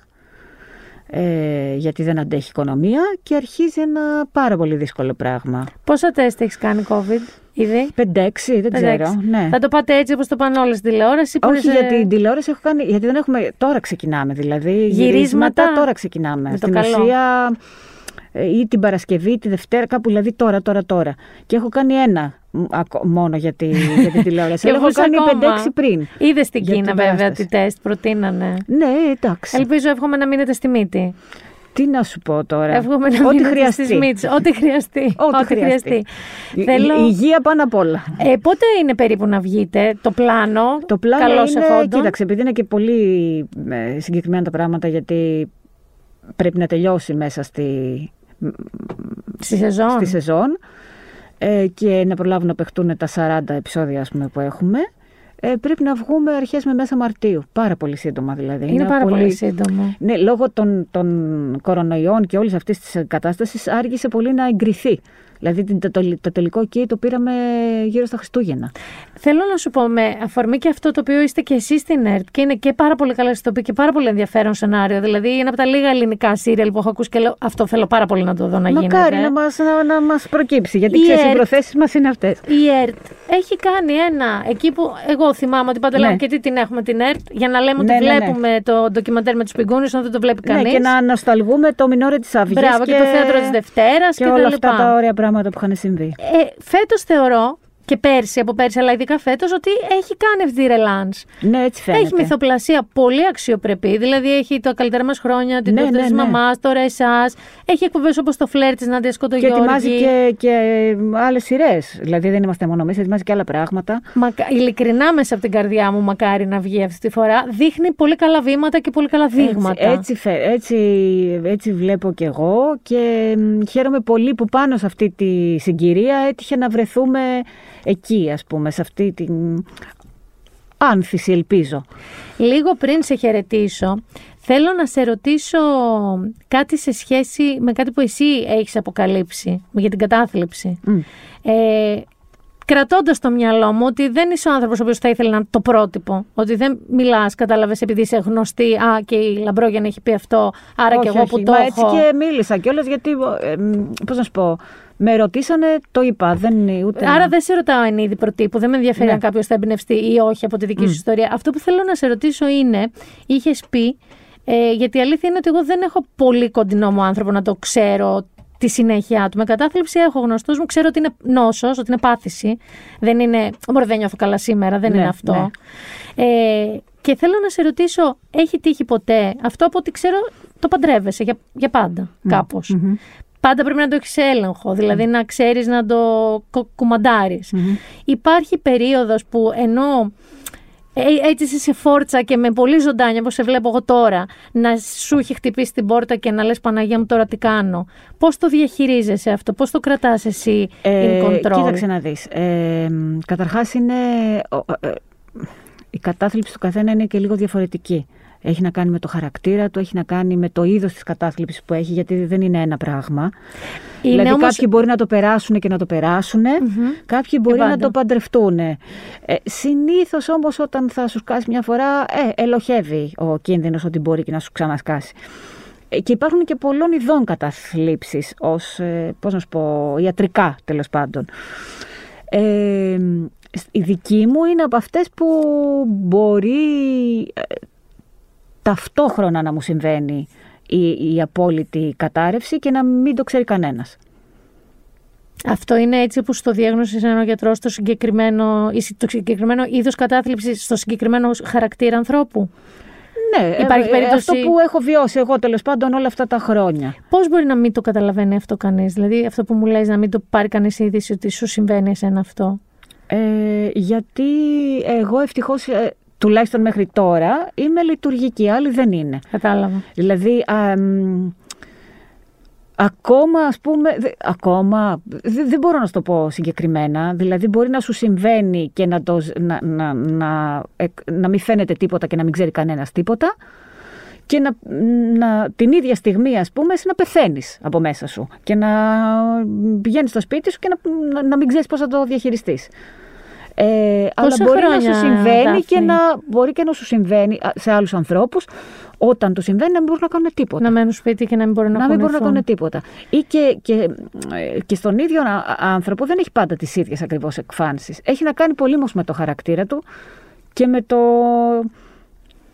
Ε, γιατί δεν αντέχει η οικονομία και αρχίζει ένα πάρα πολύ δύσκολο πράγμα. Πόσα τεστ έχεις κάνει COVID; Ήδη; 5-6, δεν ξέρω. Εντάξει. Ναι. Θα το πάτε έτσι όπως το πάνε όλες στη τηλεόραση. που Όχι, είναι σε- γιατί την τηλεόραση έχω κάνει. Γιατί δεν έχουμε. Τώρα ξεκινάμε. Δηλαδή, Γυρίσματα. τώρα ξεκινάμε. Με το Στην καλό. ουσία, ε, ή την Παρασκευή, ή τη Δευτέρα, κάπου δηλαδή τώρα, τώρα, τώρα. Και έχω κάνει ένα μ, ακο- μόνο για, τη, [LAUGHS] για την τηλεόραση. Και Αλλά έχω εγώ κάνει ακόμα. 5-6 πριν. Είδες στην Για Κίνα την βέβαια παράσταση. τι τεστ προτείνανε. Ναι, εντάξει. Ελπίζω εύχομαι να μείνετε στη μύτη. Τι να σου πω τώρα; Εύχομαι να Ό,τι μείνετε χρειαστεί. στις μύτες. Ό,τι χρειαστεί. Ό,τι χρειαστεί. Η- Θέλω... η- υγεία πάνω απ' όλα. Ε, πότε είναι περίπου να βγείτε; Το πλάνο. Το πλάνο καλώς είναι, εχόντων. κοίταξε, επειδή είναι και πολύ ε, συγκεκριμένα τα πράγματα, γιατί πρέπει να τελειώσει μέσα στη, Στη σεζόν. στη σεζόν ε, και να προλάβουν να παιχτούν τα 40 επεισόδια ας πούμε, που έχουμε. Ε, πρέπει να βγούμε αρχές με μέσα Μαρτίου. Πάρα πολύ σύντομα δηλαδή. Είναι πάρα πολύ σύντομο. Ναι, λόγω των, των κορονοϊών και όλης αυτής της κατάστασης άργησε πολύ να εγκριθεί. Δηλαδή την- το, το, το τελικό εκεί το πήραμε γύρω στα Χριστούγεννα. Θέλω να σου πω με αφορμή και αυτό το οποίο είστε και εσείς στην ΕΡΤ και είναι και πάρα πολύ καλά ηθοποιοί και πάρα πολύ ενδιαφέρον σενάριο. Δηλαδή είναι από τα λίγα ελληνικά σύριαλ που έχω ακούσει και λέω αυτό θέλω πάρα πολύ να το δω να γίνεται. Μακάρι να μας, να, να μας προκύψει, γιατί Η ξέρεις, οι ΕΡΤ. προθέσεις μας είναι αυτές. Η ΕΡΤ έχει κάνει ένα, εκεί που εγώ θυμάμαι ότι πάντα Ναι. λέμε και τι την έχουμε την ΕΡΤ, για να λέμε Ναι, ότι ναι, ναι. βλέπουμε το ντοκιμαντέρ με τους πιγκούνιου, ενώ δεν το βλέπει κανεί. Ναι, και να νοσταλγούμε το μινόρε της Αυγής Μπράβο, και, το θέατρο της Δευτέρας και, και, όλα τα αυτά λοιπά. τα ωραία πράγματα που είχαν συμβεί. Ε, φέτος θεωρώ και πέρσι, από πέρσι, αλλά ειδικά φέτος, ότι έχει κάνει αυτή τη ρελάνς. Ναι, έτσι φαίνεται. Έχει μυθοπλασία πολύ αξιοπρεπή. Δηλαδή έχει τα καλύτερα μας χρόνια, την Ναι, ναι, ναι, τη ναι. μαμάς, τώρα εσάς. Έχει εκπομπές όπως το φλερ της Νάντιας Και Σκοτογιώργη. ετοιμάζει και, και άλλες σειρές. Δηλαδή δεν είμαστε μόνο εμείς, ετοιμάζει και άλλα πράγματα. Μακα... Ειλικρινά μέσα από την καρδιά μου, μακάρι να βγει αυτή τη φορά. Δείχνει πολύ καλά βήματα και πολύ καλά δείγματα. Έτσι, έτσι, φε- έτσι, έτσι βλέπω κι εγώ και μ, χαίρομαι πολύ που πάνω σε αυτή τη συγκυρία έτυχε να βρεθούμε εκεί, ας πούμε, σε αυτή την άνθηση, ελπίζω. Λίγο πριν σε χαιρετήσω, θέλω να σε ρωτήσω κάτι σε σχέση με κάτι που εσύ έχεις αποκαλύψει για την κατάθλιψη. Μμ. Ε, Κρατώντας στο μυαλό μου ότι δεν είσαι ο άνθρωπος ο οποίος θα ήθελε να είναι το πρότυπο. Ότι δεν μιλάς, κατάλαβες, επειδή είσαι γνωστή. Α, και η Λαμπρόγιαν έχει πει αυτό. Άρα όχι, και εγώ όχι, που το μα έχω. έτσι και μίλησα κιόλας γιατί, ε, μ, πώς να σου πω, με ρωτήσανε, το είπα, δεν είναι ούτε... Άρα δεν σε ρωτάω εν είδη προτύπου. Δεν με ενδιαφέρει Ναι. αν κάποιος θα εμπνευστεί ή όχι από τη δική σου ιστορία. Αυτό που θέλω να σε ρωτήσω είναι, είχες πει, ε, γιατί η αλήθεια είναι ότι εγώ δεν έχω πολύ κοντινό μου άνθρωπο να το ξέρω τη συνέχεια του. Με κατάθλιψη έχω γνωστούς μου, ξέρω ότι είναι νόσος, ότι είναι πάθηση. Δεν είναι. Μωρέ, δεν νιώθω καλά σήμερα, δεν Ναι, είναι αυτό. ναι. Ε, και θέλω να σε ρωτήσω, έχει τύχει ποτέ αυτό από ό,τι ξέρω το παντρεύεσαι για, για πάντα, κάπως. Πάντα πρέπει να το έχεις έλεγχο, δηλαδή να ξέρεις να το κο- κουμαντάρεις. Υπάρχει περίοδος που ενώ ε, έτσι είσαι σε φόρτσα και με πολύ ζωντάνια όπως σε βλέπω εγώ τώρα να σου έχει χτυπήσει την πόρτα και να λες Παναγία μου τώρα τι κάνω. Πώς το διαχειρίζεσαι αυτό, πώς το κρατάς εσύ in control; Κοίταξε να δεις. Ε, μ, καταρχάς είναι... ο- ε, η κατάθλιψη του καθένα είναι και λίγο διαφορετική. Έχει να κάνει με το χαρακτήρα του, έχει να κάνει με το είδος της κατάθλιψης που έχει, γιατί δεν είναι ένα πράγμα. Είναι δηλαδή όμως- κάποιοι μπορεί να το περάσουν και να το περάσουν, κάποιοι μπορεί να πάντα. το παντρευτούν. Ε, συνήθως όμως όταν θα σου σκάσει μια φορά, ε, ελοχεύει ο κίνδυνος ότι μπορεί και να σου ξανασκάσει. Ε, Και υπάρχουν και πολλών ειδών καταθλίψεις ως, ε, πώς να σου πω, ιατρικά τέλος πάντων. Ε, η δική μου είναι από αυτές που μπορεί ε, ταυτόχρονα να μου συμβαίνει η, η απόλυτη κατάρρευση και να μην το ξέρει κανένας. Αυτό είναι έτσι που στο διάγνωση ένα γιατρό στο συγκεκριμένο, ή το συγκεκριμένο είδος κατάθλιψης στο συγκεκριμένο χαρακτήρα ανθρώπου; Ναι, Υπάρχει ε, περίπτωση- αυτό που έχω βιώσει εγώ τέλος πάντων όλα αυτά τα χρόνια. Πώς μπορεί να μην το καταλαβαίνει αυτό κανείς, δηλαδή αυτό που μου λες να μην το πάρει κανείς είδηση ότι σου συμβαίνει εσένα αυτό; Ε, γιατί εγώ ευτυχώς, ε, τουλάχιστον μέχρι τώρα, είμαι λειτουργική, άλλοι δεν είναι. Κατάλαβα. Δηλαδή, α, μ, ακόμα ας πούμε, δε- ακόμα, δε- δεν μπορώ να σου το πω συγκεκριμένα, δηλαδή μπορεί να σου συμβαίνει και να, το, ζ- να, να, να, εκ- να μην φαίνεται τίποτα και να μην ξέρει κανένας τίποτα και να, να, την ίδια στιγμή ας πούμε εσύ να πεθαίνεις από μέσα σου και να πηγαίνεις στο σπίτι σου και να, να, να μην ξέρεις πώς θα το διαχειριστείς. Ε, αλλά Πόσα μπορεί να χρόνια, σου συμβαίνει Δάφνη; και να μπορεί και να σου συμβαίνει α, σε άλλους ανθρώπους όταν του συμβαίνει να μην μπορούν να κάνουν τίποτα. Να μένουν σπίτι και να μην μπορούν να, Να μην μπορούν να κουνηθούν. κάνουν τίποτα. Ή και, και, ε, και στον ίδιο α- άνθρωπο δεν έχει πάντα τις ίδιες ακριβώς εκφάνσεις. Έχει να κάνει πολύ όμως με το χαρακτήρα του και με το,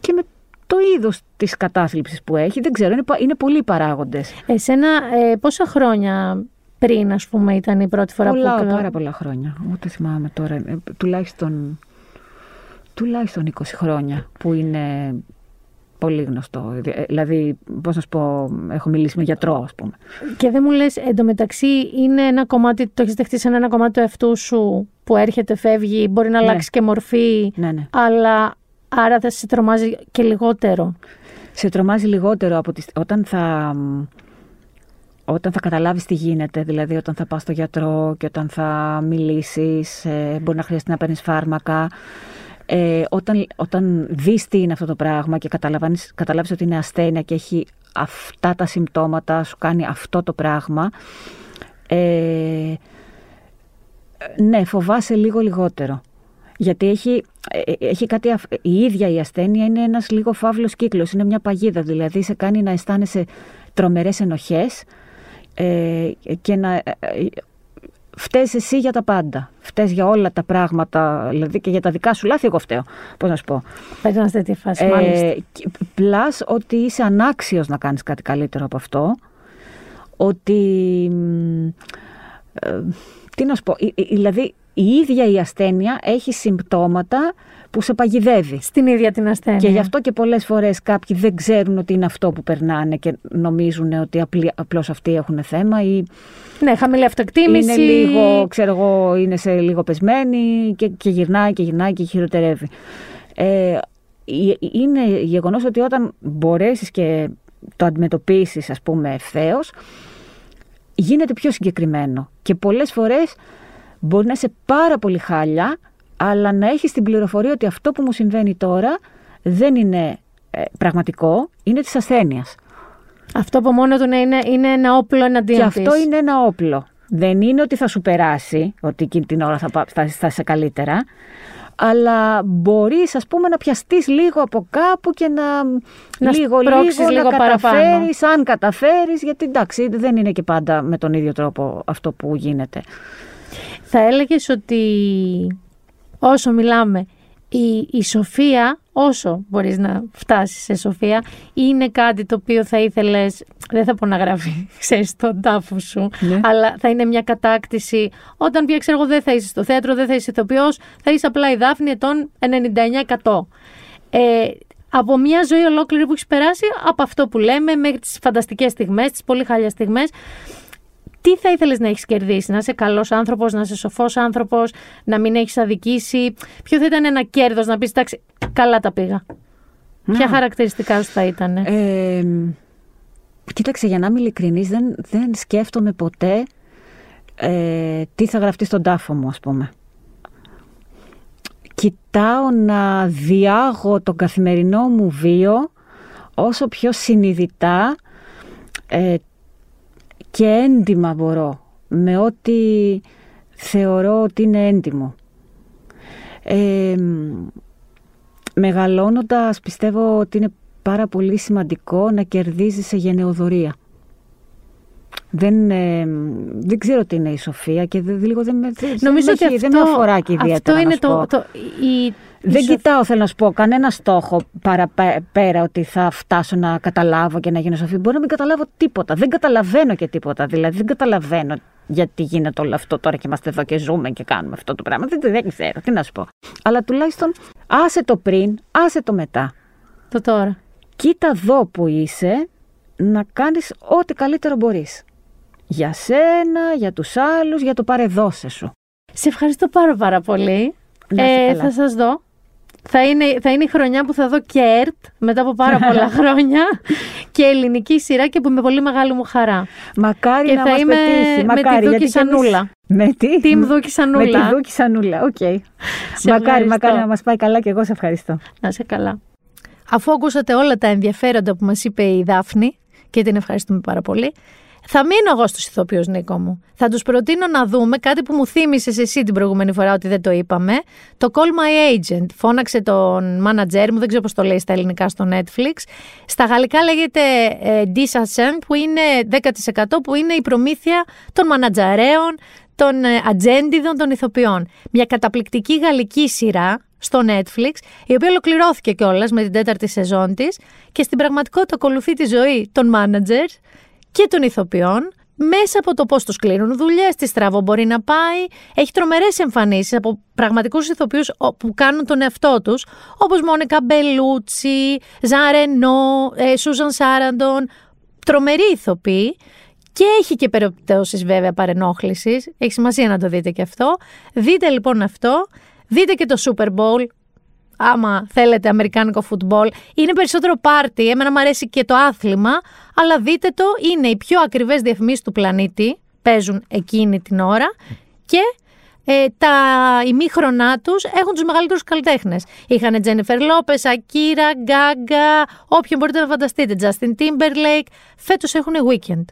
και με το το είδος της κατάθλιψης που έχει, δεν ξέρω, είναι, πα- είναι πολλοί παράγοντες. Εσένα ε, πόσα χρόνια πριν, ας πούμε, ήταν η πρώτη φορά Πολλά, που... πάρα πολλά χρόνια. Ούτε θυμάμαι τώρα. ε, τουλάχιστον, τουλάχιστον 20 χρόνια που είναι πολύ γνωστό. Ε, Δηλαδή, πώς να σου πω, έχω μιλήσει με γιατρό, ας πούμε. Και δεν μου λες, εντωμεταξύ είναι ένα κομμάτι, το έχεις δεχτεί σαν ένα κομμάτι του εαυτού σου που έρχεται, φεύγει, μπορεί να Ναι. αλλάξει και μορφή, Ναι, ναι. αλλά άρα θα σε τρομάζει και λιγότερο. σε τρομάζει λιγότερο από τις, όταν θα όταν θα καταλάβεις τι γίνεται, δηλαδή όταν θα πας στο γιατρό και όταν θα μιλήσεις, ε, μπορεί να χρειαστεί να παίρνεις φάρμακα, ε, όταν, όταν δεις τι είναι αυτό το πράγμα και καταλαβαίνεις, καταλάβεις ότι είναι ασθένεια και έχει αυτά τα συμπτώματα, σου κάνει αυτό το πράγμα, ε, ναι, φοβάσαι λίγο λιγότερο. Γιατί έχει, ε, ε, έχει κάτι, αφ- η ίδια η ασθένεια είναι ένας λίγο φαύλος κύκλος, είναι μια παγίδα, δηλαδή σε κάνει να αισθάνεσαι τρομερές ενοχές ε, και να... ε, ε, Φταίς εσύ για τα πάντα. Φταίς για όλα τα πράγματα, δηλαδή και για τα δικά σου λάθη, εγώ φταίω. Πώς να σου πω. Παίρνει σε τέτοια φάση, μάλιστα. Ε, και- plus ότι είσαι ανάξιος να κάνεις κάτι καλύτερο από αυτό. Ότι... μ, ε, τι να σου πω, η- η- δηλαδή η ίδια η ασθένεια έχει συμπτώματα που σε παγιδεύει. Στην ίδια την ασθένεια. Και γι' αυτό και πολλές φορές κάποιοι δεν ξέρουν ότι είναι αυτό που περνάνε και νομίζουν ότι απλή- απλώς αυτοί έχουν θέμα ή Ναι, χαμηλή αυτοεκτίμηση. είναι λίγο, ξέρω εγώ, είναι σε λίγο πεσμένη και, και γυρνάει και γυρνάει και χειροτερεύει. Ε, η- είναι γεγονός ότι όταν μπορέσεις και το αντιμετωπίσεις ας πούμε ευθέως, γίνεται πιο συγκεκριμένο. Και πολλές φορές μπορεί να είσαι πάρα πολύ χάλια, αλλά να έχεις την πληροφορία ότι αυτό που μου συμβαίνει τώρα δεν είναι ε, πραγματικό, είναι της ασθένειας. Αυτό από μόνο του ναι, είναι, είναι ένα όπλο εναντίον Και αυτό της. είναι ένα όπλο. Δεν είναι ότι θα σου περάσει, ότι εκείνη την ώρα θα, πά- θα, θα είσαι καλύτερα, αλλά μπορείς ας πούμε να πιαστείς λίγο από κάπου και να, Να λίγο, σπρώξεις λίγο, λίγο να παραπάνω. καταφέρεις, αν καταφέρεις, γιατί εντάξει δεν είναι και πάντα με τον ίδιο τρόπο αυτό που γίνεται. Θα έλεγες ότι όσο μιλάμε, η, η σοφία, όσο μπορείς να φτάσεις σε σοφία, είναι κάτι το οποίο θα ήθελες, δεν θα πω να γράφει, [LAUGHS] ξέρεις, στον τάφο σου, Ναι. αλλά θα είναι μια κατάκτηση. Όταν πια, ξέρω εγώ, δεν θα είσαι στο θέατρο, δεν θα είσαι ηθοποιός, θα είσαι απλά η Δάφνη ετών 99%. Ε, από μια ζωή ολόκληρη που έχεις περάσει, από αυτό που λέμε, μέχρι τις φανταστικές στιγμές, τις πολύ χάλια στιγμές, τι θα ήθελες να έχεις κερδίσει, να είσαι καλός άνθρωπος, να είσαι σοφός άνθρωπος, να μην έχεις αδικήσει; Ποιο θα ήταν ένα κέρδος να πεις, εντάξει, καλά τα πήγα. Ποια χαρακτηριστικά σου θα ήταν. Ε, κοίταξε, για να είμαι ειλικρινής, δεν, δεν σκέφτομαι ποτέ ε, τι θα γραφτεί στον τάφο μου, ας πούμε. Κοιτάω να διάγω τον καθημερινό μου βίο όσο πιο συνειδητά ε, και έντιμα μπορώ, με ό,τι θεωρώ ότι είναι έντιμο. Ε, μεγαλώνοντας πιστεύω ότι είναι πάρα πολύ σημαντικό να κερδίζεις σε γενεοδορία. Δεν, ε, δεν ξέρω τι είναι η σοφία και δεν, λίγο δεν με, δεν, Νομίζω δεν ότι με- αυτό, δεν με αφορά και ιδιαίτερα. αυτό να είναι σου το, πω. το, η, η Δεν σοφ- κοιτάω, θέλω να σου πω, κανένα στόχο παραπέρα ότι θα φτάσω να καταλάβω και να γίνω σοφή. Μπορεί να μην καταλάβω τίποτα. Δεν καταλαβαίνω και τίποτα. Δηλαδή, δεν καταλαβαίνω γιατί γίνεται όλο αυτό τώρα και είμαστε εδώ και ζούμε και κάνουμε αυτό το πράγμα. Δεν, δεν ξέρω, τι να σου πω. Αλλά τουλάχιστον άσε το πριν, άσε το μετά. το τώρα. Κοίτα εδώ που είσαι να κάνεις ό,τι καλύτερο μπορείς. Για σένα, για τους άλλους, για το παρεδώσε σου. Σε ευχαριστώ πάρα πάρα πολύ. Να είσαι Ε, καλά. θα σας δω. Θα είναι, θα είναι η χρονιά που θα δω και ΕΡΤ μετά από πάρα πολλά [LAUGHS] χρόνια και ελληνική σειρά και που με πολύ μεγάλη μου χαρά. Μακάρι Και να θα μας είμαι πετύχει. με τη Μακάρι, Δούκισσα γιατί κι εμείς- Νούλα. Με τι; Team Δούκισσα Νούλα. Με τη Δούκη Σανούλα, οκ. Σε μακάρι, ευχαριστώ. μακάρι να μας πάει καλά και εγώ σε ευχαριστώ. Να είσαι καλά. Αφού ακούσατε όλα τα ενδιαφέροντα που μας είπε η Δάφνη και την ευχαριστούμε πάρα πολύ, θα μείνω εγώ στους ηθοποιούς Νίκο μου. Θα τους προτείνω να δούμε κάτι που μου θύμισες εσύ την προηγούμενη φορά ότι δεν το είπαμε. Το Call My Agent. Φώναξε τον manager μου, δεν ξέρω πώς το λέει στα ελληνικά στο Netflix. Στα γαλλικά λέγεται ε, Disascent που είναι 10% που είναι η προμήθεια των μανατζαρέων, των ε, ατζέντιδων των ηθοποιών. Μια καταπληκτική γαλλική σειρά στο Netflix, η οποία ολοκληρώθηκε κιόλας με την τέταρτη σεζόν της και στην πραγματικότητα ακολουθεί τη ζωή των managers και των ηθοποιών μέσα από το πώς τους κλείνουν δουλειές, τι στραβό μπορεί να πάει. Έχει τρομερές εμφανίσεις από πραγματικούς ηθοποιούς που κάνουν τον εαυτό τους, όπως Μόνικα Μπελούτσι, Ζαρενό, ε, Σούζαν Σάραντον. Τρομεροί ηθοποιοί. Και έχει και περιπτώσεις βέβαια παρενόχλησης. Έχει σημασία να το δείτε και αυτό. Δείτε λοιπόν αυτό. Δείτε και το Super Bowl άμα θέλετε αμερικάνικο φουτμπολ. Είναι περισσότερο πάρτι, εμένα μου αρέσει και το άθλημα, αλλά δείτε το, είναι οι πιο ακριβές διαφημίσεις του πλανήτη, παίζουν εκείνη την ώρα και ε, τα ημίχρονά τους έχουν τους μεγαλύτερους καλλιτέχνες. Είχαν Τζένιφερ Λόπες, Ακύρα, Γκάγκα, όποιον μπορείτε να φανταστείτε. Justin Timberlake. Φέτος έχουν weekend.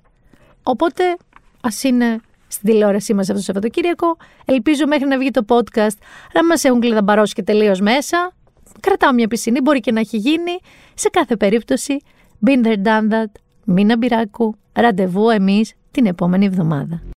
Οπότε ας είναι στην τηλεόρασή μας αυτό το Σαββατοκύριακο. Ελπίζω μέχρι να βγει το podcast να μας έχουν κλειδαμπαρώσει και τελείως μέσα. Κρατάω μια πισινή, μπορεί και να έχει γίνει. Σε κάθε περίπτωση, been there, done that. Μήνα μπυράκου. Ραντεβού εμείς την επόμενη εβδομάδα.